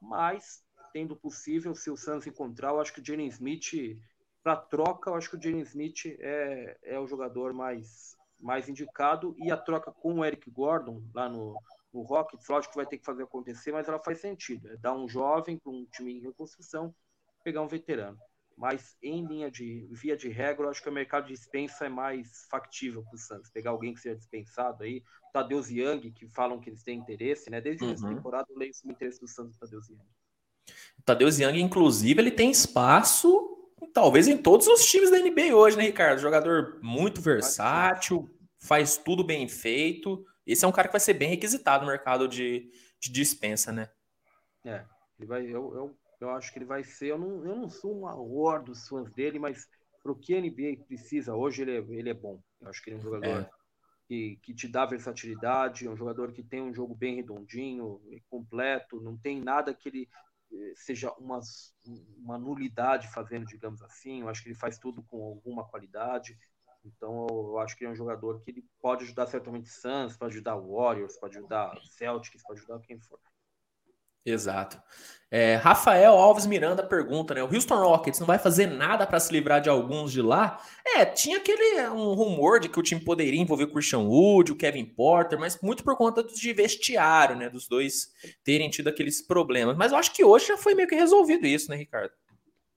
Mas, tendo possível, se o Santos encontrar, eu acho que o Jalen Smith, para troca, eu acho que o Jalen Smith é, é o jogador mais, mais indicado. E a troca com o Eric Gordon, lá no, o Rockets, lógico que vai ter que fazer acontecer, mas ela faz sentido. É dar um jovem para um time em reconstrução, pegar um veterano. mas em linha de via de regra, eu acho que o mercado de dispensa é mais factível para o Santos. Pegar alguém que seja dispensado aí, Tadeu Young, que falam que eles têm interesse, né? Desde uhum. temporada eu leio o interesse do Santos Tadeu Young. Tadeu Young, inclusive, ele tem espaço talvez em todos os times da NBA hoje, né, Ricardo? Jogador muito versátil, faz tudo bem feito. Esse é um cara que vai ser bem requisitado no mercado de, de dispensa, né? É, ele vai, eu, eu, eu acho que ele vai ser. Eu não, eu não sou um horror dos fãs dele, mas para o que a NBA precisa hoje, ele é, ele é bom. Eu acho que ele é um jogador é. que, que te dá versatilidade, é um jogador que tem um jogo bem redondinho, completo, não tem nada que ele eh, seja uma, uma nulidade fazendo, digamos assim. Eu acho que ele faz tudo com alguma qualidade. Então eu acho que ele é um jogador que ele pode ajudar certamente Suns, pode ajudar Warriors, pode ajudar Celtics, pode ajudar quem for. Exato. É, Rafael Alves Miranda pergunta, né? O Houston Rockets não vai fazer nada para se livrar de alguns de lá? É, tinha aquele um rumor de que o time poderia envolver o Christian Wood, o Kevin Porter, mas muito por conta de vestiário, né? Dos dois terem tido aqueles problemas. Mas eu acho que hoje já foi meio que resolvido isso, né, Ricardo?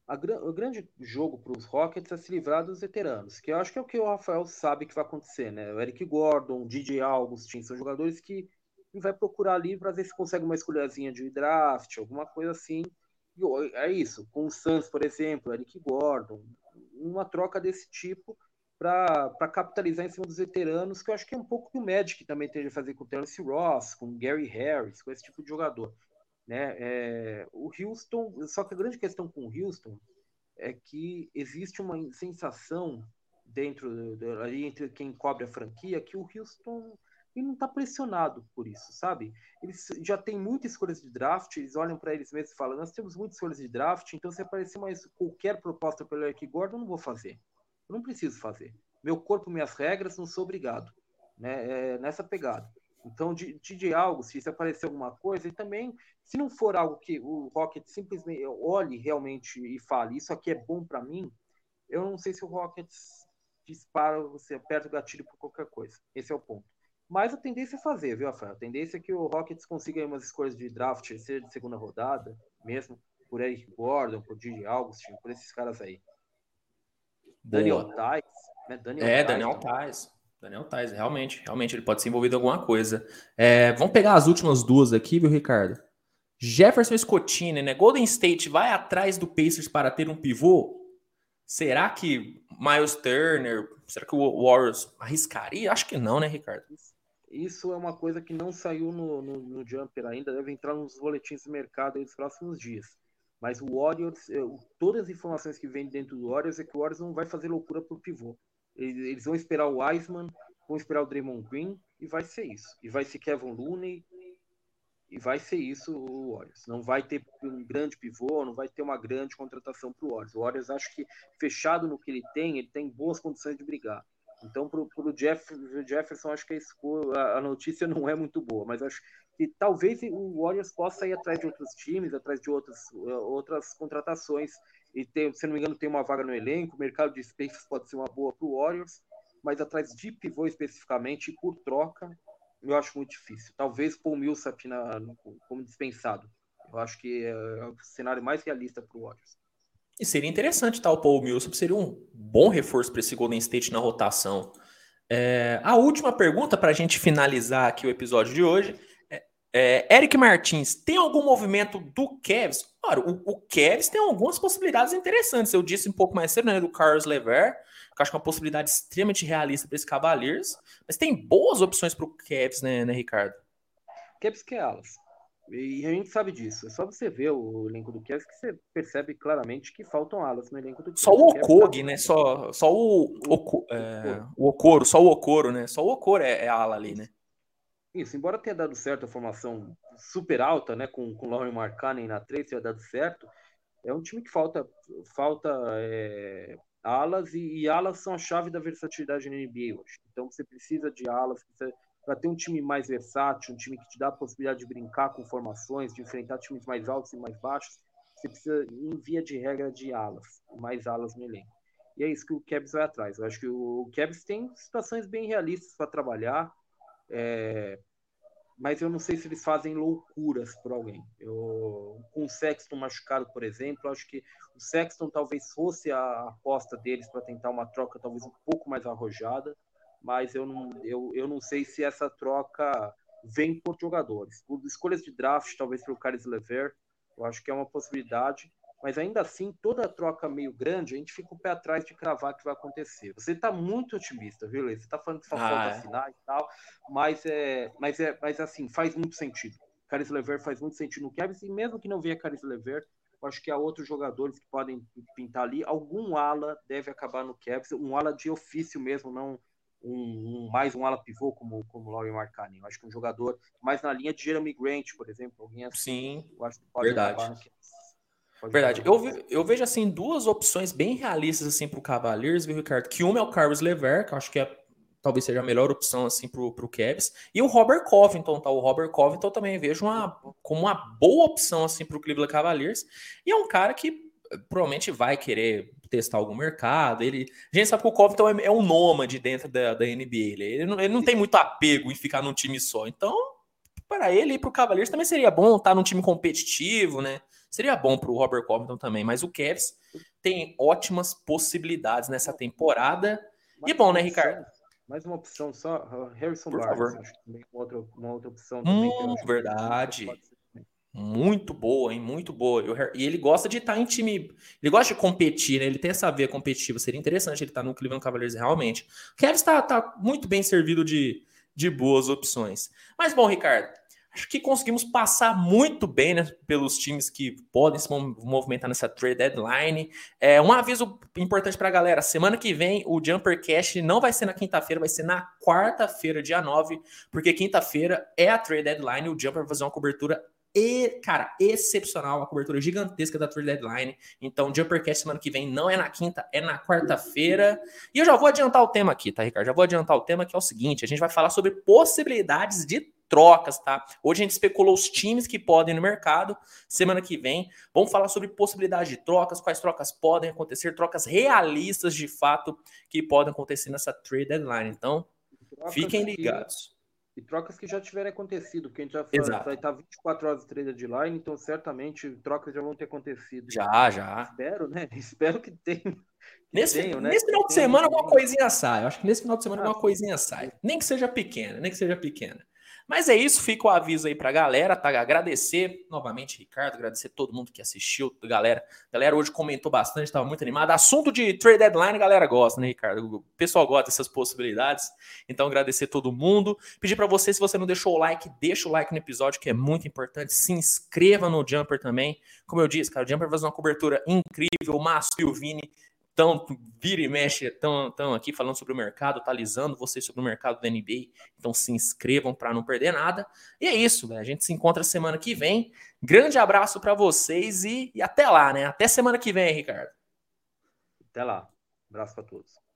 O grande jogo para os Rockets é se livrar dos veteranos, que eu acho que é o que o Rafael sabe que vai acontecer, né? O Eric Gordon, o DJ Augustin, são jogadores que e vai procurar ali para ver se consegue uma escolhazinha de draft, alguma coisa assim. E é isso, com o Suns, por exemplo, Eric Gordon, uma troca desse tipo para capitalizar em cima dos veteranos, que eu acho que é um pouco que o Magic também tem a fazer com o Terence Ross, com o Gary Harris, com esse tipo de jogador. Né? É, o Houston, só que a grande questão com o Houston é que existe uma sensação dentro ali entre quem cobre a franquia que o Houston e não está pressionado por isso, sabe? Eles já têm muitas escolhas de draft, eles olham para eles mesmos e falam: Nós temos muitas escolhas de draft, então se aparecer mais qualquer proposta pelo Eric Gordon, eu não vou fazer. Eu não preciso fazer. Meu corpo, minhas regras, não sou obrigado. Né? É nessa pegada. Então, de, de, algo, se aparecer alguma coisa, e também, se não for algo que o Rocket simplesmente olhe realmente e fale, isso aqui é bom para mim, eu não sei se o Rocket dispara, você aperta o gatilho por qualquer coisa. Esse é o ponto. Mas a tendência é fazer, viu, Rafael? A tendência é que o Rockets consiga umas escolhas de draft, seja de segunda rodada, mesmo por Eric Gordon, por Didi Augustin, por esses caras aí. Boa. Daniel Tais, né? Daniel é, Tais, Daniel Tais. Daniel Tais, realmente, realmente ele pode ser envolvido em alguma coisa. É, vamos pegar as últimas duas aqui, viu, Ricardo? Jefferson Scottini, né? Golden State vai atrás do Pacers para ter um pivô? Será que Miles Turner, será que o Warriors arriscaria? Acho que não, né, Ricardo? Isso é uma coisa que não saiu no, no, no Jumper ainda, deve entrar nos boletins de mercado nos próximos dias. Mas o Warriors, todas as informações que vêm dentro do Warriors é que o Warriors não vai fazer loucura pro pivô. Eles, vão esperar o Wiseman, vão esperar o Draymond Green e vai ser isso. E vai ser Kevin Looney e vai ser isso o Warriors. Não vai ter um grande pivô, não vai ter uma grande contratação para o Warriors. O Warriors acho que fechado no que ele tem, ele tem boas condições de brigar. Então, para o Jeff, Jefferson, acho que a, a, notícia não é muito boa, mas acho que talvez o Warriors possa ir atrás de outros times, atrás de outras, outras contratações. E tem, se não me engano, tem uma vaga no elenco. O mercado de spaces pode ser uma boa para o Warriors, mas atrás de pivô especificamente, por troca, eu acho muito difícil. Talvez Paul Millsap na, como dispensado. Eu acho que é, é o cenário mais realista para o Warriors. E seria interessante tal tá, o Paul Millsap, seria um bom reforço para esse Golden State na rotação. É, a última pergunta para a gente finalizar aqui o episódio de hoje é, é, Eric Martins, tem algum movimento do Cavs? Claro, o, o Cavs tem algumas possibilidades interessantes. Eu disse um pouco mais cedo, né, do Carlos Lever, que acho que é uma possibilidade extremamente realista para esse Cavaliers, mas tem boas opções para o Cavs, né, né, Ricardo? Cavs que é alas. E a gente sabe disso. É só você ver o elenco do Cavs que você percebe claramente que faltam alas no elenco do Cavs. Só o Okog, né? Só, só o, o, é, o Okoro, só o Okoro, né? Só o Okoro é, é ala ali, né? Isso, embora tenha dado certo a formação super alta, né? Com, com Lauren Markkanen na 3, tenha dado certo, é um time que falta, falta é, alas e, e, alas são a chave da versatilidade na NBA hoje. Então você precisa de alas, para ter um time mais versátil, um time que te dá a possibilidade de brincar com formações, de enfrentar times mais altos e mais baixos, você precisa, em via de regra, de alas, mais alas no elenco. E é isso que o Cavs vai atrás. Eu acho que o Cavs tem situações bem realistas para trabalhar. É... mas eu não sei se eles fazem loucuras por alguém. Eu, com o Sexton machucado, por exemplo, acho que o Sexton talvez fosse a aposta deles para tentar uma troca talvez um pouco mais arrojada, mas eu não, eu, eu não sei se essa troca vem por jogadores. Por escolhas de draft, talvez pelo Caris Lever, eu acho que é uma possibilidade, mas ainda assim, toda troca meio grande, a gente fica o pé atrás de cravar que vai acontecer. Você está muito otimista, viu, Lê? Você está falando que só ah, falta é. assinar e tal, mas é, mas é, mas assim, faz muito sentido. Caris Lever faz muito sentido no Cavs, e mesmo que não venha Caris Lever, eu acho que há outros jogadores que podem pintar ali. Algum ala deve acabar no Cavs, um ala de ofício mesmo, não um, um, mais um ala pivô como como Laurie Marcani. Eu acho que um jogador mais na linha de Jeremy Grant, por exemplo, alguém assim. Sim, eu acho que pode verdade. Verdade. Eu, eu vejo assim duas opções bem realistas assim para o Cavaliers, viu, Ricardo? Que uma é o Carlos Lever, que eu acho que é, talvez seja a melhor opção assim para o Cavs, e o Robert Covington, tá? O Robert Covington também vejo uma, como uma boa opção assim para o Cleveland Cavaliers. E é um cara que provavelmente vai querer testar algum mercado. Ele, a gente sabe que o Covington é, é um nômade dentro da, da NBA. Ele, ele, não, ele não tem muito apego em ficar num time só. Então, para ele e para o Cavaliers também seria bom estar num time competitivo, né? Seria bom para o Robert Covington também. Mas o Cavs tem ótimas possibilidades nessa temporada. e bom, né, Ricardo? Mais uma opção só, Harrison Por Barnes, favor. uma outra, uma outra opção também. Hum, verdade. Muito boa, hein? Muito boa. E ele gosta de estar tá em time. Ele gosta de competir, né? Ele tem essa veia competitiva. Seria interessante ele estar tá no Cleveland Cavaliers realmente. O Kevin está tá muito bem servido de, de boas opções. Mas bom, Ricardo, acho que conseguimos passar muito bem né, pelos times que podem se movimentar nessa trade deadline. É, um aviso importante para a galera: semana que vem o Jumper Cash não vai ser na quinta-feira, vai ser na quarta-feira, dia 9, porque quinta-feira é a trade deadline. O Jumper vai fazer uma cobertura e, cara, excepcional, a cobertura gigantesca da Tour Deadline. Então, Jumpercast semana que vem não é na quinta, é na quarta-feira. E eu já vou adiantar o tema aqui, tá, Ricardo? Já vou adiantar o tema que é o seguinte: a gente vai falar sobre possibilidades de trocas, tá? Hoje a gente especulou os times que podem no mercado. Semana que vem, vamos falar sobre possibilidades de trocas, quais trocas podem acontecer, trocas realistas de fato que podem acontecer nessa trade deadline. Então, fiquem ligados. E trocas que já tiverem acontecido, porque a gente já falou, vai estar 24 horas de trade deadline, então certamente trocas já vão ter acontecido. Já, já. Espero, né? *laughs* Espero que tenha. Que nesse, tenham, né? nesse final de semana alguma coisinha sai. Eu acho que nesse final de semana ah, alguma coisinha sai. Nem que seja pequena, nem que seja pequena. Mas é isso, fica o aviso aí pra galera, tá? Agradecer novamente, Ricardo, agradecer todo mundo que assistiu, galera. Galera hoje comentou bastante, tava muito animado. Assunto de trade deadline, galera gosta, né, Ricardo? O pessoal gosta dessas possibilidades. Então, agradecer todo mundo. Pedir para você, se você não deixou o like, deixa o like no episódio, que é muito importante. Se inscreva no Jumper também. Como eu disse, cara, o Jumper faz uma cobertura incrível. O Márcio e o Vini tão vira e mexe, estão aqui falando sobre o mercado, atualizando vocês sobre o mercado da NBA. Então se inscrevam para não perder nada. E é isso, a gente se encontra semana que vem. Grande abraço para vocês e, e até lá, né? Até semana que vem, Ricardo. Até lá. Abraço para todos.